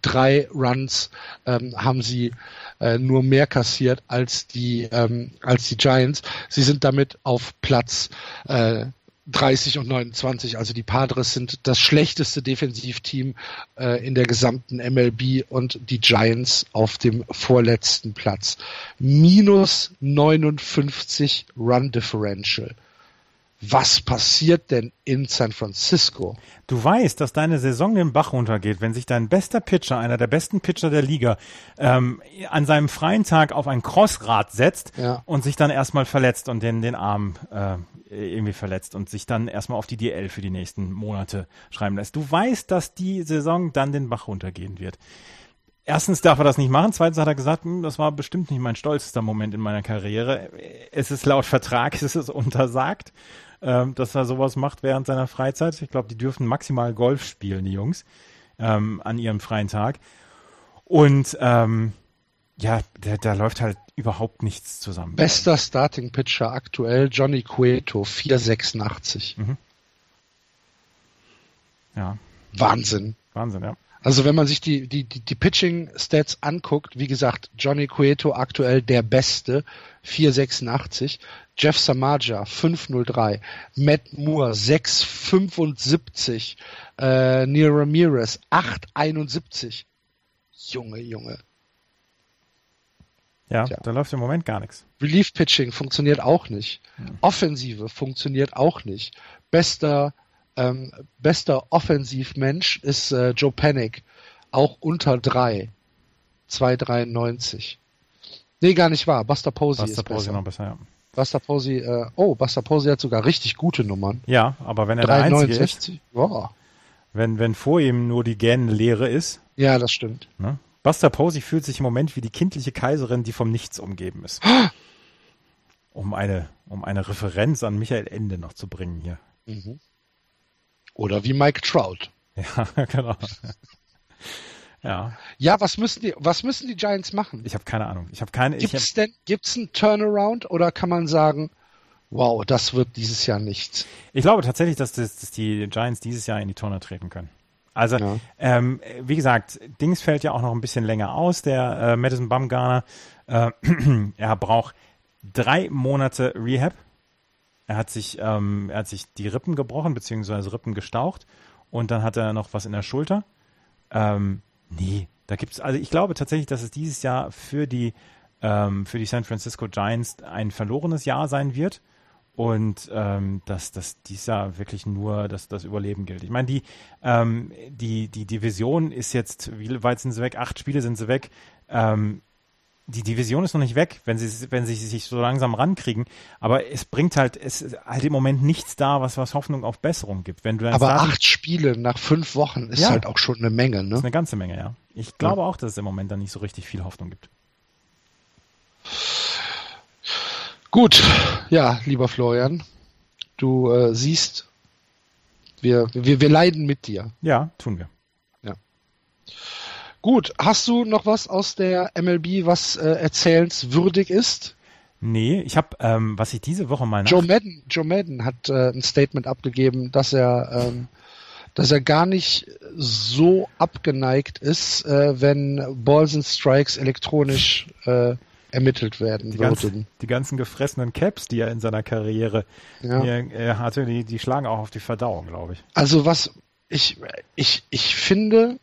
drei Runs ähm, haben sie äh, nur mehr kassiert als die ähm, als die Giants. Sie sind damit auf Platz äh, 30 und 29. Also die Padres sind das schlechteste Defensivteam äh, in der gesamten MLB und die Giants auf dem vorletzten Platz. Minus 59 Run Differential was passiert denn in San Francisco? Du weißt, dass deine Saison den Bach runtergeht, wenn sich dein bester Pitcher, einer der besten Pitcher der Liga, ähm, an seinem freien Tag auf ein Crossrad setzt ja. und sich dann erstmal verletzt und den, den Arm äh, irgendwie verletzt und sich dann erstmal auf die DL für die nächsten Monate schreiben lässt. Du weißt, dass die Saison dann den Bach runtergehen wird. Erstens darf er das nicht machen. Zweitens hat er gesagt, hm, das war bestimmt nicht mein stolzester Moment in meiner Karriere. Es ist laut Vertrag, es ist untersagt ähm, dass er sowas macht während seiner Freizeit. Ich glaube, die dürfen maximal Golf spielen, die Jungs, ähm, an ihrem freien Tag. Und ähm, ja, da, da läuft halt überhaupt nichts zusammen. Bester Starting Pitcher aktuell Johnny Cueto, 486. Mhm. Ja. Wahnsinn. Wahnsinn, ja. Also wenn man sich die, die, die, die Pitching-Stats anguckt, wie gesagt, Johnny Cueto aktuell der Beste, 486. Jeff Samaja 503, Matt Moore 675, äh, Neil Ramirez 871. Junge, Junge. Ja, Tja. da läuft im Moment gar nichts. Relief Pitching funktioniert auch nicht. Hm. Offensive funktioniert auch nicht. Bester, ähm, bester Offensivmensch ist äh, Joe Panic, auch unter 3. 2,93. Nee, gar nicht wahr. Buster Posey Buster ist Posey besser. noch besser, ja. Buster Posey, äh, oh, Buster Posey hat sogar richtig gute Nummern. Ja, aber wenn er 3, der Einzige ist, wow. wenn, wenn vor ihm nur die gähnende Leere ist. Ja, das stimmt. Ne? Buster Posey fühlt sich im Moment wie die kindliche Kaiserin, die vom Nichts umgeben ist. um eine, um eine Referenz an Michael Ende noch zu bringen hier. Mhm. Oder wie Mike Trout. Ja, genau. Ja. Ja, was müssen die, was müssen die Giants machen? Ich habe keine Ahnung. Ich habe keine. Gibt's hab, denn, gibt's einen Turnaround oder kann man sagen, wow, das wird dieses Jahr nichts? Ich glaube tatsächlich, dass, das, dass die Giants dieses Jahr in die Tonne treten können. Also, ja. ähm, wie gesagt, Dings fällt ja auch noch ein bisschen länger aus, der äh, Madison Bumgarner. Äh, er braucht drei Monate Rehab. Er hat sich, ähm, er hat sich die Rippen gebrochen, beziehungsweise Rippen gestaucht. Und dann hat er noch was in der Schulter. Ähm, Nee, da gibt es, also ich glaube tatsächlich, dass es dieses Jahr für die, ähm, für die San Francisco Giants ein verlorenes Jahr sein wird und ähm, dass, dass dies Jahr wirklich nur das, das Überleben gilt. Ich meine, die, ähm, die, die Division ist jetzt, wie weit sind sie weg? Acht Spiele sind sie weg. Ähm, die Division ist noch nicht weg, wenn sie, wenn sie sich so langsam rankriegen. Aber es bringt halt, es ist halt im Moment nichts da, was, was Hoffnung auf Besserung gibt. Wenn du Aber Starting acht Spiele nach fünf Wochen ist ja, halt auch schon eine Menge, ne? Das ist eine ganze Menge, ja. Ich glaube ja. auch, dass es im Moment da nicht so richtig viel Hoffnung gibt. Gut, ja, lieber Florian, du äh, siehst, wir, wir, wir leiden mit dir. Ja, tun wir. Gut, hast du noch was aus der MLB, was äh, erzählenswürdig ist? Nee, ich habe, ähm, was ich diese Woche mal nach... Joe Madden, Joe Madden hat äh, ein Statement abgegeben, dass er, ähm, dass er gar nicht so abgeneigt ist, äh, wenn Balls and Strikes elektronisch äh, ermittelt werden die würden. Ganzen, die ganzen gefressenen Caps, die er in seiner Karriere ja. er hatte, die, die schlagen auch auf die Verdauung, glaube ich. Also was ich, ich, ich finde,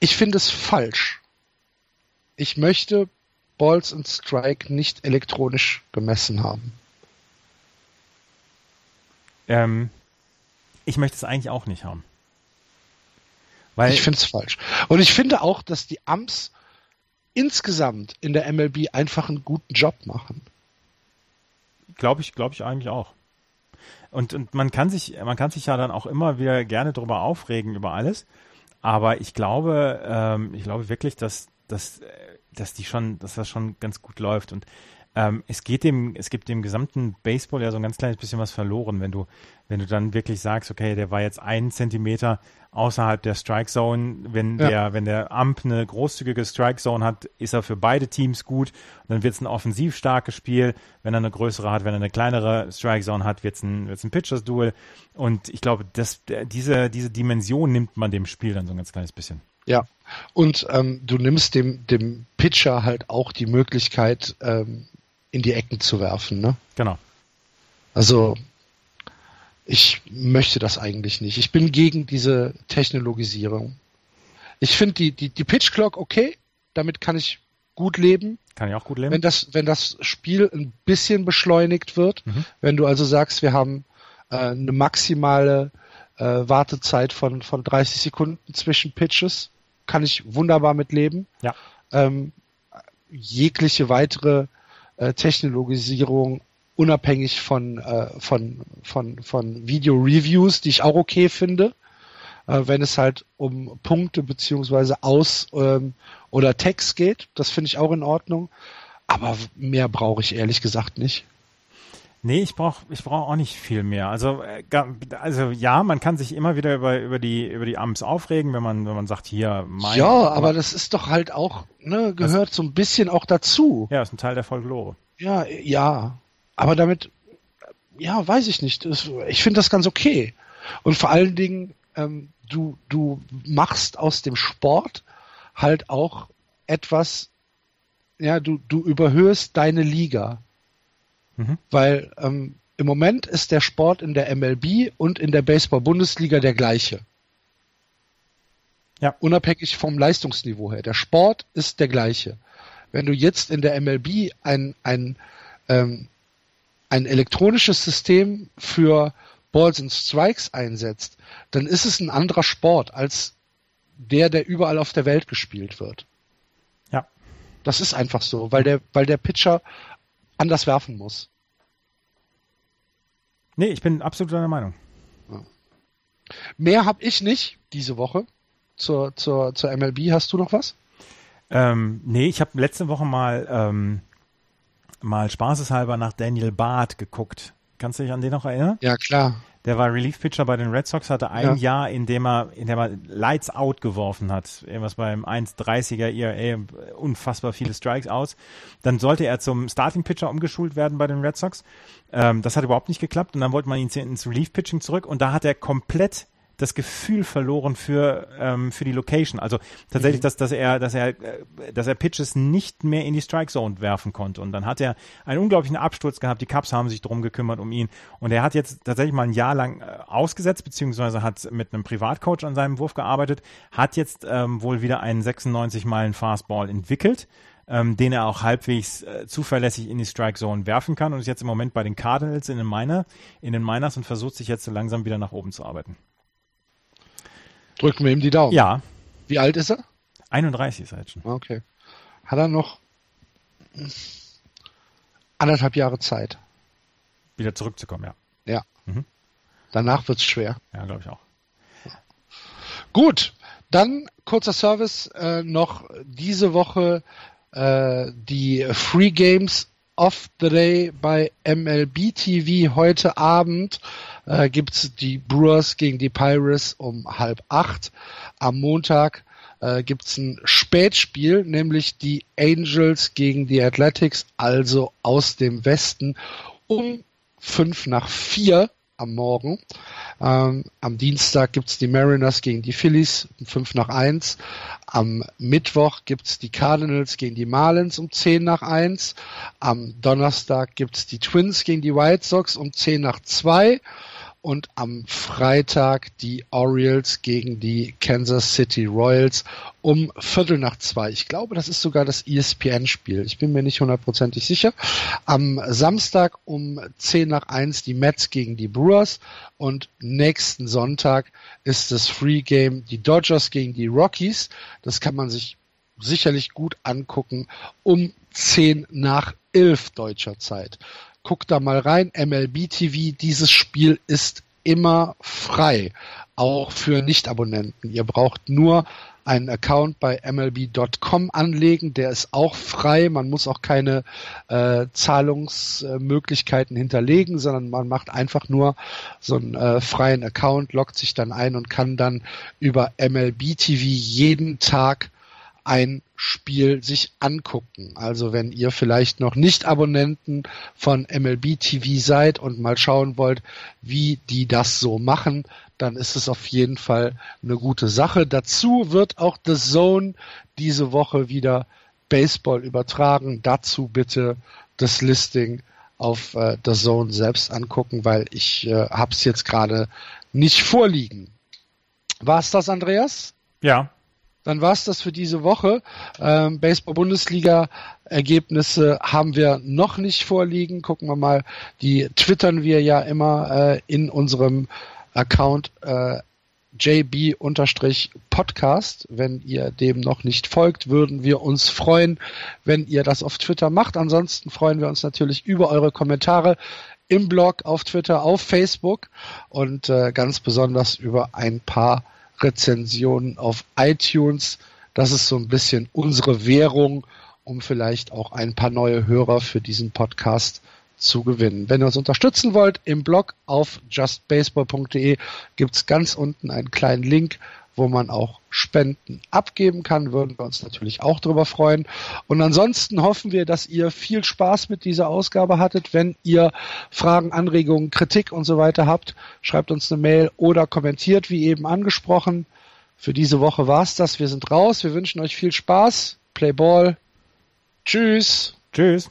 ich finde es falsch. Ich möchte Balls und Strike nicht elektronisch gemessen haben. Ähm, ich möchte es eigentlich auch nicht haben. Weil ich finde es falsch. Und ich finde auch, dass die Amps insgesamt in der MLB einfach einen guten Job machen. Glaube ich, glaube ich eigentlich auch. Und, und man kann sich, man kann sich ja dann auch immer wieder gerne darüber aufregen über alles. Aber ich glaube, ähm, ich glaube wirklich, dass, dass, dass die schon, dass das schon ganz gut läuft. Und ähm, es geht dem, es gibt dem gesamten Baseball ja so ein ganz kleines bisschen was verloren, wenn du, wenn du dann wirklich sagst, okay, der war jetzt einen Zentimeter außerhalb der Strike Zone. Wenn ja. der, wenn der Amp eine großzügige Strike Zone hat, ist er für beide Teams gut. Und dann wird es ein offensiv starkes Spiel. Wenn er eine größere hat, wenn er eine kleinere Strike Zone hat, wird es ein, wird's ein Pitchers Duel. Und ich glaube, dass diese, diese Dimension nimmt man dem Spiel dann so ein ganz kleines bisschen. Ja, und ähm, du nimmst dem, dem Pitcher halt auch die Möglichkeit, ähm, in die Ecken zu werfen. Ne? Genau. Also ich möchte das eigentlich nicht. Ich bin gegen diese Technologisierung. Ich finde die, die, die Pitch Clock okay, damit kann ich gut leben. Kann ich auch gut leben. Wenn das, wenn das Spiel ein bisschen beschleunigt wird, mhm. wenn du also sagst, wir haben äh, eine maximale äh, Wartezeit von, von 30 Sekunden zwischen Pitches, kann ich wunderbar mit leben. Ja. Ähm, jegliche weitere äh, Technologisierung unabhängig von, äh, von, von, von Video-Reviews, die ich auch okay finde, äh, wenn es halt um Punkte beziehungsweise Aus- ähm, oder Text geht. Das finde ich auch in Ordnung. Aber mehr brauche ich ehrlich gesagt nicht. Nee, ich brauche ich brauch auch nicht viel mehr. Also, äh, also ja, man kann sich immer wieder über, über die über die Amps aufregen, wenn man wenn man sagt, hier mein. Ja, aber, aber das ist doch halt auch ne, gehört das, so ein bisschen auch dazu. Ja, ist ein Teil der Folklore. Ja, ja, aber damit, ja, weiß ich nicht. Ich finde das ganz okay. Und vor allen Dingen, ähm, du du machst aus dem Sport halt auch etwas. Ja, du du überhöhst deine Liga Mhm. Weil ähm, im Moment ist der Sport in der MLB und in der Baseball-Bundesliga der gleiche. Ja. Unabhängig vom Leistungsniveau her. Der Sport ist der gleiche. Wenn du jetzt in der MLB ein, ein, ähm, ein elektronisches System für Balls and Strikes einsetzt, dann ist es ein anderer Sport als der, der überall auf der Welt gespielt wird. Ja. Das ist einfach so, weil der, weil der Pitcher anders werfen muss. Nee, ich bin absolut deiner Meinung. Mehr habe ich nicht diese Woche zur, zur, zur MLB. Hast du noch was? Ähm, nee, ich habe letzte Woche mal, ähm, mal spaßeshalber nach Daniel Barth geguckt. Kannst du dich an den noch erinnern? Ja, klar. Der war Relief-Pitcher bei den Red Sox, hatte ein ja. Jahr, in dem er, in dem er Lights Out geworfen hat. Irgendwas beim 1,30er ERA, unfassbar viele Strikes aus. Dann sollte er zum Starting-Pitcher umgeschult werden bei den Red Sox. Ähm, das hat überhaupt nicht geklappt und dann wollte man ihn ins Relief-Pitching zurück und da hat er komplett das Gefühl verloren für, ähm, für die Location. Also tatsächlich, mhm. dass, dass er, dass er, äh, dass er Pitches nicht mehr in die Strike Zone werfen konnte. Und dann hat er einen unglaublichen Absturz gehabt. Die Cubs haben sich drum gekümmert um ihn. Und er hat jetzt tatsächlich mal ein Jahr lang äh, ausgesetzt, beziehungsweise hat mit einem Privatcoach an seinem Wurf gearbeitet, hat jetzt ähm, wohl wieder einen 96 Meilen Fastball entwickelt ähm, den er auch halbwegs äh, zuverlässig in die Strike Zone werfen kann und ist jetzt im Moment bei den Cardinals in den Miner, in den Miners und versucht sich jetzt so langsam wieder nach oben zu arbeiten. Drücken wir ihm die Daumen. Ja. Wie alt ist er? 31 ist er jetzt schon. Okay. Hat er noch anderthalb Jahre Zeit? Wieder zurückzukommen, ja. Ja. Mhm. Danach wird's schwer. Ja, glaube ich auch. Gut, dann kurzer Service äh, noch diese Woche äh, die Free Games of the Day bei MLB TV heute Abend äh, gibt's die Brewers gegen die Pirates um halb acht. Am Montag äh, gibt's ein Spätspiel, nämlich die Angels gegen die Athletics, also aus dem Westen um fünf nach vier am Morgen. Ähm, am Dienstag gibt's die Mariners gegen die Phillies um 5 nach 1. Am Mittwoch gibt's die Cardinals gegen die Marlins um 10 nach 1. Am Donnerstag gibt's die Twins gegen die White Sox um 10 nach 2 und am Freitag die Orioles gegen die Kansas City Royals um Viertel nach zwei. Ich glaube, das ist sogar das ESPN-Spiel. Ich bin mir nicht hundertprozentig sicher. Am Samstag um zehn nach eins die Mets gegen die Brewers und nächsten Sonntag ist das Free Game die Dodgers gegen die Rockies. Das kann man sich sicherlich gut angucken um zehn nach elf deutscher Zeit. Guck da mal rein. MLB TV, dieses Spiel ist immer frei, auch für Nicht-Abonnenten. Ihr braucht nur einen Account bei MLB.com anlegen, der ist auch frei. Man muss auch keine äh, Zahlungsmöglichkeiten hinterlegen, sondern man macht einfach nur so einen äh, freien Account, loggt sich dann ein und kann dann über MLB TV jeden Tag ein Spiel sich angucken. Also wenn ihr vielleicht noch nicht Abonnenten von MLB TV seid und mal schauen wollt, wie die das so machen, dann ist es auf jeden Fall eine gute Sache. Dazu wird auch The Zone diese Woche wieder Baseball übertragen. Dazu bitte das Listing auf äh, The Zone selbst angucken, weil ich äh, habe es jetzt gerade nicht vorliegen. War es das, Andreas? Ja. Dann war es das für diese Woche. Ähm, Baseball-Bundesliga-Ergebnisse haben wir noch nicht vorliegen. Gucken wir mal, die twittern wir ja immer äh, in unserem Account äh, JB-Podcast. Wenn ihr dem noch nicht folgt, würden wir uns freuen, wenn ihr das auf Twitter macht. Ansonsten freuen wir uns natürlich über eure Kommentare im Blog, auf Twitter, auf Facebook und äh, ganz besonders über ein paar Rezensionen auf iTunes. Das ist so ein bisschen unsere Währung, um vielleicht auch ein paar neue Hörer für diesen Podcast zu gewinnen. Wenn ihr uns unterstützen wollt, im Blog auf justbaseball.de gibt es ganz unten einen kleinen Link, wo man auch Spenden abgeben kann. Würden wir uns natürlich auch darüber freuen. Und ansonsten hoffen wir, dass ihr viel Spaß mit dieser Ausgabe hattet. Wenn ihr Fragen, Anregungen, Kritik und so weiter habt, schreibt uns eine Mail oder kommentiert, wie eben angesprochen. Für diese Woche war's das. Wir sind raus. Wir wünschen euch viel Spaß. Play Ball. Tschüss. Tschüss.